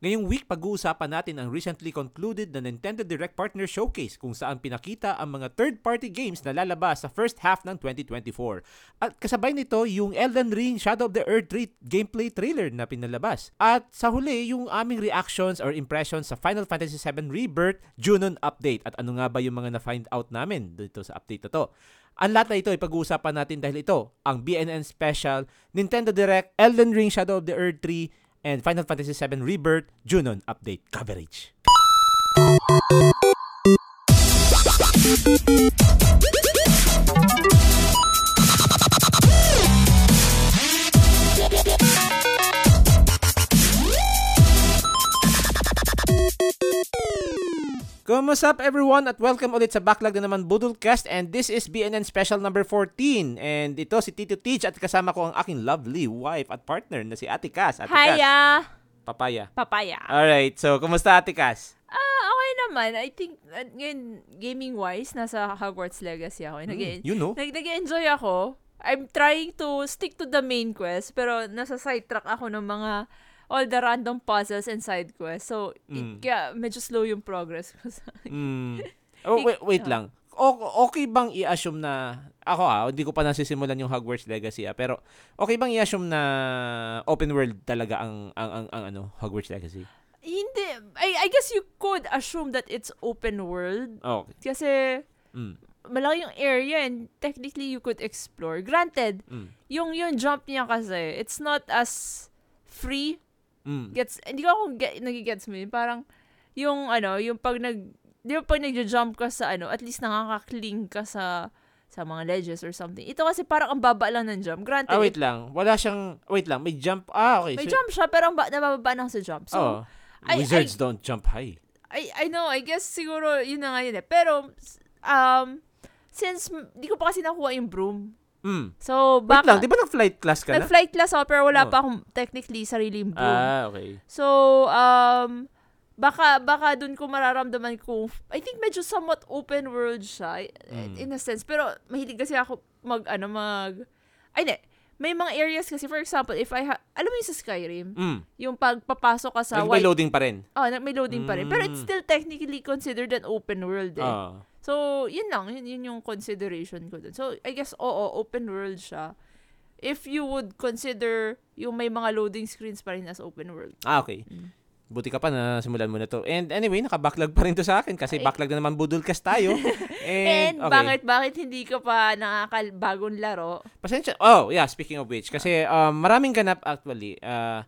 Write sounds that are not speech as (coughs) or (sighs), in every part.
Ngayong week, pag-uusapan natin ang recently concluded na Nintendo Direct Partner Showcase kung saan pinakita ang mga third-party games na lalabas sa first half ng 2024. At kasabay nito yung Elden Ring Shadow of the Earth 3 gameplay trailer na pinalabas. At sa huli, yung aming reactions or impressions sa Final Fantasy VII Rebirth Junon update. At ano nga ba yung mga na-find out namin dito sa update na to. Ang lahat na ito ay pag-uusapan natin dahil ito, ang BNN Special, Nintendo Direct, Elden Ring Shadow of the Earth 3, and Final Fantasy VII Rebirth Junon Update coverage. Kumusta up everyone at welcome ulit sa Backlog na naman Budulcast and this is BNN Special number 14 and ito si Tito Teach at kasama ko ang aking lovely wife at partner na si Ate Cass. Ate Cass. Hiya! Papaya. Papaya. Alright, so kumusta Ate Cass? Ah, okay naman. I think, uh, ngayon, gaming-wise, nasa Hogwarts Legacy ako. Nag- Mm, you know. nag- nag-enjoy ako. I'm trying to stick to the main quest, pero nasa sidetrack ako ng mga all the random puzzles and side quests. So, it, Mm. kaya medyo slow yung progress ko. sa- (laughs) Mm. Oh, wait, wait lang. O- okay bang i-assume na ako ah, hindi ko pa nasisimulan yung Hogwarts Legacy ah, pero okay bang i-assume na open world talaga ang ang ang, ang ano, Hogwarts Legacy? Hindi. I, I guess you could assume that it's open world. Okay. Kasi, Mm. malaki yung area and technically you could explore. Granted, Mm. yung yung jump niya kasi, it's not as free Mm. gets hindi ko kung get, nagigets mo yun. Parang yung ano, yung pag nag di ba pag nagja-jump ka sa ano, at least nakaka-cling ka sa sa mga ledges or something. Ito kasi parang ang baba lang ng jump. Granted, Ah, wait lang. Wala siyang wait lang, may jump. Ah, okay. may So, jump siya pero ang ba, nabababa lang sa jump. So, oh, I- wizards don't jump high. I I know, I guess siguro yun na nga yun eh. Pero um since di ko pa kasi nakuha yung broom. Mm. So, Wait lang, baka di ba nag-flight class ka na? nag-flight class ako pero wala Oh. pa akong technically sariling broom. Ah, okay. So, um, baka, baka dun ko mararamdaman kung, I think medyo somewhat open world siya, Mm. in a sense. Pero, mahilig kasi ako mag, ano, mag, ay, hindi. May mga areas kasi, for example, if I ha- alam mo yung sa Skyrim, Mm. yung pagpapasok ka sa may white, loading pa rin. oh, may loading pa rin. Pero it's Mm. still technically considered an open world eh. Ah. So, yun lang. Yun, yun yung consideration ko dun. So, I guess, oo, open world siya. If you would consider yung may mga loading screens pa rin as open world. Ah, okay. Mm. Buti ka pa na simulan mo na to. And anyway, naka-backlog pa rin to sa akin kasi Ay. backlog na naman budulcast tayo. (laughs) And And, okay. bakit bakit hindi ka pa nakakabagong laro? Pasensya. Oh, yeah, speaking of which. Kasi um, maraming ganap actually. Uh,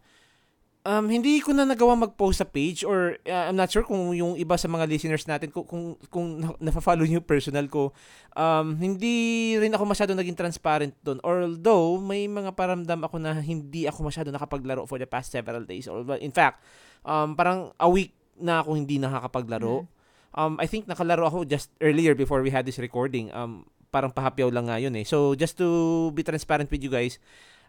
um, hindi ko na nagawa mag-post sa page or uh, I'm not sure kung yung iba sa mga listeners natin kung kung, kung na- nafa-follow niyo personal ko. Um, hindi rin ako masyado naging transparent doon. Although may mga paramdam ako na hindi ako masyado nakapaglaro for the past several days. Or in fact, um, parang a week na ako hindi nakakapaglaro. Um, I think nakalaro ako just earlier before we had this recording. Um, parang pahapyaw lang nga yun eh. So, just to be transparent with you guys,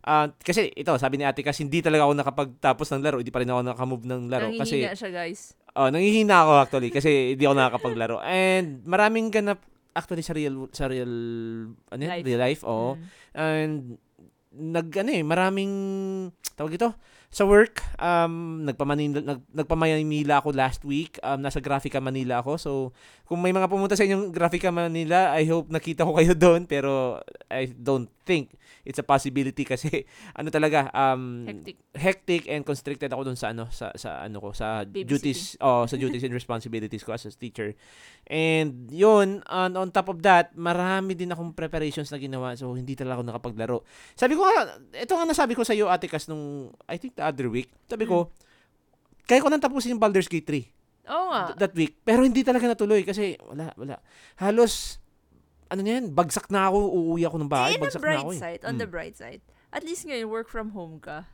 uh, kasi ito, sabi ni ate kasi hindi talaga ako nakapagtapos ng laro. Hindi pa rin ako nakamove ng laro. Kasi, Nangihina siya, guys. oh, nangihina ako actually kasi hindi ako nakakapaglaro. And maraming ganap actually sa real, sa real, ano? Life. Real life, oo. Mm. And nag ano eh, maraming tawag ito sa work um nagpamanila nag, ako last week um nasa Grafica Manila ako so kung may mga pumunta sa inyong Grafica Manila I hope nakita ko kayo (laughs) doon pero I don't think it's a possibility kasi (laughs) ano talaga um Hectic. hectic and constricted ako doon sa ano sa sa ano ko sa Babysitting. duties oh sa duties and responsibilities ko as a teacher and yun on, on top of that marami din akong preparations na ginawa so hindi talaga ako nakapaglaro sabi ko nga ito nga nasabi ko sa iyo Ate Cas nung I think the other week sabi ko kaya ko nang tapusin yung Baldur's Gate 3 Oo nga. th- that week pero hindi talaga natuloy kasi wala wala halos ano na yan bagsak na ako uuwi ako ng bahay bagsak na ako eh. side, on Mm. the bright side, at least ngayon, work from home ka.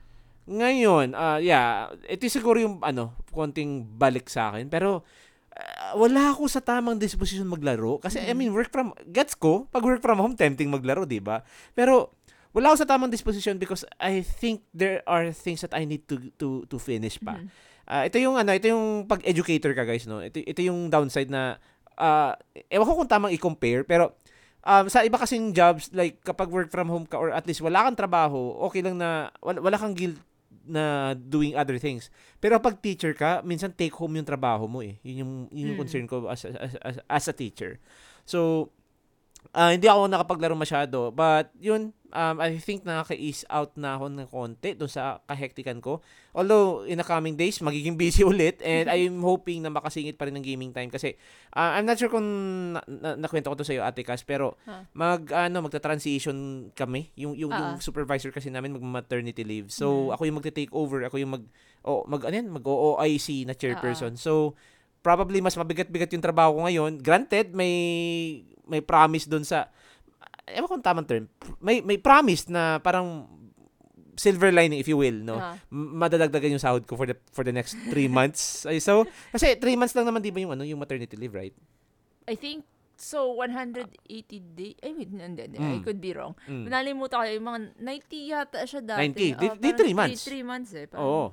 Ngayon, ah yeah, ito siguro yung ano, konting balik sa akin. Pero ah, wala ako sa tamang disposition maglaro. Kasi, I Mhm. mean, work from, gets ko, pag work from home, tempting maglaro, di ba? Pero, wala ako sa tamang disposition because I think there are things that I need to to to finish pa. Mhm. Ah, ito yung ano, ito yung pag-educator ka guys, no. Ito ito yung downside na ah ewan ko kung tamang i-compare pero um, sa iba kasing jobs like kapag work from home ka or at least wala kang trabaho, okay lang na wala, wala kang guilt na doing other things. Pero pag teacher ka, minsan take home yung trabaho mo eh. Yun yung, yun yung Mm. concern ko as, as, as, as a teacher. So, ah, hindi ako nakapaglaro masyado. But, yun, um, I think nakaka-ease out na ako ng konti doon sa kahektikan ko. Although, in the coming days, magiging busy (laughs) ulit. And (laughs) I'm hoping na makasingit pa rin ng gaming time. Kasi, ah, I'm not sure kung na, na, nakwento ko to sa iyo, Ate Cass, pero Huh. mag, ano, magta-transition kami. Yung, yung, yung Ah. supervisor kasi namin mag-maternity leave. So, Mm. ako yung magte-take over. Ako yung mag, oh, mag, ano yan, mag-OIC na chairperson. Ah. So, probably mas mabigat-bigat yung trabaho ko ngayon. Granted, may may promise doon sa ewan kung tamang term. May may promise na parang silver lining if you will, no. M- Madadagdagan yung sahod ko for the for the next three (laughs) months. Ay, so, kasi three months lang naman di ba yung ano, yung maternity leave, right? I think, so 180 day, I mean, hindi, hindi, I Mm. could be wrong. Mm. Nalimutan ko, yung mga 90 yata siya dati. 90. Di- Ah, di parang three months. 3 months eh. parang- Oo.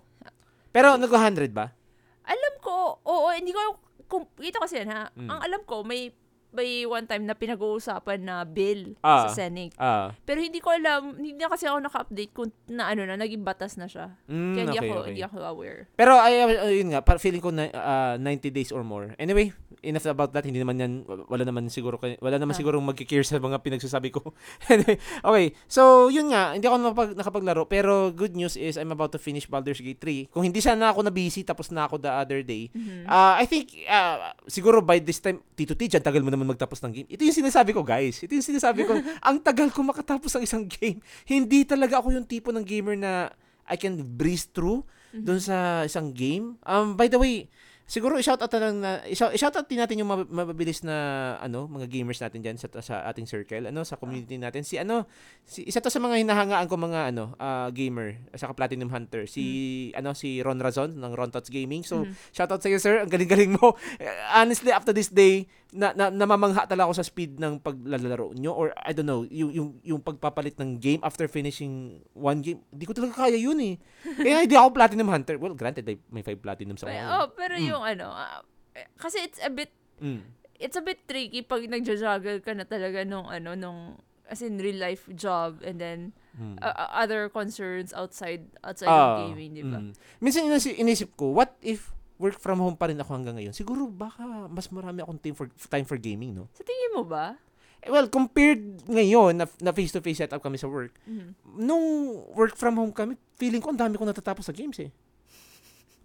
Pero nag-100 ba? Alam ko, oo, hindi ko, kung, ito kasi yan ha, Mm. ang alam ko, may, may one time na pinag-uusapan na bill Ah. sa Senate. Ah. Pero hindi ko alam, hindi na kasi ako naka-update kung na ano na, naging batas na siya. Mm, Kaya hindi okay, ako, okay. hindi ako aware. Pero ay ay- yun nga, feeling ko na ah, 90 days or more. Anyway, enough about that. Hindi naman yan wala naman siguro wala naman Ah. siguro magki-care sa mga pinagsasabi ko. (laughs) anyway, okay. So, yun nga, hindi ako nakapag, nakapaglaro pero good news is I'm about to finish Baldur's Gate 3. Kung hindi sana ako na busy tapos na ako the other day. Mhm. ah I think ah, siguro by this time Tito T, dyan, tagal mo naman magtapos ng game. Ito yung sinasabi ko, guys. Ito yung sinasabi ko. (laughs) ang tagal ko makatapos ng isang game. Hindi talaga ako yung tipo ng gamer na I can breeze through doon sa isang game. Um, by the way, siguro i-shoutout na lang na i-shout- i-shoutout din natin yung mab- mababilis na ano, mga gamers natin diyan sa sa ating circle, ano, sa community natin. Si ano, si isa to sa mga hinahangaan ko mga ano, ah, gamer, sa Platinum Hunter, si ano si Ron Razon ng Ron Tots Gaming. So, Mhm. shoutout sa iyo, sir. Ang galing-galing mo. Eh, Honestly, to this day, na, na namamangha talaga ako sa speed ng paglalaro nyo or I don't know, yung yung yung pagpapalit ng game after finishing one game. Hindi ko talaga kaya yun eh. Kaya hindi ako Platinum Hunter. Well, granted, may, may five platinums ako. Pero- ngayon. oh, pero Mm. Yung ano, ah, eh, kasi it's a bit, Mm. it's a bit tricky pag nagja-juggle ka na talaga nung ano, nung, as in real life job and then Mm. uh, uh, other concerns outside outside Ah, of gaming, di ba? mm. Minsan inisi- inisip ko, what if work from home pa rin ako hanggang ngayon? Siguro baka mas marami akong time for, time for gaming, no? Sa tingin mo ba? Eh, Well, compared ngayon na, na face-to-face setup kami sa work, Mhm. nung work from home kami, feeling ko ang dami ko natatapos sa games eh.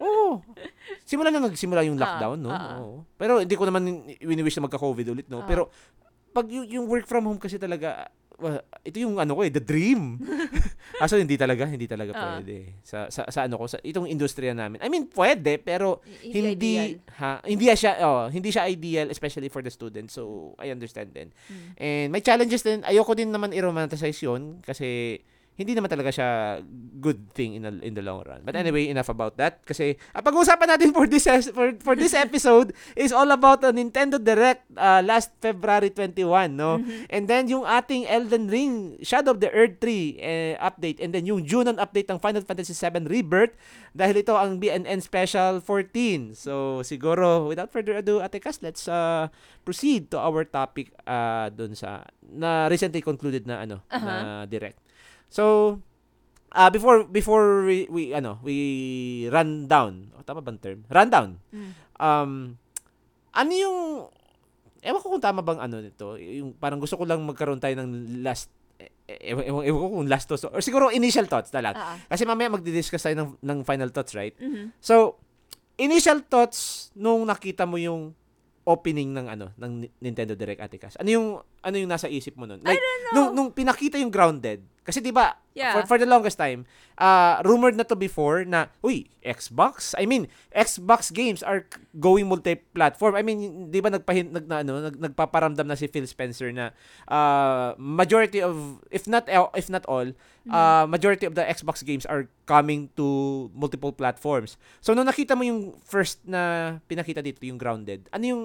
Oo. (laughs) Simula na nagsimula yung Ah, lockdown, no? ah, ah. Oo. Pero hindi ko naman wini-wish na magka-COVID ulit, no? Ah. Pero pag yung, yung work from home kasi talaga, well, ito yung ano ko eh, the dream. (laughs) Aso hindi talaga, hindi talaga Ah. pwede. Sa, sa, sa ano ko, sa itong industriya namin. I mean, pwede, pero I- hindi ideal. ha hindi siya oh, hindi siya ideal especially for the students so I understand din Mm. and may challenges din ayoko din naman i-romanticize yun kasi hindi naman talaga siya good thing in the, in the long run. But anyway, enough about that. Kasi ang pag-uusapan natin for this for, for this (laughs) episode is all about the Nintendo Direct uh, last February 21, no? Mhm. And then yung ating Elden Ring Shadow of the Earth 3 eh, update and then yung Junon update ng Final Fantasy 7 Rebirth dahil ito ang BNN Special 14. So siguro without further ado, Ate Cas, let's uh, proceed to our topic uh, dun sa na recently concluded na ano na direct. So uh, before before we, we ano we run down, oh, tama bang term? Run down. Mm. Um ano yung ewan ko kung tama bang ano nito, yung parang gusto ko lang magkaroon tayo ng last ewan, ewan, ewan ko kung last thoughts or siguro initial thoughts na lang. Ah. Kasi mamaya magdi-discuss tayo ng, ng final thoughts, right? Mhm. So, initial thoughts nung nakita mo yung opening ng ano ng Ni- Nintendo Direct Ate Cass. Ano yung ano yung nasa isip mo nun? Like nung nung pinakita yung Grounded. Kasi 'di ba Yeah. for, for the longest time, uh rumored na to before na uy, Xbox. I mean, Xbox games are going multi-platform. I mean, 'di ba nagpahin nag na, ano, nag, nagpaparamdam na si Phil Spencer na uh majority of if not el- if not all, uh majority of the Xbox games are coming to multiple platforms. So nung nakita mo yung first na pinakita dito yung Grounded, ano yung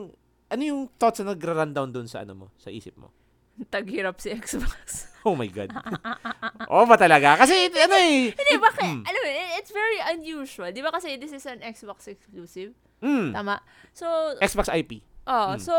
ano yung thoughts na nagra-rundown doon sa ano mo, sa isip mo? Taghirap si Xbox. (laughs) Oh my God. oh ba talaga? Kasi ano eh. (laughs) Hindi, bakit? Mm. Alam mo, it- it's very unusual. Di ba kasi this is an Xbox exclusive? Mm. Tama? So, Xbox IP. oh, Mm. so,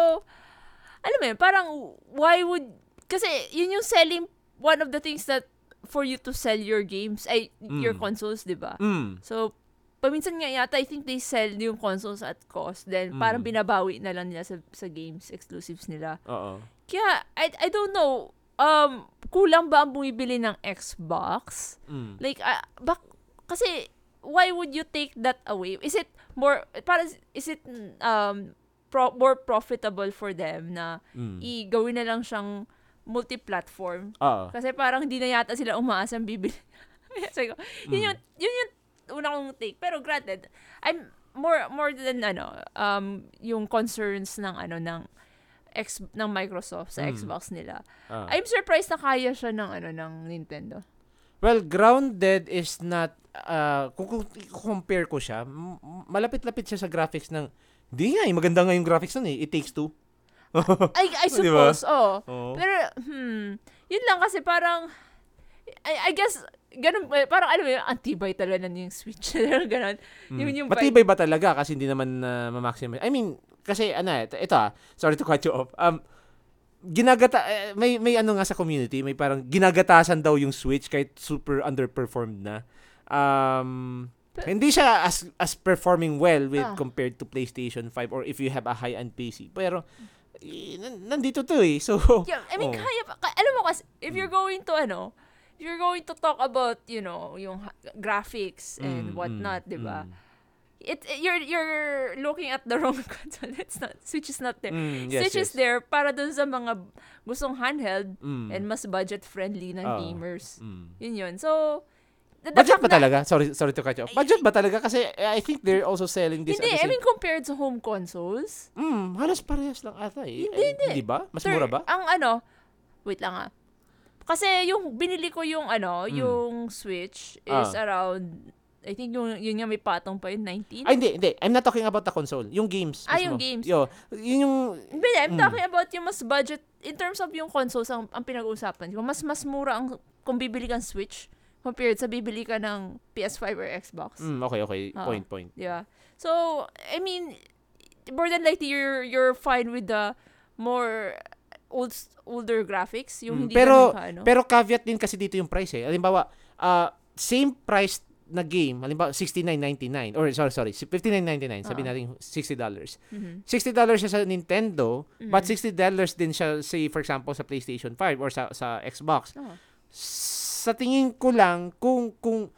alam mo yun, parang, why would, kasi yun yung selling, one of the things that for you to sell your games, ay, your Mm. consoles, di ba? Mm. So, paminsan nga yata, I think they sell yung consoles at cost. Then, Mm. parang binabawi na lang nila sa, sa games, exclusives nila. Oo. Kaya, I, I don't know, um, kulang ba ang bumibili ng Xbox? Mm. Like, ah, bak, kasi, why would you take that away? Is it more, para, is it, um, pro, more profitable for them na Mm. i-gawin na lang siyang multi-platform? Oo. Kasi parang hindi na yata sila umaasang bibili. (laughs) Sabi ko, yun Mm. yung, yun yung una kong take. Pero granted, I'm more, more than, ano, um, yung concerns ng, ano, ng, X, ng Microsoft sa Mm. Xbox nila. Ah. I'm surprised na kaya siya ng, ano, ng Nintendo. Well, Grounded is not uh, kung, kung compare ko siya, malapit-lapit siya sa graphics ng Di nga, eh, maganda nga yung graphics nun eh. It takes two. I, (laughs) I suppose, oo. Oo. Pero, hmm, yun lang kasi parang, I, I guess, ganun, eh, parang ano yung antibay talaga ng yung Switch. (laughs) ganun. Mm. Yun yung Matibay ba talaga kasi hindi naman na ma-maximize? I mean, kasi ano, ito, ito ah, sorry to cut you off. Um, ginagata eh, may may ano nga sa community, may parang ginagatasan daw yung Switch kahit super underperformed na. Um, hindi siya as as performing well with Ah. compared to PlayStation 5 or if you have a high-end PC. Pero eh, nan- nandito to eh. So Yeah, I mean, oh. kaya alam mo kasi, if you're going to, ano, you're going to talk about, you know, yung graphics and Mm, whatnot, mm, di ba? mm. It, you're, you're looking at the (laughs) wrong console. It's not, Switch is not there. Mm, yes, Switch is yes. there para dun sa mga gustong handheld Mm. and mas budget-friendly ng Oo. gamers. Mm. Yun yun. So, the, the Budget ba na- talaga? Sorry, sorry to cut you off. Budget ba talaga? Kasi eh, I think they're also selling this Hindi, I mean, compared to home consoles, Mm, halos parehas lang ata eh. Hindi, Eh, hindi. Hindi ba? Mas Sir, mura ba? Ang ano, wait lang ah. Kasi yung binili ko yung ano, Mm. yung Switch is Ah. around I think yung yun nga may patong pa yun 19. Ay, hindi, hindi. I'm not talking about the console. Yung games. Ah, mismo. yung games. Yo, yun yung... Hindi, I'm Mm. talking about yung mas budget in terms of yung consoles ang, ang pinag-uusapan ko. Mas mas mura ang kung bibili kang Switch compared sa bibili ka ng PS5 or Xbox. Mm, okay, okay. Oo. Point, point. Yeah. So, I mean, more than likely you're you're fine with the more old older graphics, yung Mm, hindi pero- ka, ano. Pero caveat din kasi dito yung price eh. Halimbawa, uh, same price na game, halimbawa 69.99 or sorry sorry 59.99 sabi Oo. natin $60 Mhm. $60 siya sa Nintendo Mhm. but $60 din siya say for example sa PlayStation 5 or sa sa Xbox Oo. sa tingin ko lang kung kung,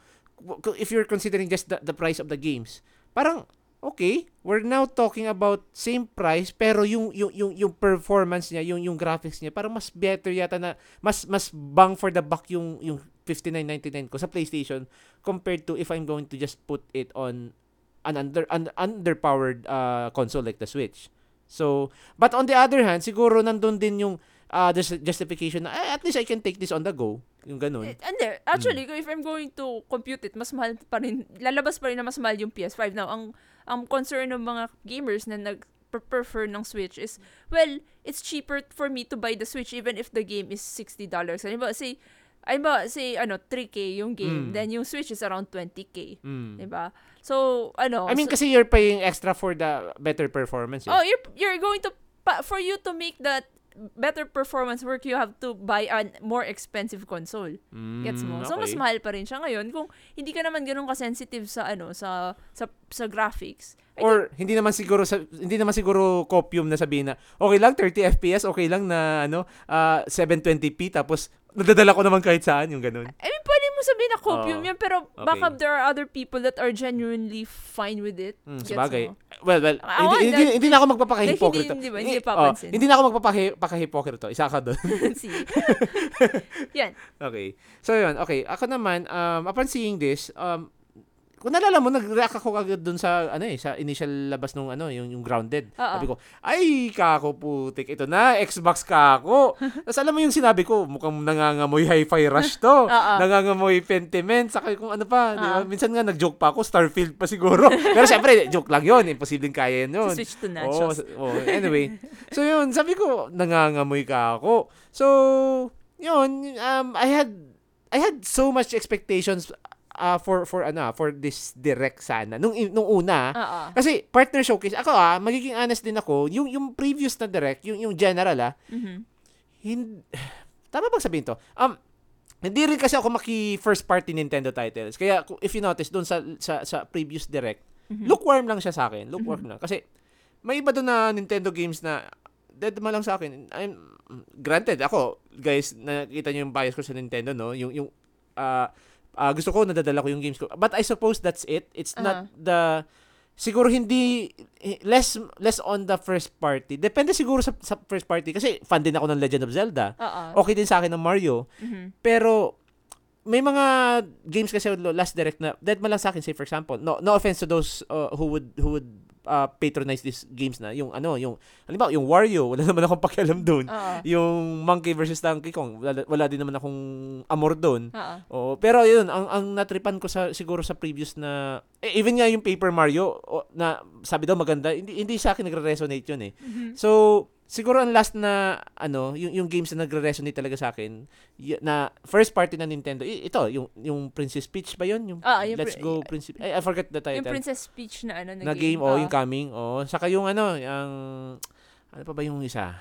kung if you're considering just the, the price of the games parang okay we're now talking about same price pero yung yung yung, yung performance niya yung yung graphics niya parang mas better yata na mas mas bang for the buck yung yung 59.99 ko sa PlayStation compared to if I'm going to just put it on an under an underpowered uh, console like the Switch. So but on the other hand siguro nandun din yung uh, justification na "Eh, at least I can take this on the go yung ganun Eh, And there, actually, Mm. if I'm going to compute it, mas mahal pa rin, lalabas pa rin na mas mahal yung PS5. Now, ang, ang concern ng mga gamers na nag prefer ng Switch is, well, it's cheaper for me to buy the Switch even if the game is $60. Halimbawa, say, halimbawa, say, ano, 3K yung game, Mm. then yung Switch is around 20K. Mm. Diba? So, ano, I mean so- kasi you're paying extra for the better performance eh. Oh, you're you're going to pa, for you to make that better performance work, you have to buy a more expensive console. Gets mo? Mm, So mas mahal pa rin siya ngayon kung hindi ka naman ganun ka-sensitive sa ano sa sa sa graphics. I Or hindi naman siguro sa, hindi naman siguro copium na sabihin na okay lang 30 FPS, okay lang na ano ah, 720p tapos nadadala ko naman kahit saan yung ganun. I mean, mo sabihin na copium Oo. yan, pero Okay. baka there are other people that are genuinely fine with it. Mm, sabagay. mo? Well, well, Ako, hindi, hindi, that- hindi na ako magpapakahipokrito. Hindi, hindi ba? Hindi oh, papansin. hindi na ako magpapakahipokrito. Isa ka doon. (laughs) (laughs) Yan. Okay. So yun, okay. Ako naman, um, upon seeing this, um, kung nalala mo, nag-react ako agad dun sa, ano eh, sa initial labas nung, ano, yung, yung grounded. Oo. Sabi ko, ay, kako putik, ito na, Xbox kako. (laughs) Tapos alam mo yung sinabi ko, mukhang nangangamoy hi-fi rush to. (laughs) Nangangamoy pentiment, saka kung ano pa. di ba? Minsan nga, nag-joke pa ako, Starfield pa siguro. (laughs) Pero syempre, joke lang yun. Imposibleng kaya yun. yun. Switch to nachos. s- oh, anyway. So yun, sabi ko, nangangamoy ka ako. So, yun, um, I had, I had so much expectations uh, for, for, ano, for this direct sana. Nung, nung una, Oo. kasi partner showcase, ako ah, magiging honest din ako, yung, yung previous na direct, yung, yung general ah, Mhm. hin- (sighs) tama bang sabihin to? Um, hindi rin kasi ako maki first party Nintendo titles. Kaya if you notice doon sa, sa sa previous direct, Mhm. lukewarm lang siya sa akin. Lukewarm lang kasi may iba doon na Nintendo games na dead man lang sa akin. I'm granted ako, guys, nakita niyo yung bias ko sa Nintendo, no? Yung yung ah ah, gusto ko nadadala ko yung games ko. But I suppose that's it. It's not the siguro hindi eh, less less on the first party. Depende siguro sa, sa first party kasi fan din ako ng Legend of Zelda. Oo. Okay din sa akin ng Mario. Mhm. Pero may mga games kasi last direct na dead man lang sa akin say for example no no offense to those uh, who would who would uh, patronize these games na yung ano yung halimbawa yung Wario wala (laughs) naman akong pakialam doon Oo. yung Monkey versus Donkey Kong wala, wala din naman akong amor doon Oo. Oo, pero yun ang ang natripan ko sa siguro sa previous na eh, even nga yung Paper Mario o, na sabi daw maganda hindi hindi sa akin nagre-resonate yun eh Mhm. So, siguro ang last na ano, yung yung games na nagre-resonate talaga sa akin y- na first party na Nintendo. i- ito, yung yung Princess Peach ba 'yon? Yung Ah, yung Let's pri- Go Princess I, I forget the title. Yung Princess Peach na ano na na, game, oh, Oo. yung coming. Oh, saka yung ano, yung ano pa ba yung isa?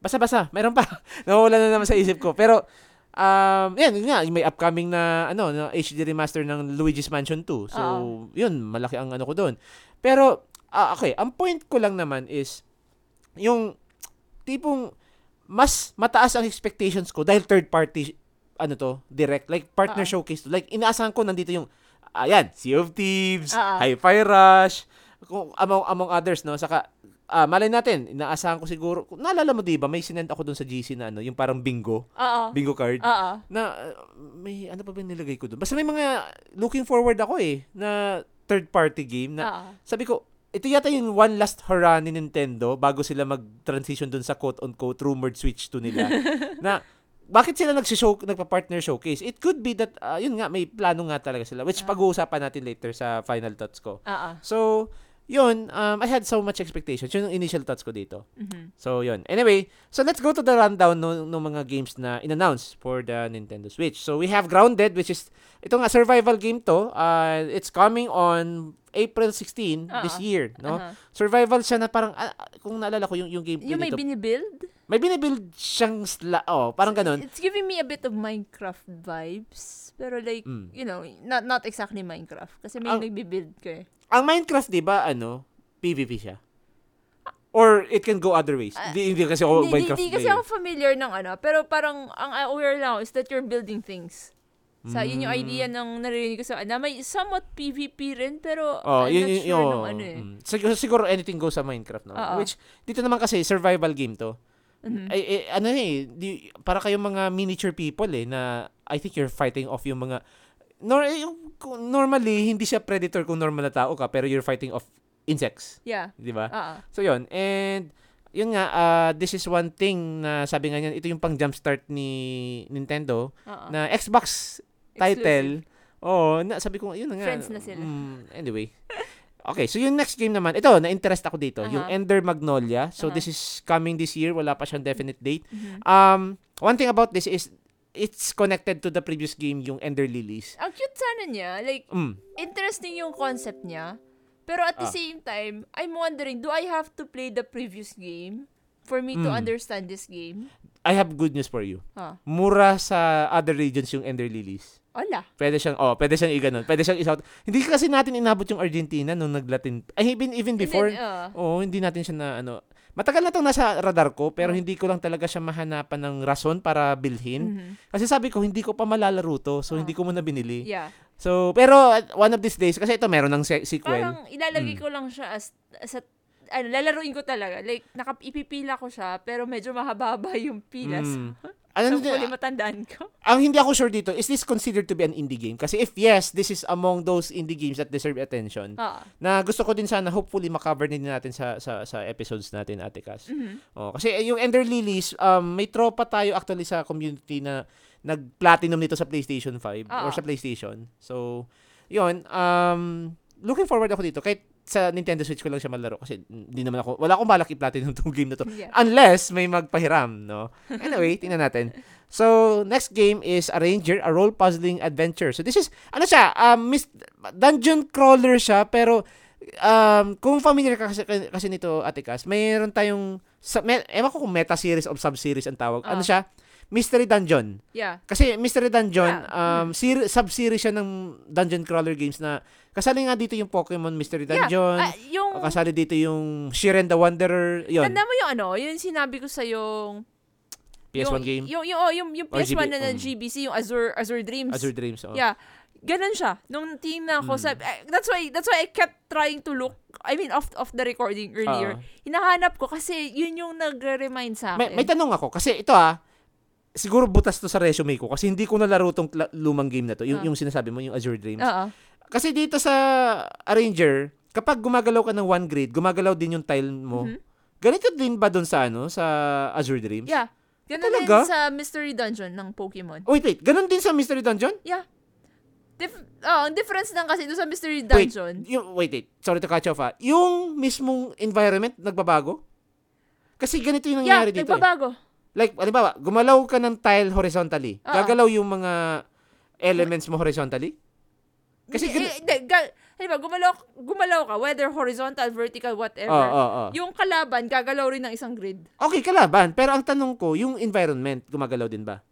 Basta-basta, meron pa. (laughs) Nawawala na naman sa isip ko. Pero um, yan, yun nga, may upcoming na ano, na HD remaster ng Luigi's Mansion 2. So, Oo. yun, malaki ang ano ko doon. Pero ah, okay, ang point ko lang naman is yung tipong mas mataas ang expectations ko dahil third party ano to, direct, like partner Oo. showcase to. Like inaasahan ko nandito yung ayan, Sea of Thieves, Oo. Hi-Fi Rush, kung among among others no, saka ah malay natin, inaasahan ko siguro, naalala mo 'di ba, may sinend ako doon sa GC na ano, yung parang bingo, Oo. bingo card Oo. na uh, may ano pa ba nilagay ko doon? Basta may mga looking forward ako eh na third party game na Oo. sabi ko, ito yata yung one last hurrah ni Nintendo bago sila mag-transition dun sa quote-unquote rumored Switch 2 nila. (laughs) na, bakit sila nagsishow, nagpa-partner showcase? It could be that, ah, yun nga, may plano nga talaga sila. Which Ah. pag-uusapan natin later sa final thoughts ko. Oo. So, yun, um, I had so much expectations. Yun yung initial thoughts ko dito. Mhm. So, yun. Anyway, so let's go to the rundown ng no, mga games na in-announce for the Nintendo Switch. So, we have Grounded, which is, ito nga, survival game to. Uh, it's coming on April 16 this Oo. year, no? Aha. Survival siya na parang, ah, ah, kung naalala ko yung, yung game Yung may dito, binibuild? may binibuild siyang, sla- oh, parang ganun. It's giving me a bit of Minecraft vibes. Pero like, Mm. you know, not not exactly Minecraft. Kasi may Ang- nagbibuild ka eh. Ang Minecraft, di ba, ano, PvP siya? Or it can go other ways. Ah, Hindi, hindi kasi ako Hindi, Minecraft hindi kasi ako familiar ng ano. Pero parang, ang aware lang is that you're building things. Sa yun yung Mm. idea ng naririnig ko sa na may somewhat PvP rin pero Oh, I'm yun, not yun, sure yun, nung ano eh. mm. Siguro, siguro anything goes sa Minecraft, no? Oo. Which, dito naman kasi, survival game to. Mhm. Ay, eh, ano eh, di, para kayong mga miniature people eh, na I think you're fighting off yung mga, nor, eh, yung, normally, hindi siya predator kung normal na tao ka, pero you're fighting off insects, Yeah. di ba? Oo. So, yun. And, yun nga, ah, this is one thing na sabi nga niyan, ito yung pang jumpstart ni Nintendo, Oo. na Xbox title. Oo, na, sabi ko, yun na nga. Friends na sila. Mm, anyway. Okay, so yung next game naman, ito, na-interest ako dito, yung Aha. Ender Magnolia. So Aha. this is coming this year, wala pa siyang definite date. Mhm. Um, one thing about this is, it's connected to the previous game, yung Ender Lilies. Ang cute sana niya. Like, Mm. interesting yung concept niya. Pero at Ah. the same time, I'm wondering, do I have to play the previous game for me to Mm. understand this game? I have good news for you. Ha. Mura sa other regions yung Ender Lilies. Wala. Pwede siyang, oh, pwede siyang iganon. Pwede siyang isought. Hindi kasi natin inabot yung Argentina nung naglatin. Ay, even, even before, And then, uh, Oo, hindi natin siya na ano. Matagal na 'tong nasa radar ko pero Oh. hindi ko lang talaga siya mahanapan ng rason para bilhin. mhm. Kasi sabi ko hindi ko pa malalaro to, so Oh. hindi ko muna binili. Yeah. So, pero one of these days kasi ito meron ng se- sequel. Parang ilalagay Mm. ko lang siya as, as a, ano, lalaruin ko talaga. Like, naka, ipipila ko siya, pero medyo mahaba yung pilas. (laughs) Mm. Ano so, din- huli matandaan ko. ang hindi ako sure dito, is this considered to be an indie game? Kasi if yes, this is among those indie games that deserve attention. Ah. Na gusto ko din sana hopefully makover din natin sa sa sa episodes natin, Ate Cass. Mhm. Oh, kasi eh, yung Ender Lilies, um, may tropa tayo actually sa community na nag-platinum nito sa PlayStation 5 or Oo. sa PlayStation. So, yun, um, looking forward ako dito. Kahit sa Nintendo Switch ko lang siya malaro kasi hindi naman ako, wala akong balak i-platinum (laughs) tong game na to. Yeah. Unless may magpahiram, no? Anyway, (laughs) tingnan natin. So, next game is Arranger, a role puzzling adventure. So, this is, ano siya, um, mis- dungeon crawler siya, pero um, kung familiar ka kasi, kasi nito, Ate Cass, mayroon tayong, sa, may, ewan ko kung meta series o sub-series ang tawag. Ano Ah. siya? Mystery Dungeon. Yeah. Kasi Mystery Dungeon, Yeah. um, ser- sub-series siya ng dungeon crawler games na kasali nga dito yung Pokemon Mystery Dungeon. Ah, yung, kasali dito yung Shiren the Wanderer. Yun, tanda mo yung ano, yung sinabi ko sa yung, PS1 yung, game. Yung, yung, oh, yung, yung Or PS1 GB, na, na um, GBC, yung Azure, Azure Dreams. Azure Dreams. Oh. Yeah. Ganun siya. Nung tingnan ko, Mm. sabi, eh, that's why, that's why I kept trying to look, I mean, off, off the recording earlier. Oo. Hinahanap ko kasi yun yung nagre-remind sa May, akin. may tanong ako. Kasi ito ah, siguro butas to sa resume ko. Kasi hindi ko nalaro tong lumang game na to. Yung, Ah. yung sinasabi mo, yung Azure Dreams. Oo. Kasi dito sa Arranger, kapag gumagalaw ka ng one grid, gumagalaw din yung tile mo. Mhm. Ganito din ba doon sa ano, sa Azure Dreams? Yeah. Ganun din sa Mystery Dungeon ng Pokemon. Wait, wait. Ganun din sa Mystery Dungeon? Yeah. Dif- oh, ang difference lang kasi doon sa Mystery Wait, Dungeon. yung, wait, wait. Sorry to you off ah. Yung mismong environment, nagbabago? Kasi ganito yung Yeah, nangyayari dito. Eh. nagbabago. Like, halimbawa, gumalaw ka ng tile horizontally. Oo. Gagalaw yung mga elements mo horizontally? Kasi eh, hindi, ga- halimbawa, gumalaw, gumalaw ka, whether horizontal, vertical, whatever. Oo, oo, oo. Yung kalaban, gagalaw rin ng isang grid. Okay, kalaban. Pero ang tanong ko, yung environment, gumagalaw din ba?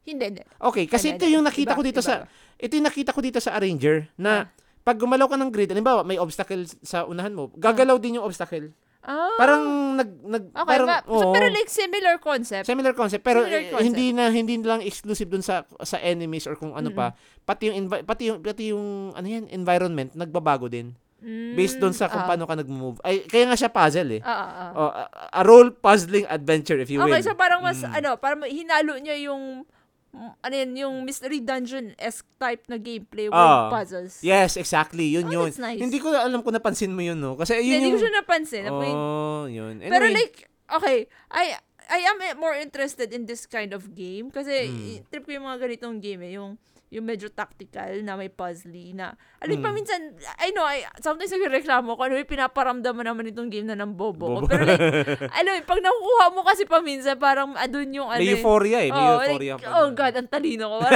Hindi, hindi. Okay, kasi Hindi, ito yung nakita Iba, ko dito iba. sa ito yung nakita ko dito sa Arranger na Ah. pag gumalaw ka ng grid, halimbawa may obstacle sa unahan mo, gagalaw din yung obstacle. Ah. Parang nag nag Okay, parang ba, so, oo. pero like similar concept. similar concept pero similar eh, concept. hindi na hindi lang exclusive dun sa sa enemies or kung ano pa pati yung envi- pati yung pati yung ano yan environment nagbabago din Mm, based dun sa kung ah. paano ka nag-move ay kaya nga siya puzzle eh Ah, ah, ah. oh, a, a role puzzling adventure if you Okay, will so parang mas, Mm. ano, parang hinalo niya yung, ano yun, yung Mystery Dungeon-esque type na gameplay with Ah. puzzles. yes exactly yun Oh, yun nice. hindi ko alam kung napansin mo yun no kasi yun hindi ko yung siya napansin. Oh yun Pero Anyway, like, okay, I I am more interested in this kind of game kasi Mm. trip ko yung mga ganitong game eh, yung yung medyo tactical na may puzzly na alam Mm. pa minsan I know I sometimes nagreklamo ko ano yung pinaparamdam mo naman itong game na ng bobo. Bobo. pero like (laughs) alam mo, pag nakukuha mo kasi paminsan parang adun yung ano may eh. euphoria eh may Oh, euphoria like, pa oh god, ang talino ko. (laughs)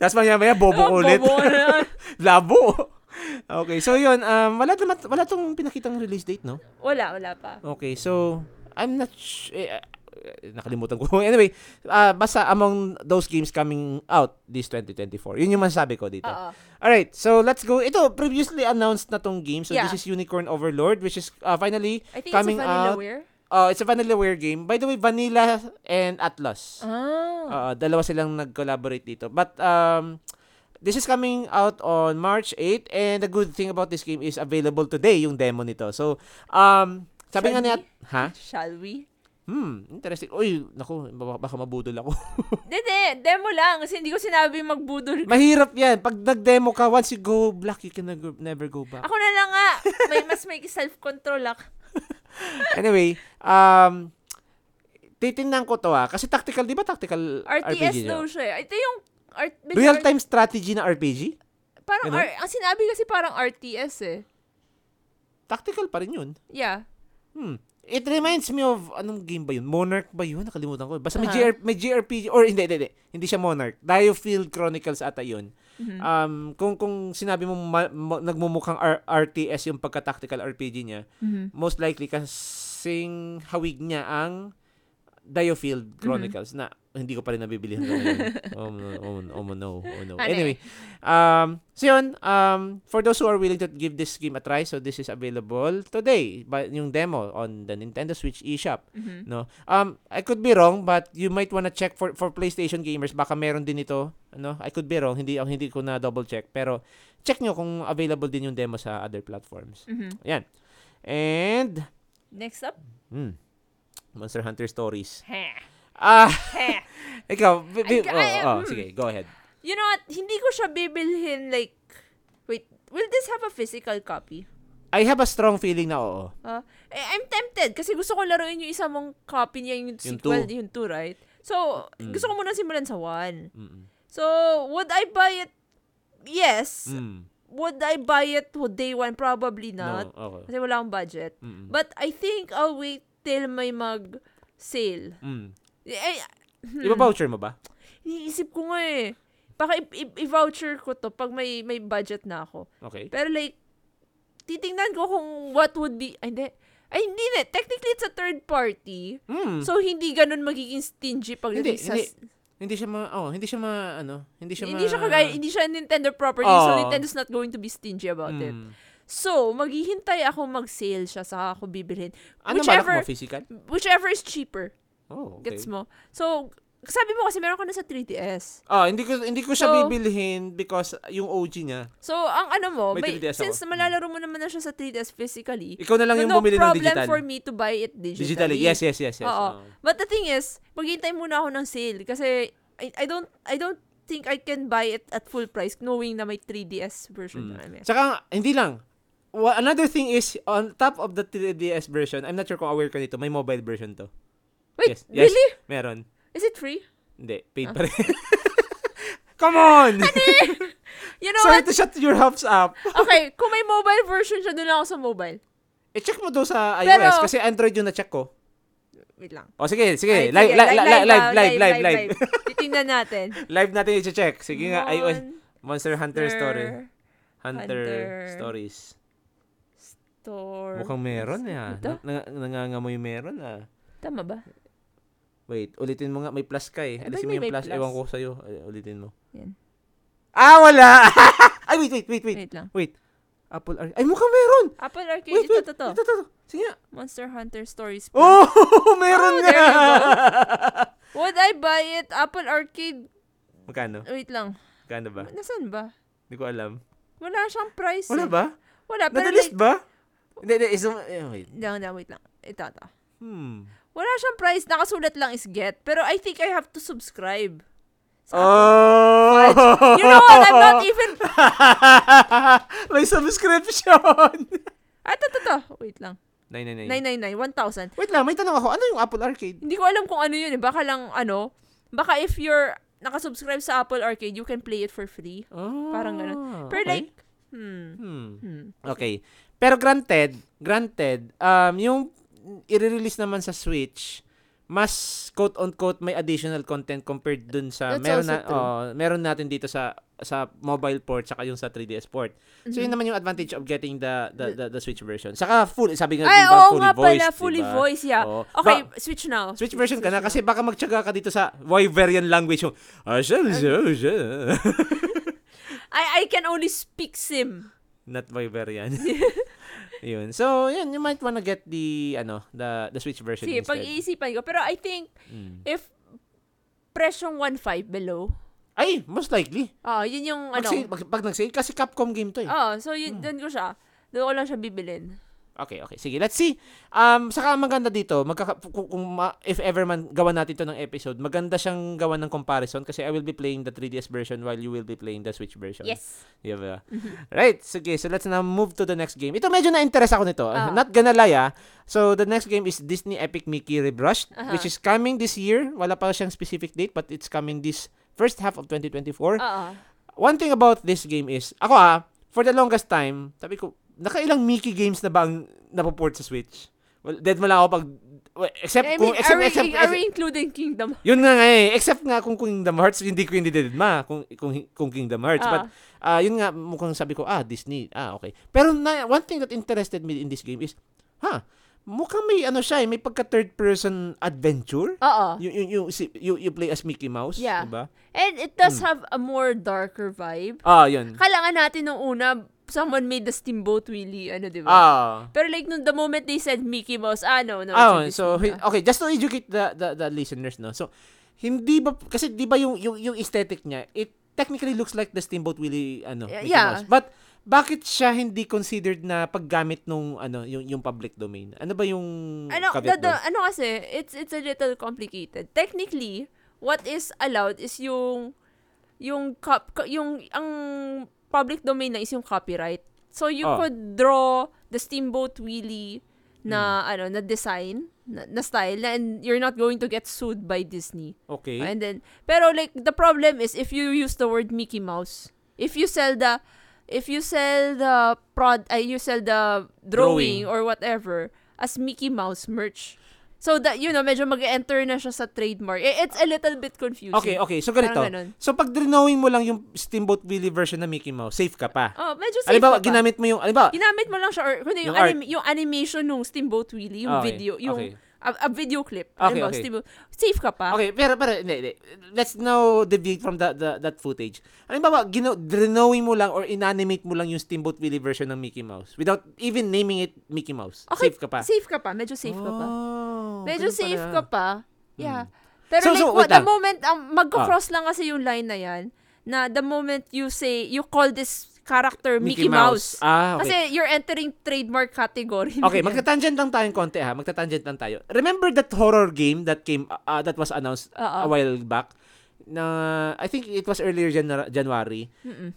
Tapos maya maya bobo oh, ulit. bobo na. (laughs) Labo. Okay, so yun, um, wala naman, wala tong pinakitang release date, no? Wala, wala pa. Okay, so, I'm not sh- eh, nakalimutan ko. (laughs) anyway, uh, basta among those games coming out this 2024. Yun yung masasabi ko dito. Oo. Alright, so let's go. Ito, previously announced na tong game. So Yeah. this is Unicorn Overlord, which is uh, finally I think coming it's a out. Vanillaware. Uh, it's a Vanillaware game. By the way, Vanilla and Atlas. Ah. Uh, dalawa silang nag-collaborate dito. But um this is coming out on March 8 and the good thing about this game is available today yung demo nito. So um sabi nga Shall niya, we? ha? Shall we? Hmm, interesting. Uy, naku, baka, mabudol ako. (laughs) Hindi, demo lang. Kasi hindi ko sinabi magbudol. Mahirap yan. Pag nag-demo ka, once you go black, you can never, go back. Ako na lang nga. May, mas may self-control ako. (laughs) Anyway, um, titingnan ko to ah. Kasi tactical, di ba tactical RPG RTS niya? daw siya. eh. Ito yung... Art, Real-time strategy na RPG? Parang? R- ang sinabi kasi parang RTS eh. Tactical pa rin yun. Yeah. Hmm. It reminds me of, anong game ba yun? Monarch ba yun? Nakalimutan ko. Basta may. GR, may GRPG, or hindi, hindi, hindi. Hindi siya Monarch. Diofield Chronicles ata yun. Mhm. Um, kung kung sinabi mo ma- ma- nagmumukhang R- RTS yung pagka-tactical RPG niya, Mhm. most likely kasing hawig niya ang Diofield Chronicles na hindi ko pa rin nabibili hanggang ngayon. (laughs) oh, no, oh, no, oh, no, oh, no. Anyway, um, so yun, um, for those who are willing to give this game a try, so this is available today, but yung demo on the Nintendo Switch eShop. Mhm. No. Um I could be wrong but you might wanna check for for PlayStation gamers baka meron din ito, ano? I could be wrong, hindi hindi ko na double check pero check nyo kung available din yung demo sa other platforms. Mhm. Yan. And Next up. hmm, Monster Hunter Stories. Heh. Ah, Heh. (laughs) ikaw, bi- bi- Ay, oh, oh, mm. sige, go ahead. You know what? Hindi ko siya bibilhin like... Wait, will this have a physical copy? I have a strong feeling na oo. Eh, I'm tempted kasi gusto ko laruin yung isa mong copy niya, yung, Yung sequel, two. yung 2, right? So, Mm. gusto ko muna simulan sa 1. Mm. So, would I buy it? Yes. Mm. Would I buy it to day one? Probably not. No, okay. Kasi wala akong budget. Mm. But I think I'll wait till may mag-sale. Mm. Eh, Iba-voucher mo ba? iniisip ko nga eh. Baka i- i-voucher ko to pag may may budget na ako. Okay. Pero like, titingnan ko kung what would be, ay, hindi. Ay, hindi na. Technically, it's a third party. Hmm. So, hindi ganun magiging stingy pagdating Hindi, sa... hindi. hindi siya ma oh, hindi siya ma ano, hindi siya Hindi ma siya kagaya, hindi siya Nintendo property, so Oo. Nintendo's not going to be stingy about it. Hmm. So, maghihintay ako mag-sale siya, saka ako bibilhin. Ano Whichever- mo physical? Whichever is cheaper. Oh, okay. Gets mo? So, sabi mo kasi meron ka na sa 3DS. Ah, hindi ko hindi ko siya So- bibilhin because yung OG niya. So, ang ano mo, May may, 3DS ako. since malalaro mo naman na siya sa 3DS physically, Ikaw na lang so yung no bumili ng problem digital. for me to buy it digitally. Digitally. Yes, yes, yes, yes. Oo. Oo. But the thing is, maghihintay muna ako ng sale kasi I, I don't I don't think I can buy it at full price knowing na may 3DS version Mm. na kami. Tsaka, hindi lang. Wa- another thing is, on top of the 3DS version, I'm not sure kung aware ka nito, may mobile version to. Wait, Yes, yes. really? Meron. Is it free? Hindi, paid Ah. pa rin. (laughs) Come on! (laughs) You know Sorry what? to shut your hopes up. (laughs) Okay, kung may mobile version siya, doon lang ako sa mobile. I-check mo daw sa iOS Pero- kasi Android yung na-check ko. Wait lang. O sige, sige. Ay, live, live, live, live, live, live, live, live. Titingnan natin. Live natin i-check. Sige nga, iOS. Mon- Monster Hunter Story. Hunter, Hunter. Stories. Store. Mukhang meron ah. Ito? Na, na, nangangamoy meron ah. Tama ba? Wait, ulitin mo nga. May plus ka eh. Eh, Alisin mo yung plus. plus? Ewan ko sa'yo. Ay, ulitin mo. Yan. Ah, wala! (laughs) Ay, wait, wait, wait, wait. Wait lang. Wait. Apple Arcade. Ay, mukhang meron! Apple Arcade, Wait, wait. ito, to. Ito, ito, ito. Sige nga. Monster Hunter Stories. Oh, (laughs) meron Oh, nga! Would I buy it? Apple Arcade. Magkano? Wait lang. Magkano ba? Nasaan ba? Hindi ko alam. Wala siyang price. Wala eh. ba? Wala. Nadalist like, ba? Hindi, hindi. Isum, eh, wait. lang, lang, wait lang. Ito, ito. Hmm. Wala siyang price. Nakasulat lang is get. Pero I think I have to subscribe. Sa Oh! You know what? I'm not even... (laughs) May subscription! (laughs) Ah, ito, ito, ito. Wait lang. 999. 999. 1,000. Wait lang, may tanong ako. Ano yung Apple Arcade? Hindi ko alam kung ano yun eh. Baka lang, ano, baka if you're nakasubscribe sa Apple Arcade, you can play it for free. Oh, Parang ganun. Pero okay. like, hmm, Hmm. hmm. Okay. Pero granted, granted, um, yung i-release naman sa Switch, mas quote-unquote may additional content compared dun sa That's meron na oh, meron natin dito sa sa mobile port saka yung sa 3DS port. So yun Mhm. naman yung advantage of getting the the, the, the Switch version. Saka full sabi nga Ay, di ba, oo fully nga voiced, pala, fully ba? voice, yeah. Oo. Okay, Ba- switch now. Switch version ka na Switch kasi baka magtiyaga ka dito sa Wyverian language yung ah. (laughs) I, I can only speak sim. Not Wyverian. (laughs) yun. So, yun, you might wanna get the ano, the the Switch version Sige, instead. pag-iisipan ko. Pero I think, Mm. if presyong 1.5 below, Ay, most likely. ah, yun yung ano. Mag-sale, pag, pag nag-sale, kasi Capcom game to eh. Oh, so yun, Hmm. doon ko siya. Doon ko lang siya bibilin. Okay, okay. Sige, let's see. Um, saka maganda dito, magkaka- kung, kung ma- if ever man gawa natin to ng episode, maganda siyang gawa ng comparison kasi I will be playing the 3DS version while you will be playing the Switch version. Yes. Di ba? Right. Sige, so let's now move to the next game. Ito medyo na-interest ako nito. Ah. Not gonna lie ah. So the next game is Disney Epic Mickey Rebrushed, Aha. which is coming this year. Wala pa siyang specific date, but it's coming this first half of 2024. Oo. One thing about this game is, ako ah, for the longest time, sabi ko, nakailang Mickey games na ba ang napoport sa Switch? Well, dead mo lang ako pag, well, except I kung, mean, except, are, we, except, are we including Kingdom? yun nga nga eh, except nga kung Kingdom Hearts, hindi ko hindi ma kung, kung, kung Kingdom Hearts. But, Ah. ah yun nga, mukhang sabi ko, ah, Disney, ah, okay. Pero na, one thing that interested me in this game is, ha, mukhang may ano siya eh, may pagka third person adventure. Oo. You, you, you, you, you play as Mickey Mouse, Yeah. diba? And it does have a more darker vibe. Ah, yun. Kailangan natin nung una, someone made the Steamboat Willie, ano, di ba? Ah. Pero like, nung the moment they said Mickey Mouse, ah, no, no. Oh, it's a so na. okay, just to educate the the, the listeners no. So hindi ba kasi di ba yung yung, yung aesthetic niya, it technically looks like the Steamboat Willie ano, Yeah, Mickey yeah. Mouse. But bakit siya hindi considered na paggamit nung ano, yung yung public domain? Ano ba yung ano, the, the, ano kasi, it's, it's a little complicated. Technically, what is allowed is yung, yung, cop, co- yung, ang public domain na is yung copyright. So, you Oh. could draw the Steamboat Willie na, Hmm. ano, na design, na, na style, and you're not going to get sued by Disney. Okay. And then, pero like, the problem is if you use the word Mickey Mouse, if you sell the, if you sell the prod, uh, you sell the drawing, Drawing. or whatever as Mickey Mouse merch, So that, you know, medyo mag-enter na siya sa trademark. Eh, It's a little bit confusing. Okay, okay. So ganito. So pag drenowing mo lang yung Steamboat Willie version ng Mickey Mouse, safe ka pa. Oh, medyo safe Alimbawa, ka pa. ginamit mo yung, alimbawa, Ginamit mo lang siya, or kundi yung, Yung anim- yung animation ng Steamboat Willie, yung Okay, video, yung okay. A, a video clip. Okay, Halimbawa, okay. Steamboat, safe ka pa. Okay, pero pero hindi, hindi. Let's now deviate from the, the that footage. Ano ba, gino, drenowing mo lang or inanimate mo lang yung Steamboat Willie version ng Mickey Mouse without even naming it Mickey Mouse. Okay, Safe ka pa. Safe ka pa. Medyo safe ka pa. Oh, Medyo safe pala. ka pa. Yeah. Mm. Pero So- like, so, what, the moment, um, magko-cross lang kasi yung line na yan, na the moment you say, you call this character Mickey, Mouse. Ah, okay. Kasi you're entering trademark category. Okay, magta-tangent lang tayong konti ha. Magta-tangent lang tayo. Remember that horror game that came uh, that was announced Oo. a while back? Na I think it was earlier Janu- January. Mm-mm.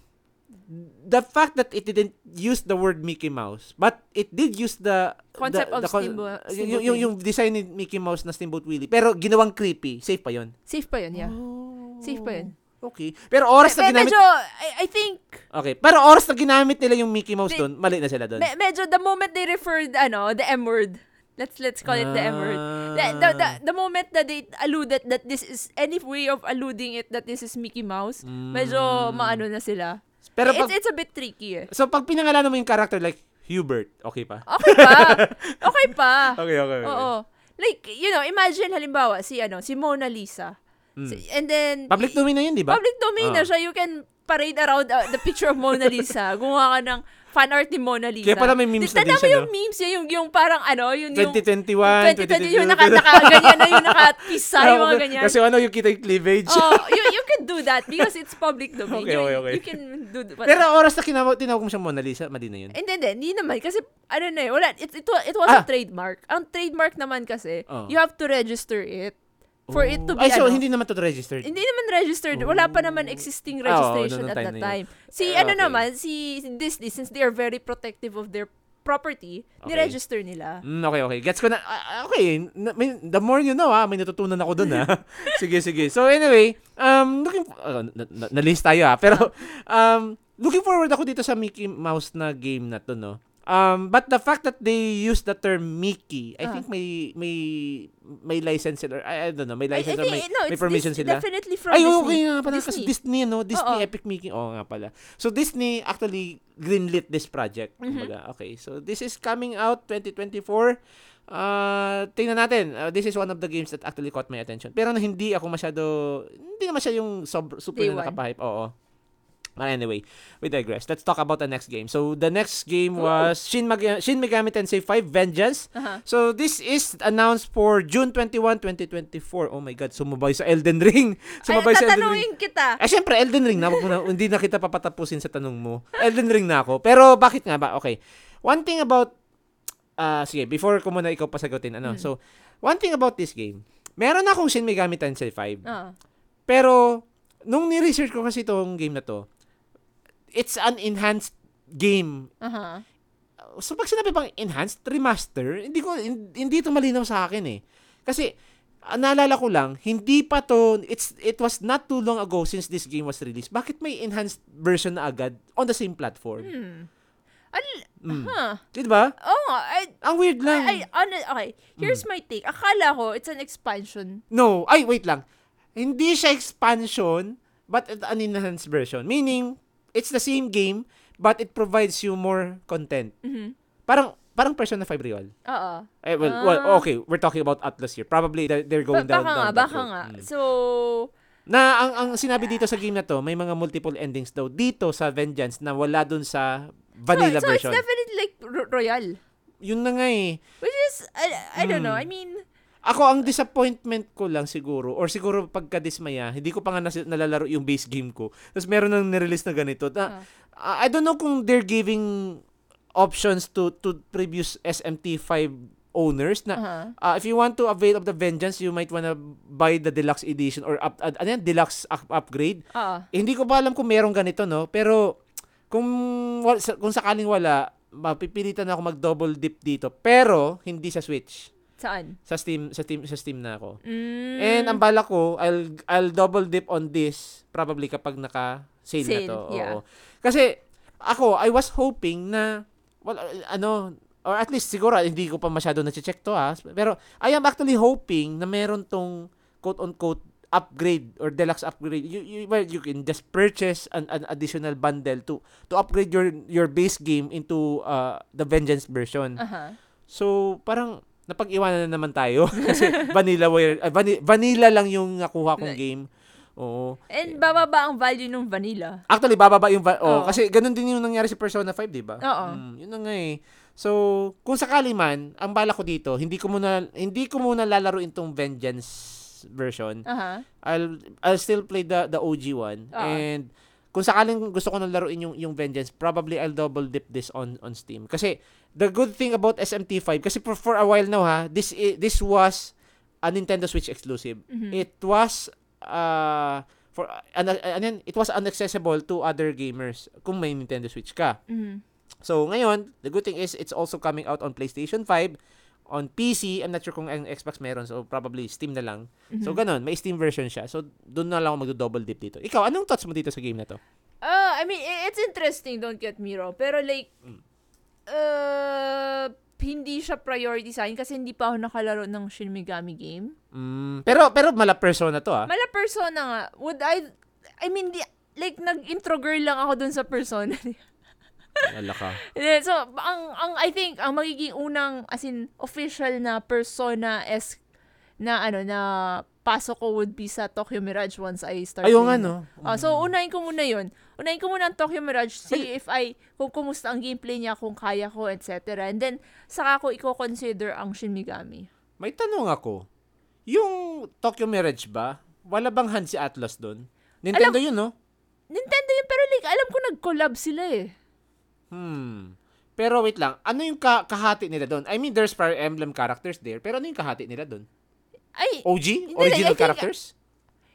The fact that it didn't use the word Mickey Mouse, but it did use the Concept the, of the con- Steamboat- yung, yung, yung design ni Mickey Mouse na Steamboat Willie. Pero ginawang creepy. Safe pa 'yon. Safe pa yun, yeah. Oh. Safe pa yun. Okay. Pero oras na ginamit medyo, I, I think, Okay. Pero oras na ginamit nila yung Mickey Mouse doon, mali na sila doon. me- medyo the moment they referred, ano, the M word, let's let's call it the M word. The, the, the, Ah. the moment that they alluded that this is, any way of alluding it that this is Mickey Mouse, medyo Mm. maano na sila. Pero it's, pag, it's a bit tricky eh. so pag pinangalanan mo yung character like Hubert, okay pa? Okay pa. (laughs) Okay pa. Okay, okay. okay. Oo. Like, you know, imagine halimbawa si ano, si Mona Lisa. Mm. Si- and then Public domain na yun, di ba? Public domain na Ah. siya. You can parade around uh, the picture of Mona Lisa. (laughs) Gumawa ka ng fan art ni Mona Lisa. Kaya pala may memes na din siya, yung no? memes niya, yung, yung parang ano, yung, yung 2021, 2020, yung naka, naka, ganyan na, yung naka-kiss (laughs) sign, yung mga ganyan. Kasi ano, yung kita yung cleavage. Oh, (laughs) you, you can do that because it's public domain. Okay, you, okay, okay. You can do what, Pero oras na kinawag, tinawag mo siyang Mona Lisa, mali na yun. And then, hindi naman. Kasi, ano na eh, wala, it, it, it was a Ah. trademark. Ang trademark naman kasi, Oh. you have to register it for it to be, Ay, so ano, hindi naman to registered. Hindi naman registered. Wala pa naman existing Ah, oo, registration noong at that time. Si Ah, ano okay. naman, si Disney, since they are very protective of their property, Okay. ni-register nila. Mm, okay, okay. Gets ko na. ah, okay. Na- may- the more you know, ah, may natutunan ako dun, ah. (laughs) sige, sige. So, anyway, um, looking, uh, na, na, na-list tayo, ah. Pero, (laughs) um, looking forward ako dito sa Mickey Mouse na game na to, no? Um, but the fact that they use the term Mickey, I Ah. think may may may license sila. I, I don't know, may I, I license or may, no, may permission Dis- sila. definitely from Ay, Disney. okay nga pala. Kasi Disney. Disney, no? Disney Oo. Epic Mickey. Oo nga pala. So, Disney actually greenlit this project. Mhm. Kumbaga. Okay. So, this is coming out 2024. Uh, tingnan natin. Uh, this is one of the games that actually caught my attention. Pero na hindi ako masyado, hindi naman siya yung sob, super Day na nakapahype. Oo. But anyway, we digress. Let's talk about the next game. So, the next game was Shin, Mag- Shin Megami Tensei 5 Vengeance. Aha. So, this is announced for June 21, 2024. Oh my God, sumabay sa Elden Ring. Ay, Sumabay sa Elden Ring. kita. Eh, syempre, Elden Ring na. Wag mo na. hindi na kita papatapusin sa tanong mo. Elden Ring na ako. Pero, bakit nga ba? Okay. One thing about, ah sige, before ko muna ikaw pasagutin, ano. Mm. So, one thing about this game, meron akong Shin Megami Tensei 5. Ah. Pero, nung ni-research ko kasi itong game na to, it's an enhanced game. Aha. So, pag sinabi bang enhanced, remaster, hindi ko, hin- hindi ito malinaw sa akin eh. Kasi, ah, naalala ko lang, hindi pa to, it's, it was not too long ago since this game was released. Bakit may enhanced version na agad on the same platform? Hmm. Al- Mm. huh. Di ba? Oo nga. I, Ang weird lang. I, I, okay. Here's my take. Akala ko, it's an expansion. no, ay, wait lang. Hindi siya expansion, but an enhanced version. Meaning, it's the same game, but it provides you more content. Mhm. Parang, parang Persona 5 Real. Oo. Eh, well, Ah. well, okay, we're talking about Atlas here. Probably they're, they're Ba- going down, baka down nga, baka nga. Mm. So, Na ang ang sinabi dito sa game na to, may mga multiple endings daw dito sa Vengeance na wala dun sa vanilla so, so version. it's definitely like ro- royal. Yun na nga eh. Which is, I, I don't know. Mm. I mean, Ako ang disappointment ko lang siguro or siguro pagka-dismaya, hindi ko pa nga nas- nalalaro yung base game ko. Tapos meron nang nirelease na ganito. Na, Ah. I don't know kung they're giving options to to previous SMT5 owners na aha. Uh, if you want to avail of the vengeance, you might wanna buy the deluxe edition or up, uh, ano yan, deluxe up- upgrade. Oo. Eh, hindi ko pa alam kung merong ganito, no? Pero kung kung sakaling wala, mapipilitan ako mag-double dip dito. Pero hindi sa Switch. Saan? Sa Steam, sa Steam, sa Steam na ako. Mm. And ang bala ko, I'll I'll double dip on this probably kapag naka-sale na Sale, to. yeah. Oo. Kasi ako, I was hoping na wala ano or at least siguro hindi ko pa masyado na-check to ha. Pero I am actually hoping na meron tong quote-unquote upgrade or deluxe upgrade. You, you, well, you can just purchase an, an additional bundle to to upgrade your your base game into uh, the Vengeance version. Aha. So, parang napag-iwanan na naman tayo (laughs) kasi vanilla wire, uh, vani- vanilla lang yung nakuha kong game. Oo. And bababa ang value ng vanilla. Actually, bababa yung va- oh, Oo. kasi ganun din yung nangyari sa Persona 5, 'di ba? Oo. Mm, yun na nga eh. So, kung sakali man, ang bala ko dito, hindi ko muna hindi ko muna lalaruin tong Vengeance version. Aha. I'll I'll still play the the OG one. Oo. And kung sakaling gusto ko nang laruin yung yung Vengeance, probably I'll double dip this on on Steam. Kasi the good thing about SMT5 kasi for, for a while now ha, this this was a Nintendo Switch exclusive. Mhm. It was uh for and, and then it was inaccessible to other gamers kung may Nintendo Switch ka. Mhm. So ngayon, the good thing is it's also coming out on PlayStation 5, on PC, I'm not sure kung ang Xbox meron, so probably Steam na lang. So Mhm. ganun, may Steam version siya. So doon na lang ako mag-double dip dito. Ikaw, anong thoughts mo dito sa game na to? Ah, I mean, it's interesting, don't get me wrong. Pero like, Mm. uh, hindi siya priority sa akin kasi hindi pa ako nakalaro ng Shin Megami game. Mm, pero pero mala persona to ah. Mala persona nga, would I, I mean, di, like, nag-intro girl lang ako dun sa persona. Ka. (laughs) Eh, so, ang, ang, I think, ang magiging unang, as in, official na persona es na, ano, na pasok ko would be sa Tokyo Mirage once I start. Ayun nga no. Ah, so, unahin ko muna yun. Unahin ko muna ang Tokyo Mirage, see if I, kung kumusta ang gameplay niya, kung kaya ko, etc. And then, saka ko i-consider ang Shin Megami. May tanong ako. Yung Tokyo Mirage ba? Wala bang hand si Atlas doon? Nintendo yun, no? Nintendo yun, pero like, alam ko nag-collab sila eh. Hmm. Pero wait lang, ano yung ka- kahati nila doon? I mean, there's Fire Emblem characters there, pero ano yung kahati nila doon? Ay, OG? Hindi, Original think- characters?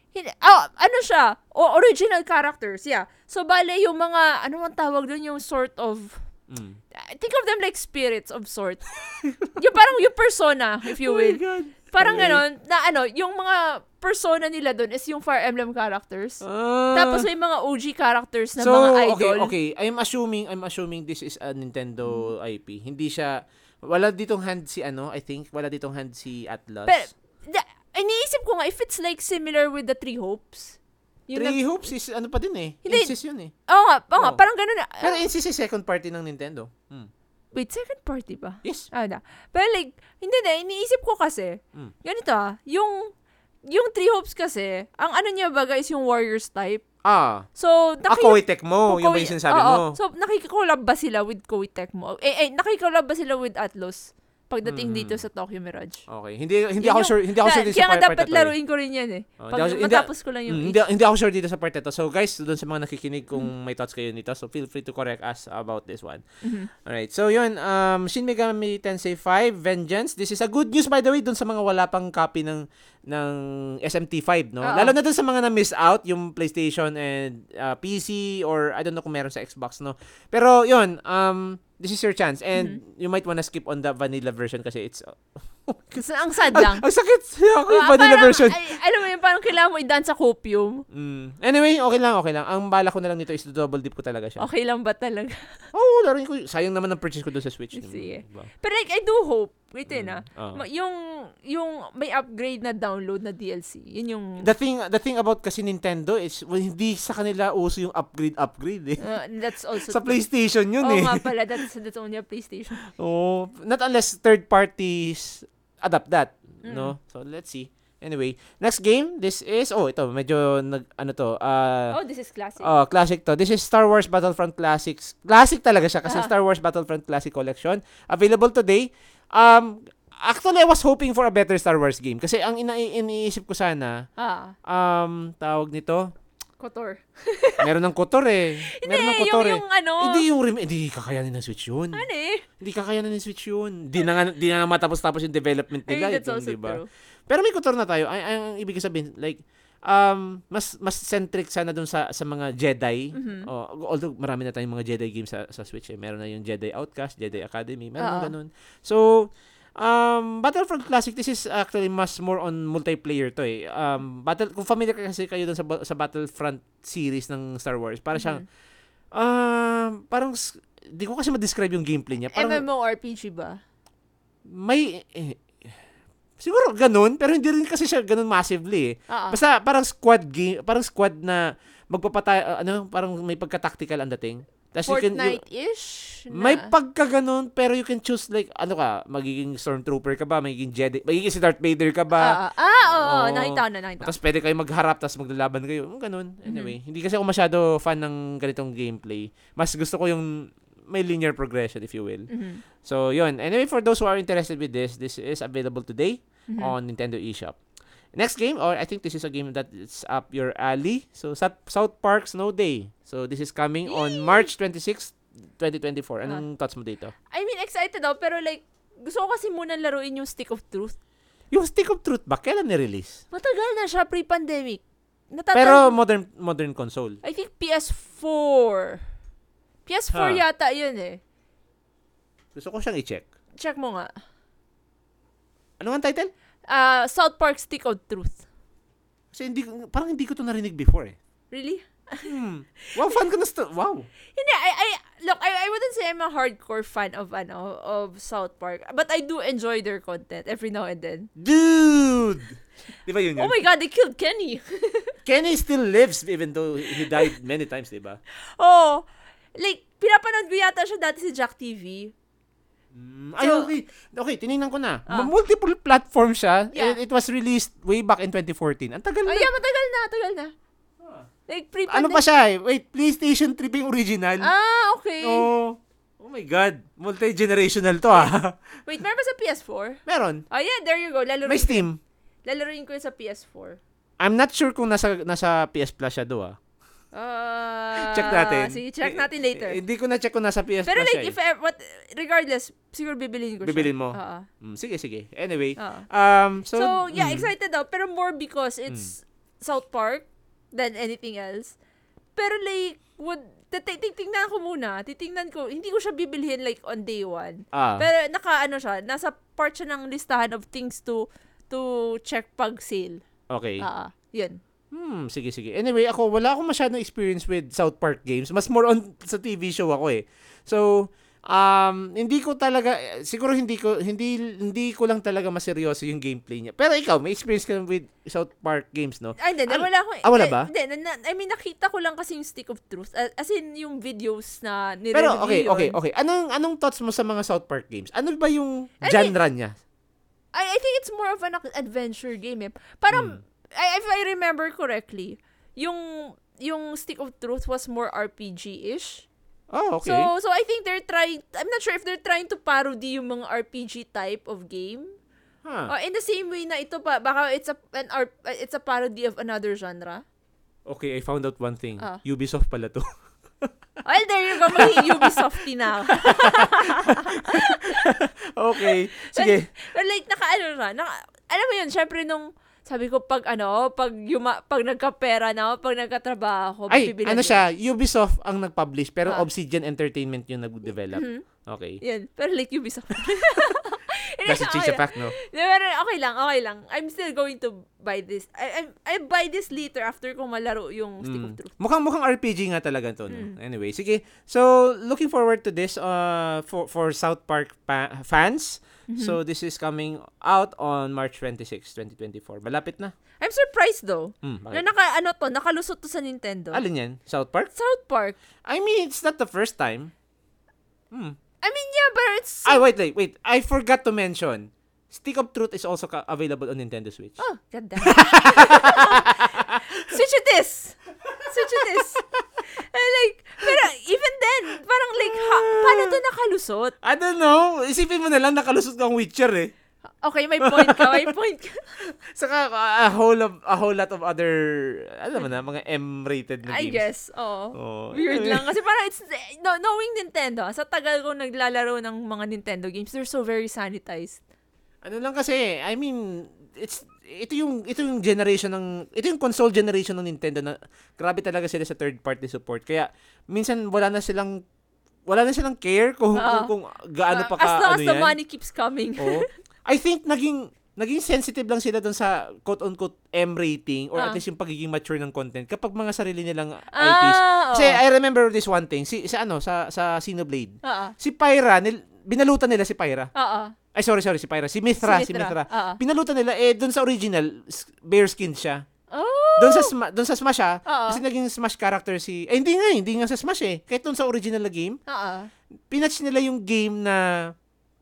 Hindi, oh, ano siya? O, original characters, yeah. So, bale, yung mga, ano man tawag doon, yung sort of, Mm. think of them like spirits of sort. (laughs) yung parang yung persona, if you Oh my will. God. Parang Okay. ganon, na ano, yung mga persona nila doon is yung Fire Emblem characters. Ah. Tapos may mga OG characters na so, mga okay, idol. okay. I'm assuming, I'm assuming this is a Nintendo IP. Hindi siya, wala ditong hand si ano, I think, wala ditong hand si Atlas. Pero, da, iniisip ko nga, if it's like similar with the Three Hopes. Yung Three Hoops is ano pa din eh. Hindi. Insys yun eh. Oo nga, oo nga, Oo. parang ganun. na- Pero Insys is second party ng Nintendo. Hmm. Wait, second party ba? Yes. Ah, na. Pero like, hindi na, iniisip ko kasi, Mm. ganito ah, yung, yung Three Hopes kasi, ang ano niya baga is yung Warriors type. Ah, So, ako Koei Tecmo, yung ba yung sinasabi oo, mo? So, nakikikolab ba sila with Koei Tecmo? Eh, eh, nakikikolab ba sila with Atlas? Pagdating Mm. dito sa Tokyo Mirage. Okay, hindi hindi Yun ako yung- sure, hindi ako sure dito kaya sa part, dapat part to eh. laruin ko rin yan eh. Oh, Pag hindi matapos ko lang yung hindi, hindi ako sure dito sa part na to. So guys, doon sa mga nakikinig kung may thoughts kayo nito, so feel free to correct us about this one. Mhm. Alright, so yun, um, Shin Megami Tensei 5, Vengeance. This is a good news by the way doon sa mga wala pang copy ng ng SMT5, no? Oo. Lalo na doon sa mga na-miss out, yung PlayStation and uh, PC or I don't know kung meron sa Xbox, no? Pero yun, um, this is your chance and Mm-hmm. you might wanna skip on the vanilla version kasi it's Kasi ang sad lang. ang sakit. Ako yung Ah, vanilla parang, version. Ay, alam mo yun, parang kailangan mo i-dance sa copium. Mm. Anyway, okay lang, okay lang. Ang bala ko na lang nito is double dip ko talaga siya. Okay lang ba talaga? Oo, oh, laruin ko. Sayang naman ang purchase ko doon sa Switch. Sige. Diba? Pero like, I do hope, wait Mm, na, oo. ma- yung, yung may upgrade na download na DLC, yun yung, The thing the thing about kasi Nintendo is well, hindi sa kanila uso yung upgrade upgrade eh. uh, that's also (laughs) sa PlayStation yun Oo eh. nga pala, (laughs) that's, that's only a PlayStation. Oo. not unless third parties adapt that, Mm. no? So let's see. Anyway, next game, this is oh, ito medyo nag ano to, uh oh, this is classic. Oh, classic to. This is Star Wars Battlefront Classics. Classic talaga siya kasi Ah. Star Wars Battlefront Classic Collection. Available today. Um, actually, I was hoping for a better Star Wars game. Kasi ang ina iniisip ko sana, ah, um, tawag nito, Kotor. (laughs) meron ng kotor eh. meron ng Hindi, kotor yung, eh. yung ano, Hindi yung rem- hindi kakayanin ng Switch yun. ano eh. Hindi kakayanin ng Switch yun. Di na nga, di na nga matapos-tapos yung development I mean, nila. that's itong, also di ba? true. Pero may kotor na tayo. Ay, ay, ang ibig sabihin, like, um, mas mas centric sana dun sa sa mga Jedi. Mhm. Oh, although marami na tayong mga Jedi games sa, sa Switch. Eh. Meron na yung Jedi Outcast, Jedi Academy, meron Oo. ganun. So, um, Battlefront Classic, this is actually mas more on multiplayer to eh. Um, battle, kung familiar ka kasi kayo dun sa, sa Battlefront series ng Star Wars, para siyang, Mhm. um, parang di ko kasi ma-describe yung gameplay niya. Parang MMORPG ba? may, eh, siguro ganun, pero hindi rin kasi siya ganun massively eh. Basta parang squad game, parang squad na magpapatay, uh, ano, parang may pagka-tactical ang dating. Tas you can- you- Fortnite-ish? may na- pagka ganun, pero you can choose like, ano ka, magiging stormtrooper ka ba, magiging Jedi, magiging si Darth Vader ka ba, Ah, ah, ah, oo, Oo. nakita ko na, nakita ko. tapos pwede kayo magharap, tapos maglalaban kayo. Mm, ganun. Anyway, hindi kasi ako masyado fan ng ganitong gameplay. Mas gusto ko yung may linear progression, if you will. Mhm. So, yun. Anyway, for those who are interested with this, this is available today Mhm. on Nintendo eShop. Next game, or I think this is a game that is up your alley. So, South, Park Snow Day. So, this is coming on March 26, 2024. Anong thoughts mo dito? I mean, excited ako, pero like, gusto ko kasi muna laruin yung Stick of Truth. Yung Stick of Truth ba? Kailan ni-release? Matagal na siya, pre-pandemic. Natatan- Pero modern modern console. I think PS4. PS4 Ha. yata yun eh. Gusto ko siyang i-check. Check mo nga. Ano ang title? Ah, South Park Stick of Truth. Kasi hindi, parang hindi ko to narinig before eh. Really? Hmm. Wow, fan ka na sto- Wow. Hindi, I, I, look, I, I wouldn't say I'm a hardcore fan of, ano, of South Park. But I do enjoy their content every now and then. Dude! Di ba yun yun? Oh my God, they killed Kenny. (laughs) Kenny still lives even though he died many times, di ba? oh, like, pinapanood ko yata siya dati si Jack TV. Mm, ay, So- okay. Okay, tinignan ko na. Ah. Multiple platform siya. Yeah. It, it was released way back in 2014. Ang tagal Oh, na. yeah, matagal na, matagal na. Like, pre Ano pa siya eh? Wait, PlayStation 3 ba yung original? Ah, okay. Oh. Oh my God. Multi-generational to ah. (laughs) Wait, meron ba sa PS4? Meron. Oh, yeah, there you go. Lalaroin, May Steam. lalaroin ko yun sa PS4. I'm not sure kung nasa nasa PS Plus siya do ah. Ah, Check natin. Sige, check Eh, natin later. eh, Hindi ko na check kung nasa PS Pero Plus like, siya. if, eh. ever, what, regardless, siguro bibilin ko siya. Bibilin mo? Oo. Mm, sige, sige. Anyway. Oo. Um, so, So, yeah, mm, excited daw. Pero more because it's South Park than anything else. Pero like, would, titi- titingnan ko muna. Titingnan ko. Hindi ko siya bibilhin like on day one. Ah, Pero naka ano siya, nasa part siya ng listahan of things to to check pag sale. okay. Ah, yun. Hmm, sige, sige. Anyway, ako, wala akong masyadong experience with South Park games. Mas more on (laughs) sa TV show ako eh. So, um, hindi ko talaga, siguro hindi ko, hindi, hindi ko lang talaga maseryoso yung gameplay niya. Pero ikaw, may experience ka with South Park games, no? Ay, hindi. Wala ko. Ah, wala ba? Hindi. na, I mean, nakita ko lang kasi yung Stick of Truth. As in, yung videos na nire-review Pero, okay, yun. okay, okay. Anong, anong thoughts mo sa mga South Park games? Ano ba yung I genre niya? I, I think it's more of an adventure game eh. Parang, Hmm. I, if I remember correctly, yung yung Stick of Truth was more RPG-ish. Oh, okay. So, so I think they're trying, I'm not sure if they're trying to parody yung mga RPG type of game. huh. Uh, in the same way na ito pa, baka it's a, an art, it's a parody of another genre. Okay, I found out one thing. Ah. Ubisoft pala to. (laughs) Well, there you go, magiging Ubisoft na (laughs) okay. Sige. But like, naka-ano siya, naka, alam mo yun, syempre nung, sabi ko, pag ano, pag, yuma, pag nagkapera na ako, pag nagkatrabaho, Ay, ano siya, Ubisoft ang nag-publish, pero Ah. Obsidian Entertainment yung nag-develop. Mhm. Okay. Yan, pero like Ubisoft. (laughs) A okay lang. fact, no? Pero okay lang, okay lang. I'm still going to buy this. I, I, I buy this later after kong malaro yung Stick of Mm. Truth. Mukhang mukhang RPG nga talaga to, no? Mm. Anyway, sige. So, looking forward to this uh for for South Park pa- fans. Mm-hmm. So, this is coming out on March 26, 2024. Malapit na. I'm surprised though. Hmm, Na naka, ano to, nakalusot to sa Nintendo. Alin yan? South Park? South Park. I mean, it's not the first time. Hmm. I mean, yeah, but it's... Ah, wait, wait, wait. I forgot to mention. Stick of Truth is also ka- available on Nintendo Switch. Oh, damn. (laughs) Switch it is. Switch it is. And like, pero even then, parang like, ha, paano to nakalusot? I don't know. Isipin mo na lang nakalusot ka ang Witcher eh. Okay, may point ka, may point ka. (laughs) Saka a whole of, a whole lot of other alam mo na mga M-rated na I games. guess, oo. Oh. Weird lang. Kasi parang it's, no, knowing Nintendo, sa tagal ko naglalaro ng mga Nintendo games, they're so very sanitized. Ano lang kasi, I mean, it's ito yung ito yung generation ng ito yung console generation ng Nintendo na grabe talaga sila sa third party support. Kaya minsan wala na silang wala na silang care kung Oo. kung, kung gaano pa as ka long ano as the yan. money keeps coming. Oo. I think naging naging sensitive lang sila dun sa quote-unquote M rating or Ah. at least yung pagiging mature ng content kapag mga sarili nilang IPs. Ah, Kasi oo. I remember this one thing, si, sa ano, sa, sa Xenoblade. Oo. Si Pyra, nil, binalutan nila si Pyra. Oo. Ay, sorry, sorry, si Pyra. Si Mithra, si Mithra. Oo. Pinalutan nila, eh, dun sa original, bare skin siya. Oh. Doon sa Sma- doon sa Smash ah, Oo. kasi naging Smash character si Eh hindi nga, hindi nga sa Smash eh. Kahit doon sa original na game, Oo. pinatch nila yung game na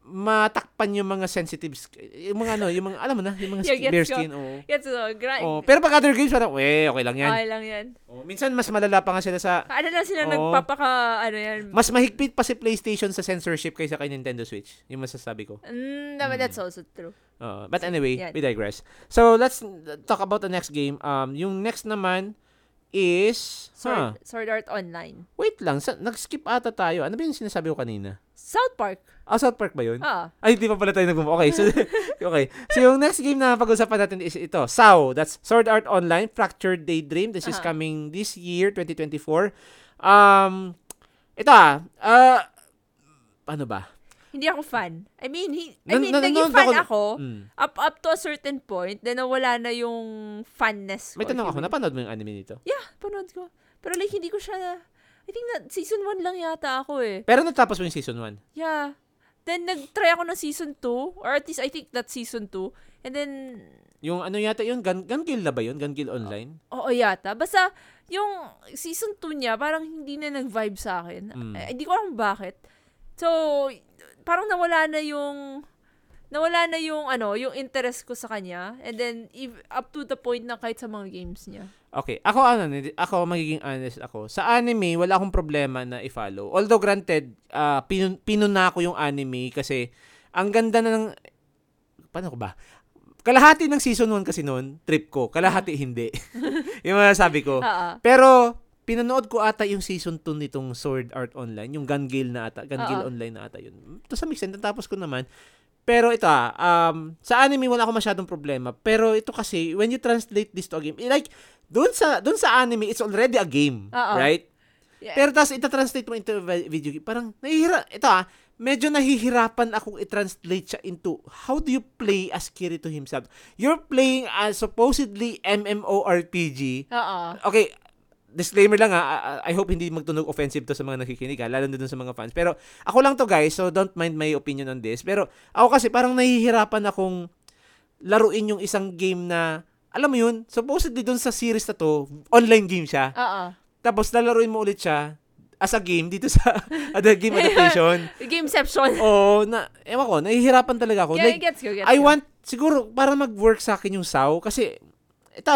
matakpan yung mga sensitive yung mga ano, yung mga alam mo na, yung mga Yeah, sk- gets bare ko. skin oh. Yan, so, gra- Oh, pero pag other games parang, "We, okay lang 'yan." Okay lang yan. Oh, minsan mas malala pa nga sila sa Ano lang sila Oo. nagpapaka, ano yan. mas mahigpit pa si PlayStation sa censorship kaysa kay Nintendo Switch. Yung masasabi ko. Mm, naman, that's also true. Uh, but anyway, Yan. we digress. So, let's talk about the next game. Um, yung next naman is... Huh, Sword, Sword Art Online. wait lang, sa, nag-skip ata tayo. Ano ba yung sinasabi ko kanina? South Park. Ah, South Park ba yun? Ah. Ay, hindi pa pala tayo nag Okay, so, (laughs) okay. So, yung next game na pag-usapan natin is ito. SAO. That's Sword Art Online, Fractured Daydream. This is Aha. coming this year, 2024. Um, ito ah, uh, ano ba? Hindi ako fan. I mean, he, I mean, nan- naging nanonood fan ako- ako, Mm. up up to a certain point, then nawala na yung fanness ko. May tanong ako, napanood mo yung anime nito? Yeah, panood ko. Pero like, hindi ko siya, I think na, season 1 lang yata ako eh. Pero natapos mo yung season 1. Yeah. Then, nag-try ako ng season 2, or at least I think that's season 2. And then, Yung ano yata yun, Gun, Gun Guild na ba yun? Gun Guild Online? oo yata. Basta, yung season 2 niya, parang hindi na nag-vibe sa akin. Mm. Eh, Hindi ko alam bakit. So, parang nawala na yung nawala na yung ano, yung interest ko sa kanya. And then if, up to the point na kahit sa mga games niya. Okay, ako ano, ako magiging honest ako. Sa anime, wala akong problema na i-follow. Although granted, uh, pinun- pinuna ko yung anime kasi ang ganda na ng paano ko ba? Kalahati ng season 1 kasi noon, trip ko. Kalahati hindi. (laughs) (laughs) yung mga sabi ko. Oo. Pero pinanood ko ata yung season 2 nitong Sword Art Online, yung Gun Gale na ata, Gun Gale. Online na ata yun. To some extent, natapos ko naman. Pero ito ah, um, sa anime wala ako masyadong problema. Pero ito kasi, when you translate this to a game, like, doon sa, doon sa anime, it's already a game. Oo. Right? Yeah. Pero tapos ita-translate mo into a vi- video game, parang nahihira, ito ah, medyo nahihirapan akong i-translate siya into how do you play as Kirito himself. You're playing as supposedly MMORPG. Oo. Okay, disclaimer lang ha, I I hope hindi magtunog offensive to sa mga nakikinig ha, lalo na dun sa mga fans. Pero ako lang to guys, so don't mind my opinion on this. Pero ako kasi parang nahihirapan akong laruin yung isang game na, alam mo yun, supposedly dun sa series na to, online game siya. Oo. Tapos lalaruin mo ulit siya as a game dito sa (laughs) other game (laughs) adaptation. Gameception. Oo, na, ewan ko, nahihirapan talaga ako. Yeah, Like, gets ko, gets I ko. want, siguro, para mag-work sa akin yung SAO, kasi, ito,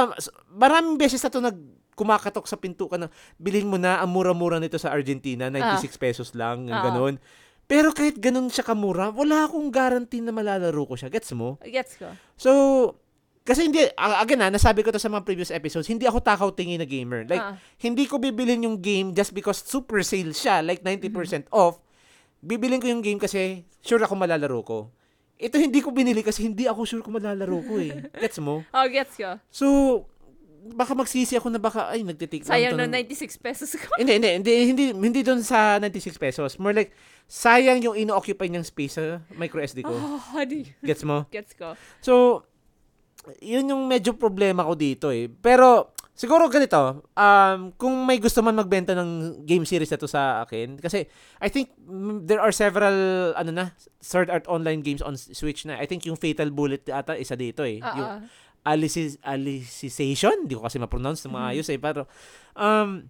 maraming beses na to nag, kumakatok sa pinto ka na, bilhin mo na, ang mura-mura nito sa Argentina, 96 pesos lang, Ah. ganun. Pero kahit ganun siya kamura, wala akong guarantee na malalaro ko siya. Gets mo? Gets ko. So, kasi hindi, again na, nasabi ko to sa mga previous episodes, hindi ako takaw tingin na gamer. Like, Ah. hindi ko bibilin yung game just because super sale siya, like 90% off. Bibilin ko yung game kasi sure ako malalaro ko. Ito hindi ko binili kasi hindi ako sure kung malalaro ko eh. (laughs) Gets mo? Oh, gets ko. So, baka magsisi ako na baka, ay, nagtitik lang Sayang to no ng- 96 pesos ko. hindi, hindi, hindi, hindi, hindi doon sa 96 pesos. More like, sayang yung ino-occupy niyang space sa micro SD ko. Oh, honey. Gets mo? Gets ko. So, yun yung medyo problema ko dito eh. Pero, siguro ganito, um, kung may gusto man magbenta ng game series na to sa akin, kasi I think there are several, ano na, Sword Art Online games on Switch na. I think yung Fatal Bullet ata isa dito eh. Oo. Yung Alicis, Alicization, hindi ko kasi ma-pronounce Mm-hmm. na maayos eh. Pero, um,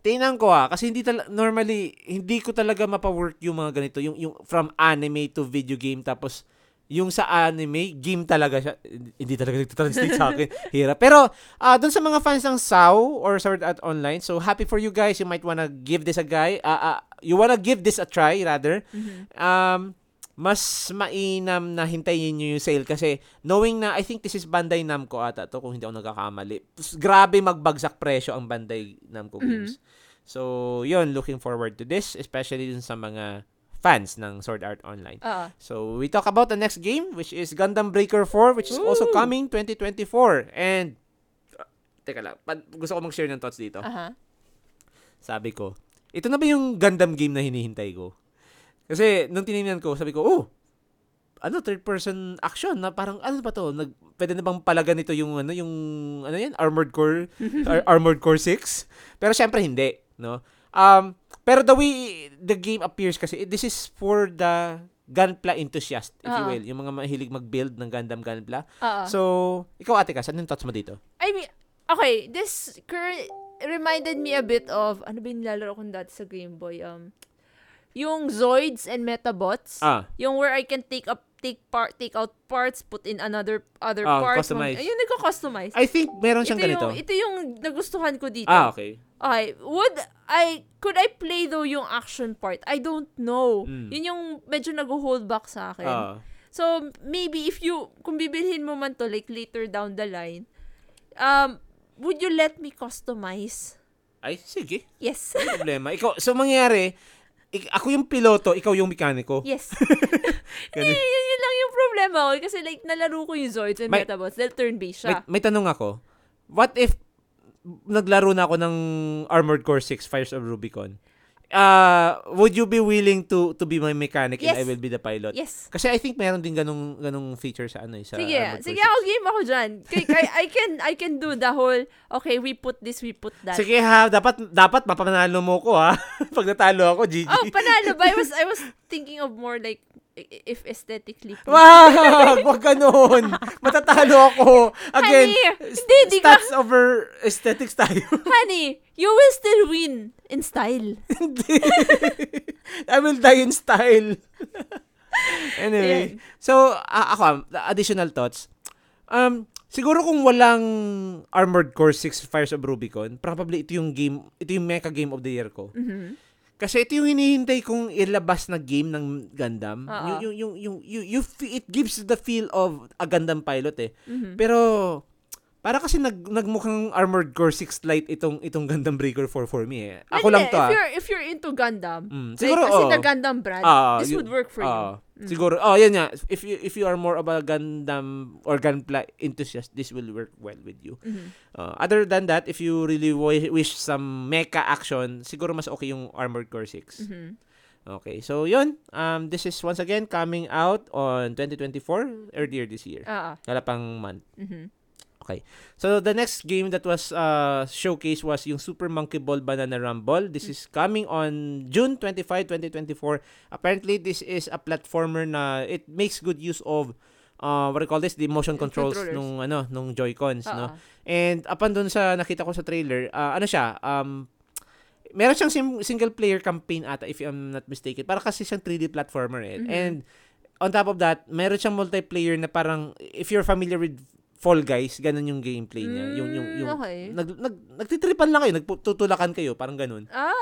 tingnan ko ah, kasi hindi tal- normally, hindi ko talaga mapa-work yung mga ganito. Yung, yung from anime to video game, tapos, yung sa anime, game talaga siya. Hindi talaga nagtranslate sa akin. (laughs) Hirap. Pero, ah doon sa mga fans ng SAO or Sword Art Online, so happy for you guys. You might wanna give this a guy. ah ah, you wanna give this a try, rather. Mhm. Um, mas mainam na hintayin nyo yung sale kasi knowing na I think this is Bandai Namco ata to kung hindi ako nagkakamali. Grabe magbagsak presyo ang Bandai Namco games. So, yun, looking forward to this, especially dun sa mga fans ng Sword Art Online. Oo. So, we talk about the next game, which is Gundam Breaker 4, which is also Woo! coming 2024. And, uh, teka lang, pa- gusto ko mag-share ng thoughts dito. Aha. Sabi ko, ito na ba yung Gundam game na hinihintay ko? Kasi, nung tinignan ko, sabi ko, oh, ano third person action na parang ano ba to nag pwede na bang palagan nito yung ano yung ano yan Armored Core (laughs) Ar- Armored Core 6 pero syempre hindi no um pero the way the game appears kasi this is for the gunpla enthusiast if you Oo. will yung mga mahilig mag-build ng Gundam gunpla Oo. so ikaw ate Kas anong thoughts mo dito I mean, okay, this current reminded me a bit of, ano ba yung nilalaro ko dati sa Game Boy? Um, yung Zoids and Metabots. ah Yung where I can take up take part take out parts, put in another other Ah, parts. customize. Ayun, nagko-customize. I think meron ito siyang ganito yung, ito yung nagustuhan ko dito. ah okay Okay, would I, could I play though yung action part? I don't know. Mm. Yun yung medyo nag-hold back sa akin. ah So, maybe if you, kung bibilhin mo man to, like later down the line, um, would you let me customize? ay sige Yes. Walang problema ikaw so mangyayari ako yung piloto ikaw yung mekaniko yes. (laughs) Ganun. Yun, yun, yun lang yung problema ko. Kasi like, nalaro ko yung Zoids and May- Metabots. Dahil turn-based may, siya. may tanong ako. What if naglaro na ako ng Armored Core 6 Fires of Rubicon? Uh, would you be willing to to be my mechanic and Yes. I will be the pilot? Yes. Kasi I think meron din ganung ganung feature sa ano eh, sa Sige, sige ako game ako dyan. K- I, I can I can do the whole, okay, we put this, we put 6. that. Sige ha, dapat dapat mapapanalo mo ko ha. (laughs) Pag natalo ako, GG. Oh, panalo ba? I was, I was thinking of more like, if aesthetically. pleasing. (laughs) Wag! Wag ganun! Matatalo ako! Again, Honey, hindi, di ka- stats over aesthetics tayo. Honey, you will still win in style. (laughs) Hindi. I will die in style. (laughs) anyway. Ayan. So, a- ako, um, additional thoughts. Um, siguro kung walang Armored Core 6 Fires of Rubicon, probably ito yung game, ito yung mecha game of the year ko. Mhm. Kasi ito yung hinihintay kong ilabas na game ng Gundam. Oo. Yung, yung, yung, yung, you, you, it gives the feel of a Gundam pilot eh. Mhm. Pero, para kasi nag, nagmukhang Armored Core 6 Lite itong, itong Gundam Breaker 4 for me eh. Ako Hindi, lang to if ah. You're, if you're into Gundam, Mm, like, siguro, kasi oo. the Gundam brand, Ah, this yun- would work for you. Ah, Mm. Siguro, oh, yan nga. If you, if you are more of a Gundam or Gunpla enthusiast, this will work well with you. Mhm. Uh, other than that, if you really wi- wish some mecha action, siguro mas okay yung Armored Core 6. Mhm. Okay, so yun. Um, this is once again coming out on 2024, earlier this year. Ah. Wala pang month. Mhm. So the next game that was uh, showcased was yung Super Monkey Ball Banana Rumble. This is coming on June 25, 2024. Apparently, this is a platformer na it makes good use of uh, what do you call this? The motion controls nung ano, nung Joy-Cons, Ah, no? And upon dun sa nakita ko sa trailer, uh, ano siya, um, meron siyang sim- single player campaign ata if I'm not mistaken. Para kasi siyang 3D platformer eh. Mhm. And on top of that, meron siyang multiplayer na parang if you're familiar with Fall Guys, ganun yung gameplay niya. yung yung yung Mm, okay. nag, nag nagtitripan lang kayo, nagtutulakan kayo, parang ganun. Ah.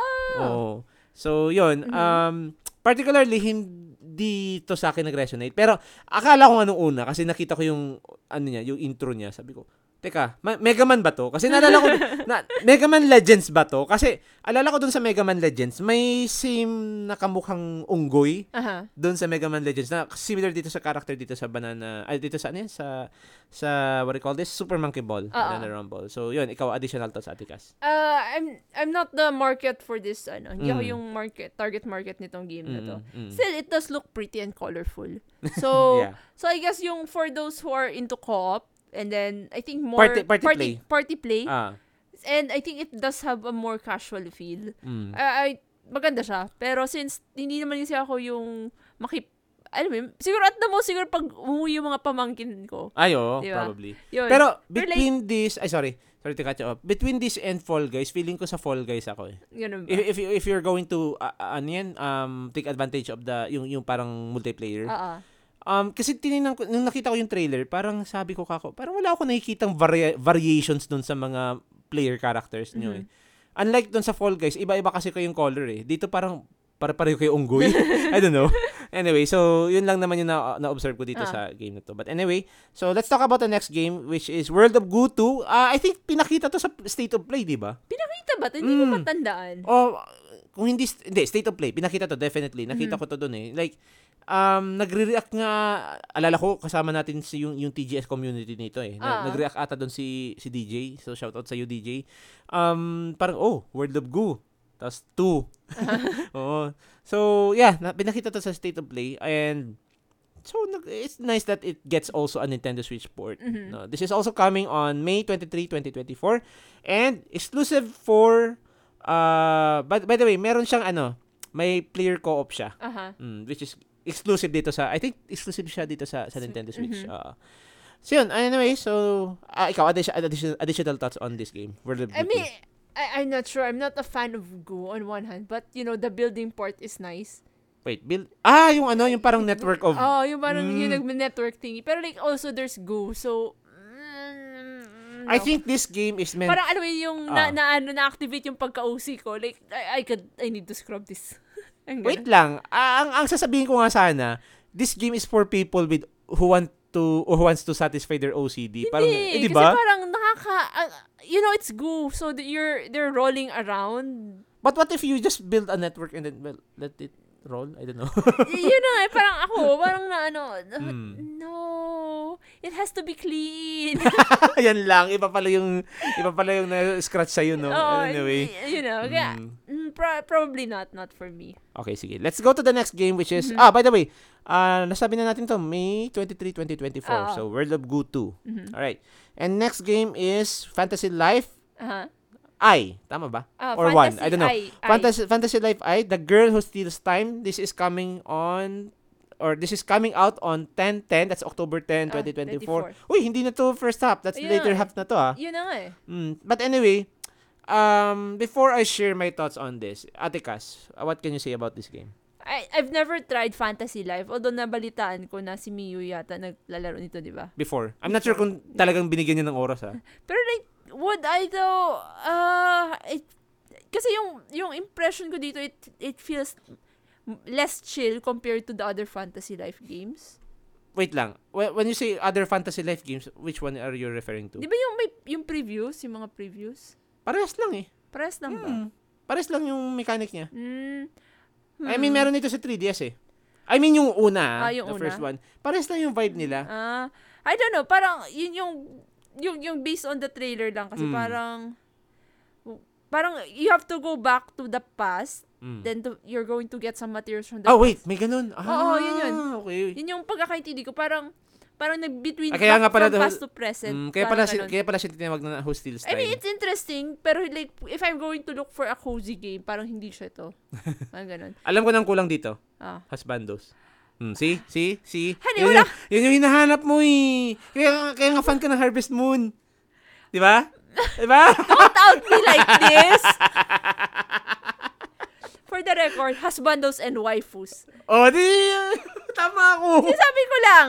Oo. So, yun. Mhm. Um, particularly, hindi to sa akin nag-resonate. Pero, akala ko nga nung una, kasi nakita ko yung, ano niya, yung intro niya, sabi ko, Teka, Ma- Mega Man ba to? Kasi naalala ko, (laughs) na, Mega Man Legends ba to? Kasi, alala ko dun sa Mega Man Legends, may same na kamukhang unggoy Aha. dun sa Mega Man Legends na similar dito sa character dito sa Banana, ay dito sa ano yan? Sa, sa, what do you call this? Super Monkey Ball. Oo. Banana Rumble. So, yun, ikaw, additional to sa Atikas. Uh, I'm I'm not the market for this ano. Hindi ako Mm. yung market target market nitong game na to. Mm, mm. Still it does look pretty and colorful. (laughs) So yeah. so I guess yung for those who are into co-op and then I think more Party- party play. party play Ah. and I think it does have a more casual feel. Mm. I, I maganda siya. Pero since hindi naman kasi ako yung makip alam mo, yun, siguro at the most, siguro pag umuwi yung mga pamangkin ko. Ay, oo, Diba? probably. Yun. Pero, Pero like- between this, ay sorry, sorry to cut you off. Between this and Fall Guys, feeling ko sa Fall Guys ako eh. Ganun ba? If, if, if you're going to, uh, ano yan, um, take advantage of the, yung, yung parang multiplayer. Ah, ah. Um, kasi tinignan ko, nung nakita ko yung trailer, parang sabi ko kako, parang wala ako nakikitang varia- variations dun sa mga player characters nyo eh. Unlike dun sa Fall Guys, iba-iba kasi kayong color eh. Dito parang pare-pareho kayo unggoy. (laughs) I don't know. Anyway, so yun lang naman yung na- na-observe ko dito Ah. sa game na to. But anyway, so let's talk about the next game which is World of Goo 2. Ah, I think pinakita to sa State of Play, di ba? Pinakita ba? Hindi ko Mm. matandaan. Oh, kung hindi, hindi, State of Play, pinakita to, definitely. Nakita ko to doon eh. Like, um, nagre-react nga, alala ko, kasama natin si yung, yung TGS community nito eh. Na, Ah. Nag-react ata doon si, si DJ. So, shoutout sa iyo, DJ. Um, parang, oh, World of Goo. Tapos, 2. (laughs) Oo. So, yeah, na, pinakita to sa State of Play. And, So it's nice that it gets also a Nintendo Switch port. Mhm. No, this is also coming on May 23, 2024 and exclusive for uh by, by the way, meron siyang ano, may player co-op siya. Aha. Mm, which is exclusive dito sa I think exclusive siya dito sa sa Nintendo Switch. mhm. Oo. so yun, anyway, so ah, ikaw addition, additional, additional thoughts on this game. World of I mean, I, I'm not sure. I'm not a fan of Go on one hand, but you know, the building part is nice. Wait, build Ah, yung ano, yung parang network of Oh, yung parang Mm. yung nag-network thingy. Pero like also there's Go, so mm, I no. think this game is meant parang ano yung Ah. na, na, ano, na-activate yung pagka-OC ko. Like, I, I could, I need to scrub this. Ang Wait lang. Ah, ang ang sasabihin ko nga sana, this game is for people with who want to or who wants to satisfy their OCD. Parang eh, Hindi, di kasi ba? parang nakaka, ah, you know, it's Go, so you're, they're rolling around. But what if you just build a network and then well, let it roll? I don't know. (laughs) Yun na eh, parang ako, parang na ano, Hmm. no, it has to be clean. (laughs) Yan lang, iba pala yung iba pala yung na-scratch sa no. Oo, Anyway. you know, kaya, Mm. Pro- probably not, not for me. Okay, sige. Let's go to the next game which is Mhm. ah by the way, ah nasabi na natin to May 23, 2024. Oo. So World of Goo 2. Mhm. All right. And next game is Fantasy Life Aha. I. Tama ba? Ah, Or one. Fantasy I don't know. Eye. Fantasy Fantasy Life I, The Girl Who Steals Time. This is coming on or this is coming out on 10-10. That's October 10, Ah, 2024. Uy, hindi na to first half. That's Ayun later half na to ah. Yun na nga eh. Mm. But anyway, um, before I share my thoughts on this, Ate Cass, what can you say about this game? I, I've never tried Fantasy Life, although nabalitaan ko na si Miyu yata naglalaro nito, di ba? Before. I'm not sure kung talagang binigyan niya ng oras ah. Pero like, would I though, uh, it, kasi yung, yung impression ko dito, it, it feels less chill compared to the other Fantasy Life games. Wait lang. Wh- When you say other Fantasy Life games, which one are you referring to? Di ba yung, may, yung previews, yung mga previews? Parehas lang eh. Press lang ba? Hmm. Parehas lang yung mechanic niya. Mm. I mean, meron ito sa 3DS eh. I mean, yung una, Ah, yung the una. first one. Parehas lang yung vibe nila. Ah, I don't know, parang yun yung yung yung based on the trailer lang kasi Mm. parang parang you have to go back to the past Mm. then to, you're going to get some materials from the Oh, past. wait. May ganun. Ah, Oo, yun yun. Okay. Yun yung pagkakaintindi ko parang parang nag-between Ah, kaya nga pala from past to present. Mm, kaya pala, si, kaya pala siya tinawag na Who Steals I Time. mean, it's interesting, pero like, if I'm going to look for a cozy game, parang hindi siya to. (laughs) Parang ganun. Alam ko nang kulang dito. Ah. Husbandos. Hmm, see? See? See? Honey, yun, wala. yung, yun yung hinahanap mo eh. Kaya, kaya nga fan ka ng Harvest Moon. Di ba? Di ba? (laughs) Don't out me like this! (laughs) For the record, husbandos and waifus. oh, di. (laughs) Tama ako. Sinasabi ko lang.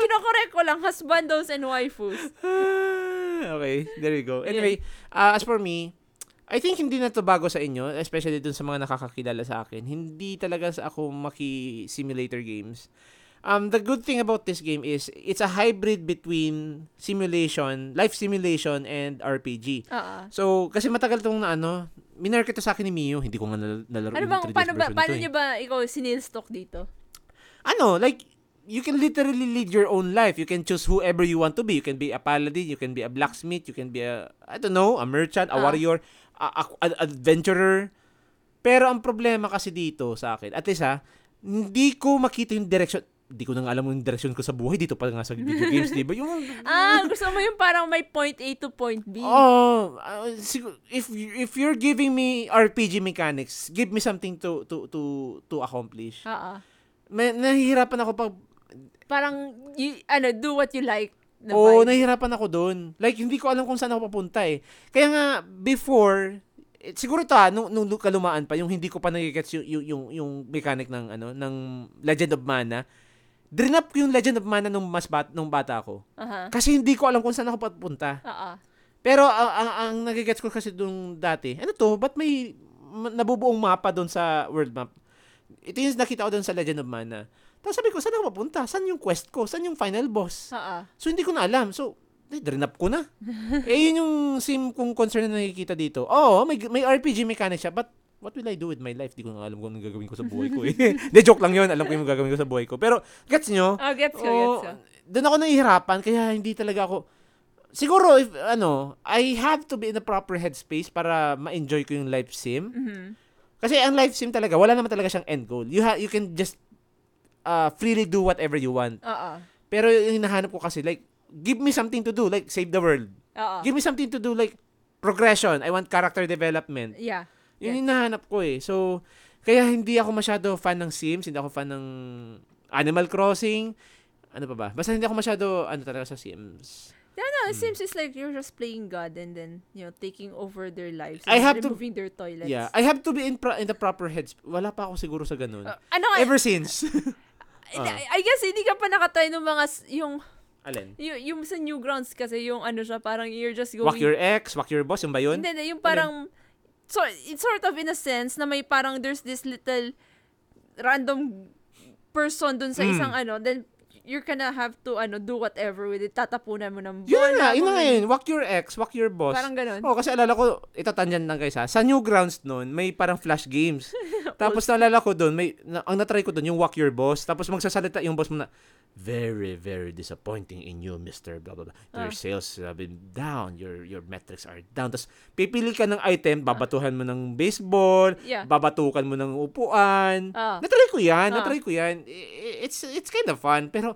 Kinokorek ko lang, husbandos and waifus. (sighs) Okay, there you go. Anyway, uh, as for me, I think hindi na to bago sa inyo, especially dun sa mga nakakakilala sa akin. Hindi talaga sa ako maki-simulator games. Um, the good thing about this game is it's a hybrid between simulation, life simulation, and RPG. Oo. So, kasi matagal tong na ano, minarket to sa akin ni Mio, hindi ko nga nal- nalaro Ano bang, 3DS paano ba, paano eh. niyo ba ikaw sinil stock dito? ano, like, you can literally lead your own life. You can choose whoever you want to be. You can be a paladin, you can be a blacksmith, you can be a, I don't know, a merchant, a Ah. warrior, a, a- a- adventurer. Pero ang problema kasi dito sa akin, at least ha, hindi ko makita yung direction. Hindi ko na nga alam yung direction ko sa buhay. Dito pa nga sa video games, di ba? Yung, (laughs) Ah, gusto mo yung parang may point A to point B. Oh, uh, if you- if you're giving me RPG mechanics, give me something to to to to accomplish. Oo. May nahihirapan ako pag Parang, y- ano, do what you like. Oo, vibe. nahihirapan ako doon. Like hindi ko alam kung saan ako papunta eh. Kaya nga before eh, siguro ah, nung, nung kalumaan pa, yung hindi ko pa nagigets yung, yung, yung, yung mechanic ng, ano, ng Legend of Mana, drinap ko yung Legend of Mana nung mas bat, nung bata ako. Aha. Kasi hindi ko alam kung saan ako papunta. Oo. Pero ang, ang, ang nagigets ko kasi doon dati, ano to, ba't may ma- nabubuong mapa doon sa world map? Ito yung nakita ko doon sa Legend of Mana. Tapos sabi ko, saan ako papunta? Saan yung quest ko? Saan yung final boss? Oo. So, hindi ko na alam. So, eh, drinap ko na. (laughs) eh, yun yung sim kung concern na nakikita dito. Oo, may, may RPG mechanic siya, but what will I do with my life? Di ko na alam kung anong gagawin ko sa buhay ko. Eh. (laughs) De, joke lang yun. Alam ko yung gagawin ko sa buhay ko. Pero, gets nyo? Oh, gets ko, Oo, gets ko. Doon ako nahihirapan, kaya hindi talaga ako... Siguro, if, ano, I have to be in a proper headspace para ma-enjoy ko yung life sim. Mhm. Kasi ang life sim talaga, wala naman talaga siyang end goal. You ha- you can just uh, freely do whatever you want. Oo. Pero yung hinahanap ko kasi like give me something to do like save the world. Oo. Give me something to do like progression. I want character development. Yeah. Yun yung hinahanap ko eh. So kaya hindi ako masyado fan ng Sims, hindi ako fan ng Animal Crossing. Ano pa ba? Basta hindi ako masyado ano talaga sa Sims. No, no, it seems it's like you're just playing God and then, you know, taking over their lives. I have to- removing their toilets. Yeah, I have to be in pro- in the proper heads. Wala pa ako siguro sa ganun. Uh, ano Ever since. (laughs) I, I guess hindi ka pa nakatry ng mga, yung, Alin? yung, yung sa Newgrounds kasi yung ano siya, parang you're just going... Walk your ex, walk your boss, yung ba yun? Hindi, hindi, yung parang, so, it's sort of in a sense na may parang there's this little random person dun sa Mm. isang ano, then you're gonna have to ano do whatever with it. Tatapunan mo ng bola, yun ano. yun. Walk your ex, walk your boss. Parang ganun. Oh, kasi alala ko, ito tangent lang guys ha. Sa Newgrounds noon, may parang flash games. (laughs) Tapos naalala ko doon, may na, ang natry ko doon yung walk your boss. Tapos magsasalita yung boss mo na very very disappointing in you, Mr. blah blah blah. Your Ah. sales have been down, your your metrics are down. Tapos pipili ka ng item, babatuhan mo ng baseball, Yeah. babatukan mo ng upuan. Ah. Natry ko 'yan, Ah. natry ko 'yan. It's it's kind of fun, pero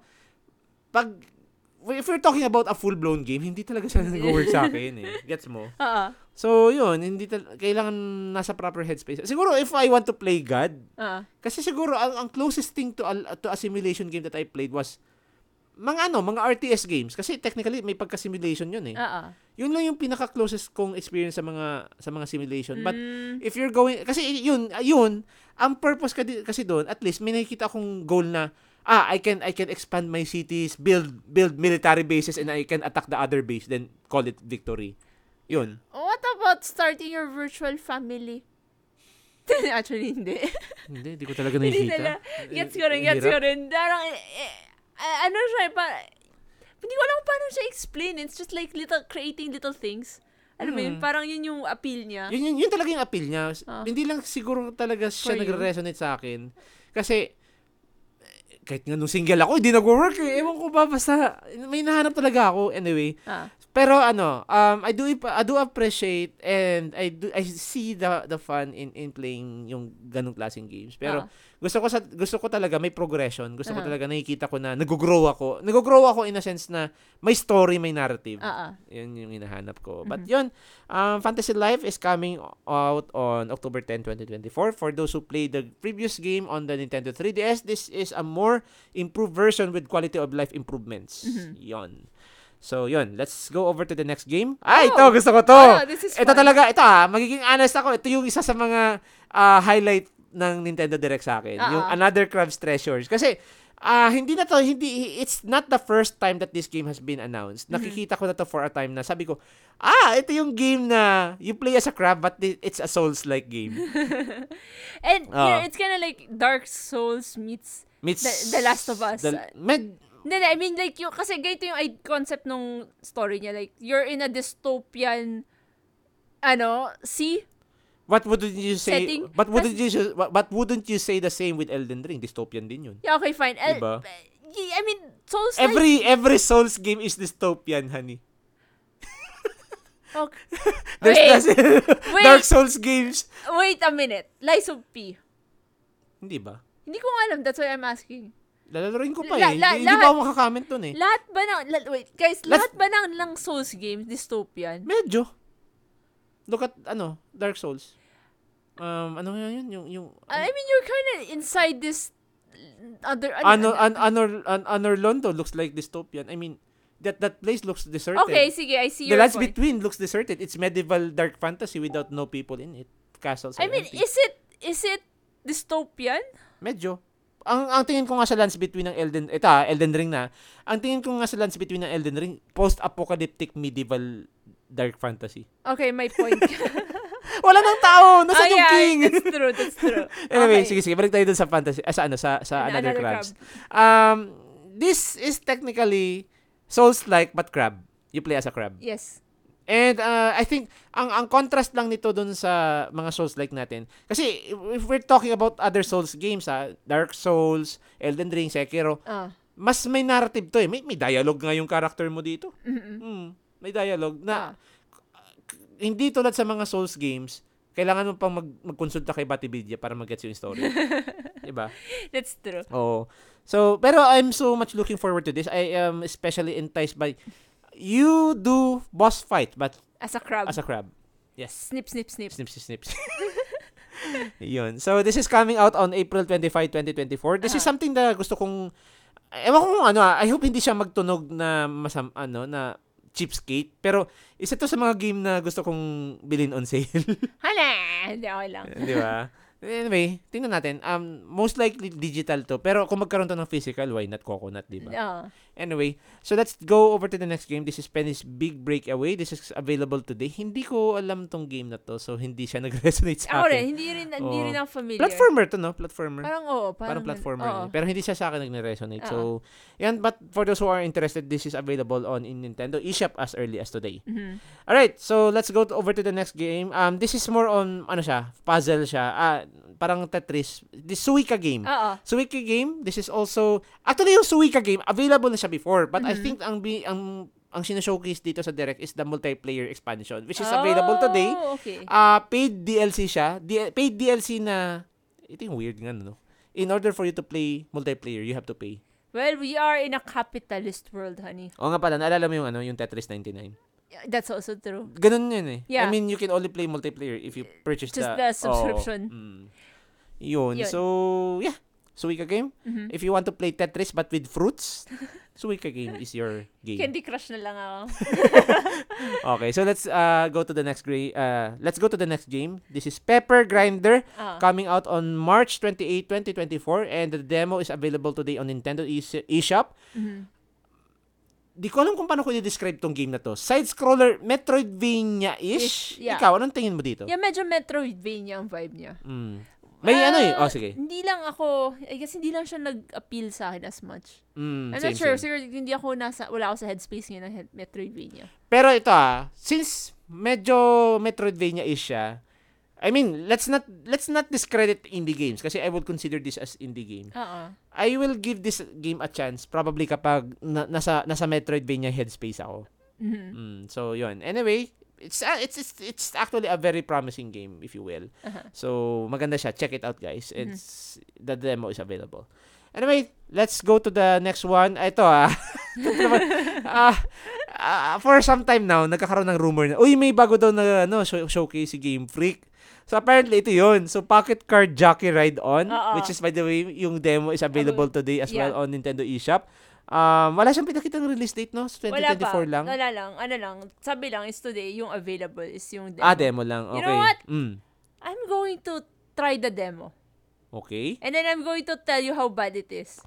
pag if we're talking about a full-blown game, hindi talaga siya nag-work sa akin eh. (laughs) Gets mo? Oo. So, yun, hindi tal- kailangan nasa proper headspace. Siguro if I want to play God, Oo. kasi siguro ang, ang closest thing to a, to a simulation game that I played was mga ano, mga RTS games kasi technically may pagka-simulation yun eh. Oo. Yun lang yung pinaka-closest kong experience sa mga sa mga simulation. But Mm, if you're going kasi yun, yun, ang purpose kasi doon, at least may nakikita akong goal na ah, I can I can expand my cities, build build military bases and I can attack the other base then call it victory. Yun. what about starting your virtual family? (laughs) Actually, hindi. Hindi, hindi ko talaga hindi nakikita. nila. Gets ko rin, Eh, gets ko rin. Parang, eh, eh, ah, ano siya, pa, hindi ko alam kung paano siya explain. It's just like little, creating little things. Alam mo yun, Mm. parang yun yung appeal niya. Yun, yun, yun talaga yung appeal niya. Ah. Hindi lang siguro talaga siya nagre-resonate sa akin. Kasi, eh, kahit nga nung single ako, hindi nag-work eh. Ewan ko ba, basta may nahanap talaga ako. Anyway, Ah. Pero ano, um, I do I do appreciate and I do I see the the fun in in playing yung ganung klaseng games. Pero Ah. gusto ko sa gusto ko talaga may progression. Gusto ko Aha. talaga nakikita ko na nag-grow ako. Nag-grow ako in a sense na may story, may narrative. Ah, ah. Yun yung hinahanap ko. Mhm. But yun, um, Fantasy Life is coming out on October 10, 2024. For those who played the previous game on the Nintendo 3DS, this is a more improved version with quality of life improvements. Mhm. Yun. So, yun. Let's go over to the next game. Ay, Oh! ito. Gusto ko to. Oh, this is ito fun. talaga. Ito ah. Magiging honest ako. Ito yung isa sa mga ah, highlight ng Nintendo Direct sa akin. Ah, Yung ah. Another Crab's Treasures. Kasi, ah hindi na to, hindi, it's not the first time that this game has been announced. Mhm. Nakikita ko na to for a time na sabi ko, ah, ito yung game na you play as a crab but it- it's a Souls-like game. (laughs) And, you know, Ah. it's kind of like Dark Souls meets Meets, The- The Last of Us. The- med, Hindi, I mean, like, yung, kasi ganito yung concept nung story niya. Like, you're in a dystopian, ano, sea? what wouldn't you say, Setting. but wouldn't you, but, but wouldn't you say the same with Elden Ring? Dystopian din yun. Yeah, okay, fine. Uh, Diba? I mean, Souls like, Every every Souls game is dystopian, honey. okay. (laughs) There's Wait, the- wait. Dark Souls games. wait a minute. Lies of P. Hindi ba? Hindi ko alam, that's why I'm asking. Lalalaroin ko pa La- eh. la- hindi lahat- pa ako makaka-comment dun eh. Lahat ba ng, la- wait, guys, Let's- lahat ba ng lang Souls games, dystopian? Medyo. Look at, ano, Dark Souls. Um, ano nga yun? Yung, yung, I mean, you're kind of inside this other, ano, an, Anor, an, Anor Londo looks like dystopian. I mean, that that place looks deserted. Okay, sige, I see The your Lands point. Between looks deserted. It's medieval dark fantasy without no people in it. Castles I mean, empty. is it, is it dystopian? Medyo. Ang ang tingin ko nga sa Lands Between ng Elden ito ah, Elden Ring na. Ang tingin ko nga sa Lands Between ng Elden Ring post-apocalyptic medieval dark fantasy. Okay, my point. (laughs) Wala nang tao, nasa oh, yung yeah, king. that's true, that's true. (laughs) anyway, Okay. sige sige, balik tayo dun sa fantasy ah, sa ano sa sa An- Another, Another Crabs. Um this is technically Souls-like but crab. You play as a crab. Yes. And uh, I think ang ang contrast lang nito dun sa mga Souls like natin. Kasi if we're talking about other Souls games ha, Dark Souls, Elden Ring, Sekiro, Ah. mas may narrative to eh. May, may dialogue nga yung character mo dito. Mhm. Hmm, may dialogue na Ah. hindi tulad sa mga Souls games kailangan mo pang mag magkonsulta kay Batipedia para mag-gets yung story. (laughs) 'Di ba? That's true. Oo. So, pero I'm so much looking forward to this. I am especially enticed by you do boss fight but As a crab. as a crab. Yes. snip, snip, snip. Snips, snips. (laughs) Yun. So, this is coming out on April 25, 2024. This is Aha. something na gusto kong, ewan ko kung ano ah, I hope hindi siya magtunog na masam, ano, na cheapskate. Pero, isa to sa mga game na gusto kong bilhin on sale. (laughs) Hala! Hindi, okay lang. Di ba? Anyway, tingnan natin. Um, most likely digital to. Pero kung magkaroon to ng physical, why not coconut, di ba? Oo. Anyway, so let's go over to the next game. This is Penny's Big Breakaway. This is available today. Hindi ko alam tong game na to, so hindi siya (laughs) nag-resonate sa Ako akin. rin, hindi rin, hindi Oo. rin ako familiar. Platformer to, no? Platformer. Parang oo. Parang, Parang, platformer. Oo. Pero hindi siya sa akin nag-resonate. So, yan. But for those who are interested, this is available on in Nintendo eShop as early as today. Mhm. Alright, so let's go to, over to the next game. Um, this is more on, ano siya, puzzle siya. Ah, parang Tetris. This Suika game. Oo. Suika game, this is also, actually yung Suika game, available na siya before. But I Mhm. think ang, bi- ang, ang sinashowcase dito sa Direct is the multiplayer expansion, which is available today. Oh, okay. Ah, paid DLC siya. D- paid DLC na ito yung weird nga no. In order for you to play multiplayer, you have to pay. Well, we are in a capitalist world, honey. O nga pala, naalala mo yung ano, yung Tetris 99. That's also true. Ganun yun eh. I Yeah. mean, you can only play multiplayer if you purchase Just the the subscription. Oo. Mm. Yun. Yun. So, yeah. Suika game. Mhm. If you want to play Tetris but with fruits, Suika game is your (laughs) game. Candy Crush na lang ako. (laughs) Okay, so let's uh, go to the next gra- uh, let's go to the next game. This is Pepper Grinder Ah. coming out on March 28, 2024 and the demo is available today on Nintendo eS- eShop. Mhm. Di ko alam kung paano ko i-describe tong game na to. Side-scroller, Metroidvania-ish? Ish, yeah. Ikaw, anong tingin mo dito? Yeah, medyo Metroidvania ang vibe niya. Mm. May Ah, ano eh. Oh, sige. Hindi lang ako, I guess hindi lang siya nag-appeal sa akin as much. Mm, I'm same, not sure, same. siguro hindi ako nasa, wala ako sa headspace ngayon ng Metroidvania. Pero ito ah, since medyo Metroidvania-ish siya, I mean, let's not let's not discredit indie games kasi I would consider this as indie game. Oo. I will give this game a chance probably kapag na, nasa nasa Metroidvania headspace ako. Mhm. Mm, so yun. Anyway, it's, uh, it's it's it's actually a very promising game if you will. Aha. So maganda siya. Check it out guys. It's the demo is available. Anyway, let's go to the next one. Ito ah. Ito (laughs) ah, ah, for some time now, nagkakaroon ng rumor na, uy, may bago daw na ano, show- showcase si Game Freak. So apparently ito yun. So Pocket Card Jockey Ride On, Oo. which is by the way, yung demo is available today as Yeah. well on Nintendo eShop. Um, wala siyang pinakitang release date, no? So, Wala 2024 pa. lang. Wala lang. Ano lang. Sabi lang is today, yung available is yung demo. Ah, demo lang. Okay. You know what? Mm. I'm going to try the demo. Okay. And then I'm going to tell you how bad it is.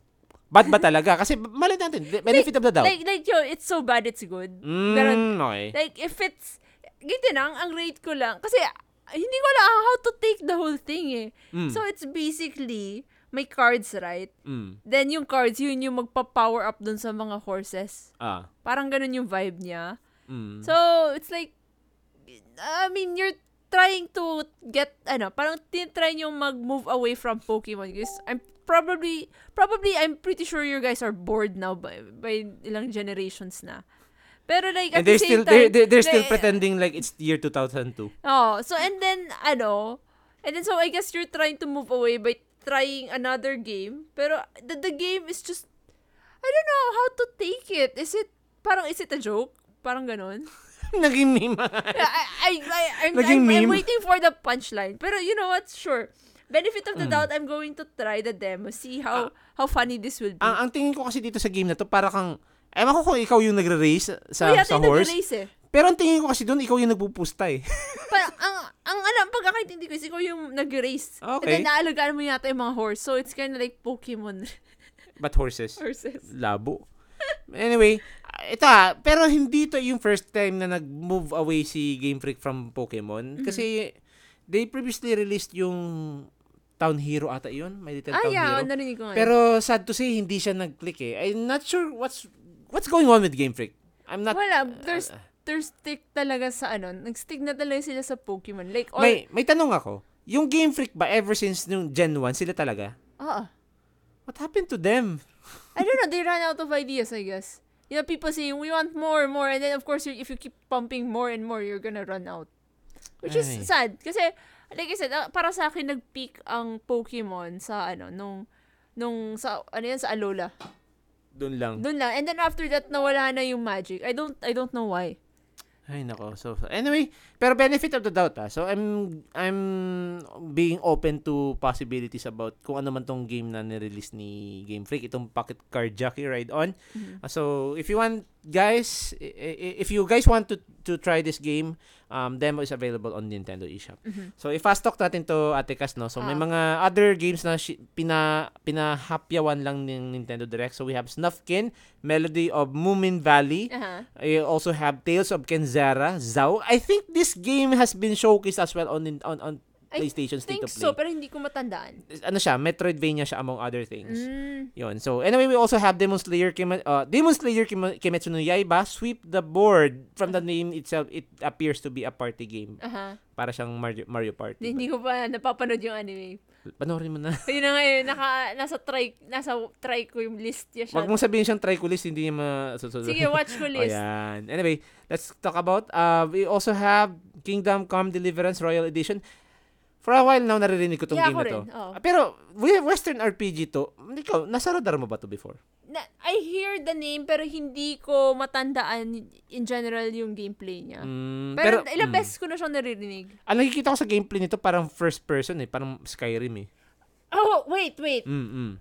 Bad ba talaga? Kasi mali natin. (laughs) Benefit of the doubt. Like, like, yo, it's so bad, it's good. mm, pero, okay. Like, if it's, ganito lang, ang rate ko lang. Kasi, hindi ko alam how to take the whole thing eh. Mm. So, it's basically, may cards, right? mm. Then, yung cards, yun yung magpa-power up dun sa mga horses. Ah. Parang ganun yung vibe niya. Mm. So, it's like, I mean, you're trying to get, ano, parang tinitry nyo mag-move away from Pokemon. Because I'm probably, probably, I'm pretty sure you guys are bored now by, by ilang generations na. Pero like, and at the they're same still they're, time, they're, they're still like, pretending like it's year 2002. Oh, so and then, ano, and then so I guess you're trying to move away by trying another game. Pero the, the game is just, I don't know how to take it. Is it, parang, is it a joke? Parang ganon. (laughs) Naging meme. I, I, I, I'm, Naging I'm, I'm meme. waiting for the punchline. Pero you know what? Sure. Benefit of the Mm. doubt, I'm going to try the demo. See how how funny this will be. ang, ang tingin ko kasi dito sa game na to, para kang, ewan ko kung ikaw yung nagre-race sa, Uy, ate, sa horse. eh. Pero ang tingin ko kasi doon, ikaw yung nagpupusta eh. (laughs) Parang, ang, ang, ang pagkakaintindi ko is ikaw yung nag-race. And Okay. then, naalagaan mo yata yung mga horse. So, it's kind of like Pokemon (laughs) But horses. horses. Labo. Anyway, ito ah, pero hindi to yung first time na nag-move away si Game Freak from Pokemon. Mm-hmm. Kasi, they previously released yung Town Hero ata yun. My Little Ah, Town yeah. Hero. Narinig ko. Pero sad to say, hindi siya nag-click eh. I'm not sure what's what's going on with Game Freak. I'm not... Wala. There's, uh, there's stick talaga sa ano. Nag-stick na talaga sila sa Pokemon. Like, all, may, may tanong ako. Yung Game Freak ba, ever since nung Gen 1, sila talaga? Oo. What happened to them? (laughs) I don't know. They ran out of ideas, I guess. You know, people saying, we want more, more. And then, of course, if you keep pumping more and more, you're gonna run out. Which is Ay. sad. Kasi, like I said, ah, para sa akin nag-peak ang Pokemon sa ano nung nung sa ano yan sa Alola. Doon lang. Doon lang. And then after that nawala na yung magic. I don't I don't know why. Ay nako. So so- anyway, pero benefit of the doubt ah. So I'm I'm being open to possibilities about kung ano man tong game na ni-release ni Game Freak, itong Pocket Card Jockey Ride On. Mhm. Uh, So if you want guys, if you guys want to to try this game, um demo is available on Nintendo eShop. Mhm. So i-fast talk natin to Ate Cas, no. So may Ah. mga other games na shi- pina pinahapyawan lang ng Nintendo Direct. So we have Snufkin, Melody of Moomin Valley. I also have Tales of Kenzara, Zao. I think this game has been showcased as well on on on I PlayStation State think of so, Play. pero hindi ko matandaan. Ano siya, Metroidvania siya among other things. Mm. Yon. So anyway, we also have Demon Slayer Kima, uh, Demon Slayer Kima, Kimetsu no Yaiba, Sweep the Board. From the name itself, it appears to be a party game. Aha. Para siyang Mario, Mario Party. Hindi, hindi ko pa napapanood yung anime. Panoorin mo na. Yun na nga yun, naka, nasa try, nasa try ko yung list niya siya. Wag mong sabihin siyang triculist, hindi niya masusunod. Sige, watch ko (laughs) list. yan. Anyway, let's talk about, uh, we also have Kingdom Come Deliverance Royal Edition. For a while now, naririnig ko tong Yeah, game na to. rin. Ah, Pero, we- Western RPG to. Ikaw, nasa radar mo ba to before? Na, I hear the name pero hindi ko matandaan in general yung gameplay niya. Mm, Pero, ilang mm. beses ko na siyang naririnig. Ang nakikita ko sa gameplay nito, parang first person eh. Parang Skyrim eh. Oh, wait, wait. Mm, mm.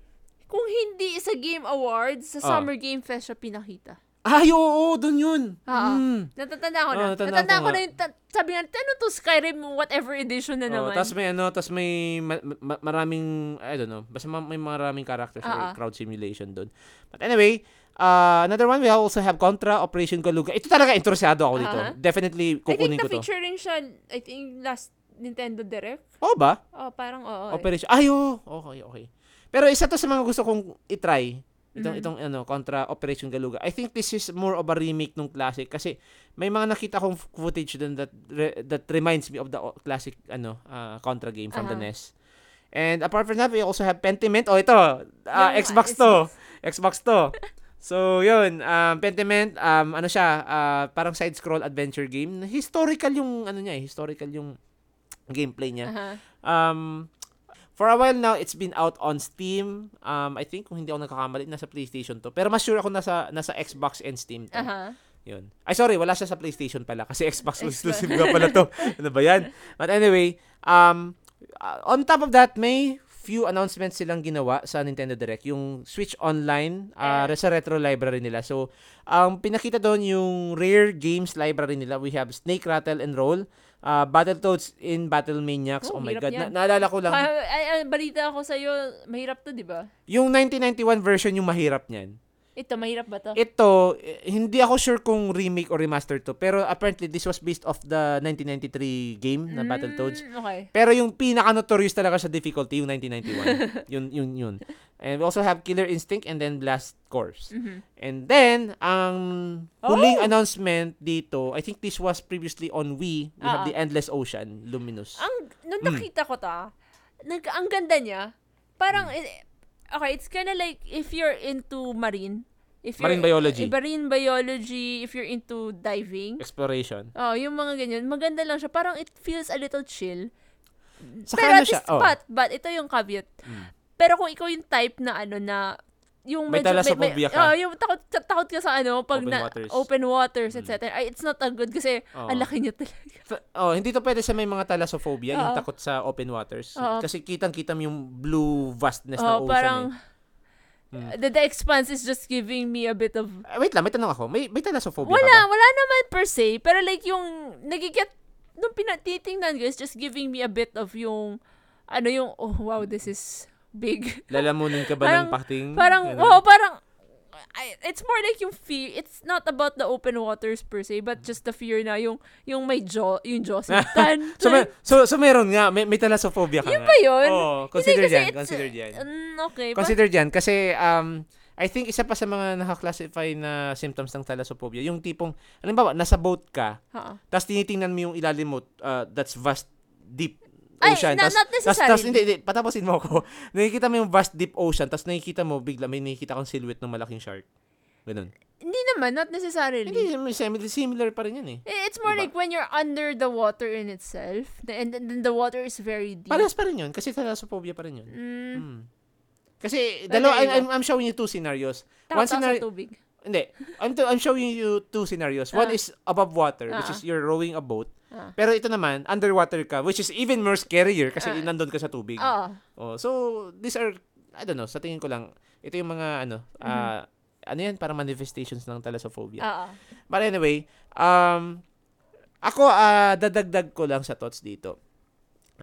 Kung hindi sa Game Awards, sa Ah. Summer Game Fest siya pinakita. Ay, oo, dun yun. Oo. Mm. Natatanda ko na. Oo, natandaan Natanda ko ko na yung, ta- sabi nga, ano to, Skyrim, whatever edition na Oh, naman. tapos may ano, tapos may ma- ma- maraming, I don't know, basta ma- may maraming characters ah. crowd simulation doon. But anyway, uh, another one, we also have Contra, Operation Galuga. Ito talaga, interesado ako dito. Ah. Definitely, I think kukunin ko to. na-feature rin siya, I think, last Nintendo Direct. Oh ba? Oh, parang oo. eh. Operation, ay, oh, okay, okay. Pero isa to sa mga gusto kong itry. Itong, Mhm. itong ano, Contra Operation Galuga. I think this is more of a remake nung classic kasi may mga nakita kong footage doon that re- that reminds me of the classic ano uh, Contra game from the Aha. NES. And apart from that, we also have Pentiment. Oh, ito. Uh, Yung, Xbox to. Xbox to. So, yun. Um, Pentiment, um, ano siya, uh, parang side-scroll adventure game. Historical yung, ano niya eh, historical yung gameplay niya. Aha. Um, for a while now, it's been out on Steam. Um, I think, kung hindi ako nagkakamali, nasa PlayStation to. Pero mas sure ako nasa, nasa Xbox and Steam to. Aha. Yun. Ay, sorry, wala siya sa PlayStation pala. Kasi Xbox exclusive nga pala to. (laughs) ano ba yan? But anyway, um, uh, on top of that, may few announcements silang ginawa sa Nintendo Direct. Yung Switch Online, uh, sa retro library nila. So, ang pinakita doon yung rare games library nila. We have Snake Rattle and Roll, uh, Battletoads in Battle Maniacs. Oh, Oh, my God. Na- yan. naalala ko lang. Ah, ay, ay, balita ako sa'yo, mahirap to, di ba? Yung 1991 version yung mahirap niyan. Ito, mahirap ba to? Ito, eh, hindi ako sure kung remake or remaster to. Pero apparently, this was based off the 1993 game na Battletoads. Mm, okay. Pero yung pinaka-notorious talaga sa difficulty, yung 1991. (laughs) yun, yun, yun. And we also have Killer Instinct and then Blast Course. Mhm. And then, ang huling Oh! announcement dito, I think this was previously on Wii. We have Ah, the Endless Ocean, Luminous. Ang, nung Mm. nakita ko ta, nag, ang ganda niya, parang, eh, okay, it's kinda like, if you're into marine, if you're, Marine biology. eh, marine biology, if you're into diving, Exploration. oh, yung mga ganyan, maganda lang siya, parang it feels a little chill. Saka Pero ano at siya? least, Oh. but, but, ito yung caveat. Mm. Pero kung ikaw yung type na ano na, yung May medyo- thalassophobia ka. oh, yung takot, takot ka sa ano, pag Open na, waters. open waters, Mm. etc. Ay, it's not a good kasi Oo. ang laki niya talaga. Oh, hindi to pwede sa may mga thalassophobia, yung Oo. takot sa open waters. Oo. Kasi kitang-kita mo yung blue vastness ng Oh, ocean. parang, eh. Mm. the, the expanse is just giving me a bit of Ah, wait lang, may tanong ako. May, may thalassophobia Wala, ka ba? wala naman per se. Pero like yung, nagiget, nung pinatitingnan ko, is just giving me a bit of yung, ano yung, oh wow, this is big. Lalamunin ka ba ng Parang- pakting? parang, Ganun? wow, parang, I, it's more like yung fear, it's not about the open waters per se, but just the fear na yung, yung may jaw, yung jaw (laughs) sintan. So, may, so, so meron nga, may, may thalassophobia ka Yun nga. ba yun? Oo, consider Hindi, yan, consider yan. Mm, okay. Consider yan, kasi, um, I think isa pa sa mga nakaklasify na symptoms ng thalassophobia, yung tipong, alam ba, nasa boat ka, but, tapos tinitingnan mo yung ilalim mo, uh, that's vast, deep Ay, ocean. na- tas, not tas, tas, necessarily. hindi, hindi, patapusin mo ako. (laughs) nakikita mo yung vast, deep ocean, tapos nakikita mo, bigla may nakikita kang silhouette ng malaking shark. Ganun. Hindi naman, not necessarily. Hindi, semi- similar pa rin yan eh. It's more Diba? like when you're under the water in itself, and then the water is very deep. Parehas pa rin yun, kasi thalassophobia pa rin yun. Mm, Mm. Kasi, dalawa, I'm, I'm, showing you two scenarios. takot One scenario, tubig. Hindi, I'm, to- I'm showing you two scenarios. One Ah. is above water, which Ah. is you're rowing a boat. Ah. Pero ito naman, underwater ka, which is even more scarier kasi Ah. nandun ka sa tubig. Oo. Oh, so, these are, I don't know, sa tingin ko lang, ito yung mga, ano, ah, ano yan, para manifestations ng thalassophobia. Oo. But anyway, um, ako, ah, dadagdag ko lang sa thoughts dito.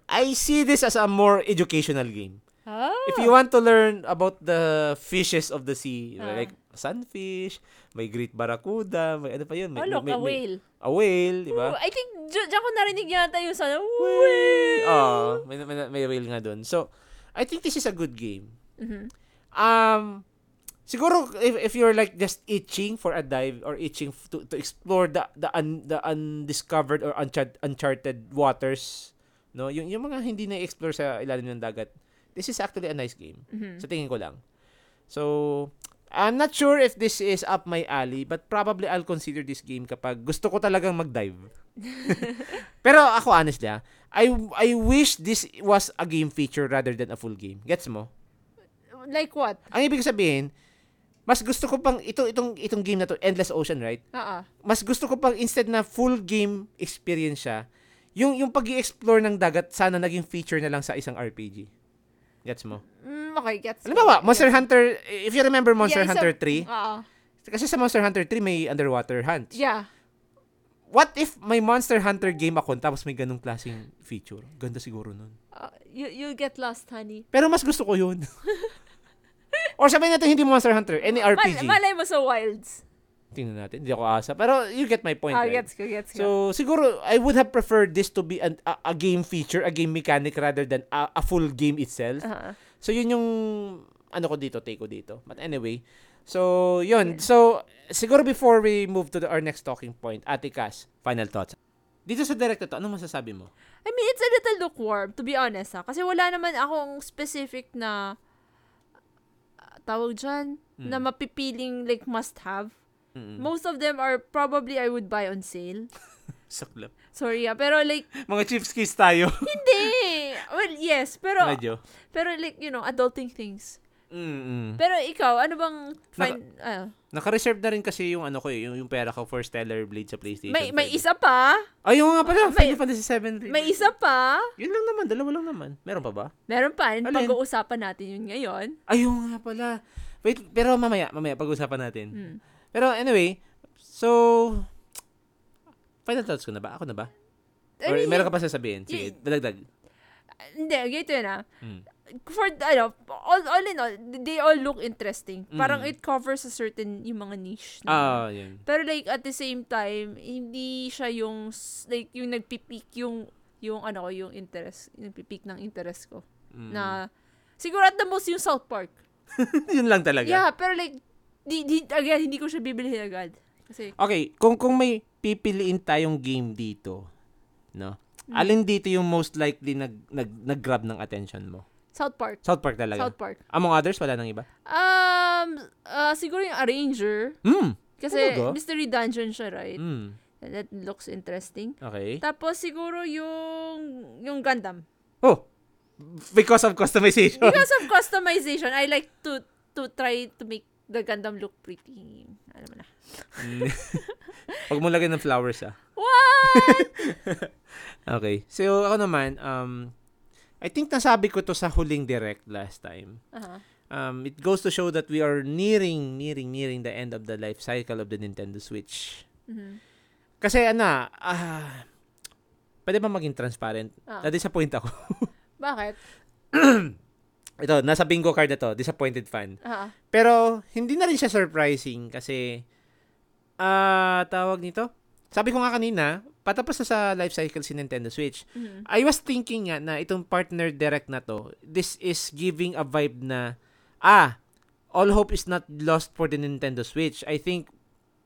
I see this as a more educational game. Ah. If you want to learn about the fishes of the sea, Ah. like sunfish, may great barracuda, may ano pa yun? May, Oh, look, may, a may- whale. a whale, di ba? I think, dyan dyan ko narinig yata yung sana, Whale! Oh, may, may, may whale nga dun. So, I think this is a good game. Mhm. Um, siguro if, if you're like just itching for a dive or itching to, to explore the the un, the undiscovered or uncharted, uncharted waters, no, yung yung mga hindi na-explore sa ilalim ng dagat. This is actually a nice game. Mhm. Sa tingin ko lang. So, I'm not sure if this is up my alley, but probably I'll consider this game kapag gusto ko talagang mag-dive. (laughs) Pero ako honestly, ah, I I wish this was a game feature rather than a full game. Gets mo? Like what? Ang ibig sabihin, mas gusto ko pang ito itong itong game na to, Endless Ocean, right? Oo. Mas gusto ko pang instead na full game experience siya, yung yung pag-explore ng dagat sana naging feature na lang sa isang RPG. Gets mo? Mm, okay, gets ba, Monster Hunter, if you remember Monster Yeah, Hunter 3, Oo. kasi sa Monster Hunter 3 may underwater hunt. Yeah. What if may Monster Hunter game ako tapos may ganung klaseng feature? Ganda siguro nun. Uh, you, you'll get lost, honey. Pero mas gusto ko yun. (laughs) Or sabihin natin hindi Monster Hunter, any RPG. Mal- malay mo sa wilds. Tingnan natin. Hindi ako asa. Pero you get my point, Ah, right? gets ko, gets ko. So, siguro, I would have preferred this to be an, a, a game feature, a game mechanic rather than a, a full game itself. Uh-huh. So, yun yung, ano ko dito, take ko dito. But anyway, so, yun. So, siguro before we move to the, our next talking point, Ate Cass, final thoughts. Dito sa direct na to, anong masasabi mo? I mean, it's a little lukewarm, to be honest, ha? Kasi wala naman akong specific na ah, tawag dyan, Hmm. na mapipiling like must-have. Mm-mm. Most of them are probably I would buy on sale. Saklap. Sorry, ah. Pero like, Mga chips kiss tayo. (laughs) hindi! Well, yes. Pero, Medyo. pero like, you know, adulting things. Mm-mm. Pero ikaw, ano bang find, ah, Naka-reserve na rin kasi yung ano ko eh, yung, yung pera ko for Stellar Blade sa PlayStation. may, may 5. isa pa? Ay, yung nga pala, May- Final Fantasy 7. May isa pa? Yun lang naman, dalawa lang naman. Meron pa ba? Meron pa. Alin? Pag-uusapan natin yun ngayon. Ayun nga pala. Wait, pero mamaya, mamaya, pag-usapan natin. Hmm. Pero anyway, so, final thoughts ko na ba? Ako na ba? I Or mean, meron ka pa sasabihin? Sige, y- dalagdag. Hindi, ganito yun ah. Hmm. For, ano, all, all in all, they all look interesting. Parang Mm. it covers a certain, yung mga niche. na- Ah, yun. Pero like, at the same time, hindi siya yung, like, yung nagpipik yung, yung ano ko, yung interest, yung nagpipik ng interest ko. Mm. Na, siguro at the most yung South Park. (laughs) yun lang talaga. Yeah, pero like, di, di, again, hindi ko siya bibilihin agad. Kasi, Okay, kung kung may pipiliin tayong game dito, no? Hmm. Alin dito yung most likely nag nag nag-grab ng attention mo? South Park. South Park talaga. South Park. Among others, wala nang iba? Um, ah, siguro yung Arranger. Hmm. Kasi Talaga? Mystery Dungeon siya, right? Hmm. That looks interesting. Okay. Tapos siguro yung yung Gundam. Oh. Because of customization. Because of customization, I like to to try to make the Gundam look pretty. Alam mo na. (laughs) Huwag mo lagyan ng flowers ah. What? (laughs) Okay. So, ako naman, um, I think nasabi ko to sa huling direct last time. Aha. Um, it goes to show that we are nearing, nearing, nearing the end of the life cycle of the Nintendo Switch. Mhm. Kasi, ano, ah, pwede ba maging transparent? Ah. Na-disappoint ako. (laughs) Bakit? (clears throat) Ito, nasa bingo card na to, disappointed fan. Aha. Pero, hindi na rin siya surprising kasi, ah, tawag nito? Sabi ko nga kanina, patapos na sa life cycle si Nintendo Switch. Mhm. I was thinking nga na itong partner direct na to, this is giving a vibe na, ah, all hope is not lost for the Nintendo Switch. I think,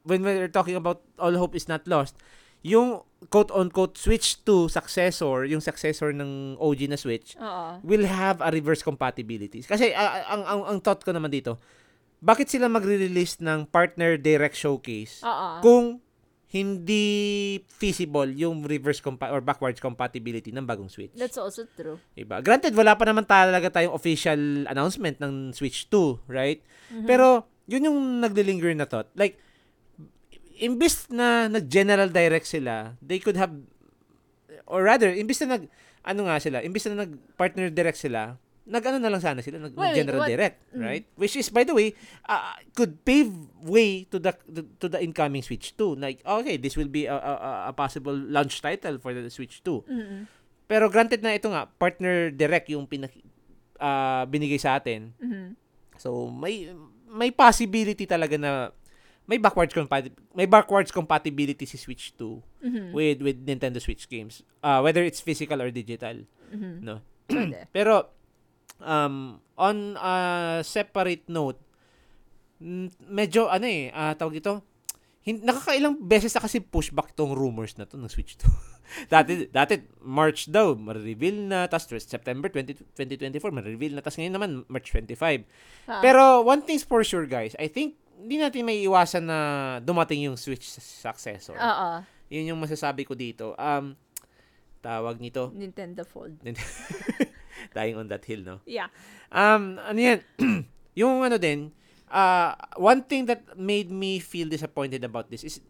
when we're talking about all hope is not lost, yung quote-unquote Switch 2 successor, yung successor ng OG na Switch, Oo. will have a reverse compatibility. Kasi ah, ang, ang, ang thought ko naman dito, bakit sila magre-release ng partner direct showcase Oo. kung hindi feasible yung reverse compa- or backwards compatibility ng bagong Switch. That's also true. Diba? Granted, wala pa naman talaga tayong official announcement ng Switch 2, right? Mhm. Pero, yun yung naglilinger na thought. Like, imbis na nag-general direct sila, they could have, or rather, imbis na nag, ano nga sila, imbis na nag-partner direct sila, nag-ano na lang sana sila, nag, Wait, general what- direct, Mm. right? Which is, by the way, uh, could pave way to the to the incoming Switch 2. Like, okay, this will be a, a, a- possible launch title for the Switch 2. Mhm. Pero granted na ito nga, partner direct yung pinak ah, binigay sa atin. Mhm. So may may possibility talaga na may backwards compati- may backwards compatibility si Switch 2 Mhm. with with Nintendo Switch games. Uh, whether it's physical or digital, Mhm. no. (clears throat) Pero um on a separate note, medyo ano eh, ah, tawag ito, hin- nakakailang beses na kasi pushback tong rumors na to ng Switch 2. (laughs) dati, dati March daw, ma-reveal na, tapos September 20, 2024, ma-reveal na, tapos ngayon naman March 25. Ah. Pero one thing's for sure guys, I think hindi natin may iwasan na dumating yung Switch successor. Oo. Yun yung masasabi ko dito. Um, tawag nito, Nintendo Fold. (laughs) dying on that hill, no? Yeah. Um, ano yan? (clears throat) yung ano din, uh, one thing that made me feel disappointed about this is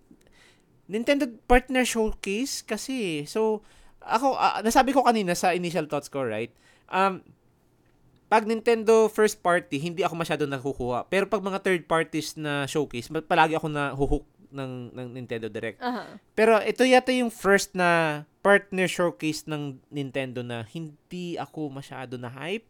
Nintendo partner showcase kasi. So, ako, ah, nasabi ko kanina sa initial thoughts ko, right? Um, pag Nintendo first party, hindi ako masyado nakukuha. Pero pag mga third parties na showcase, palagi ako na huhook ng, ng Nintendo Direct. Aha. Pero ito yata yung first na partner showcase ng Nintendo na hindi ako masyado na hype.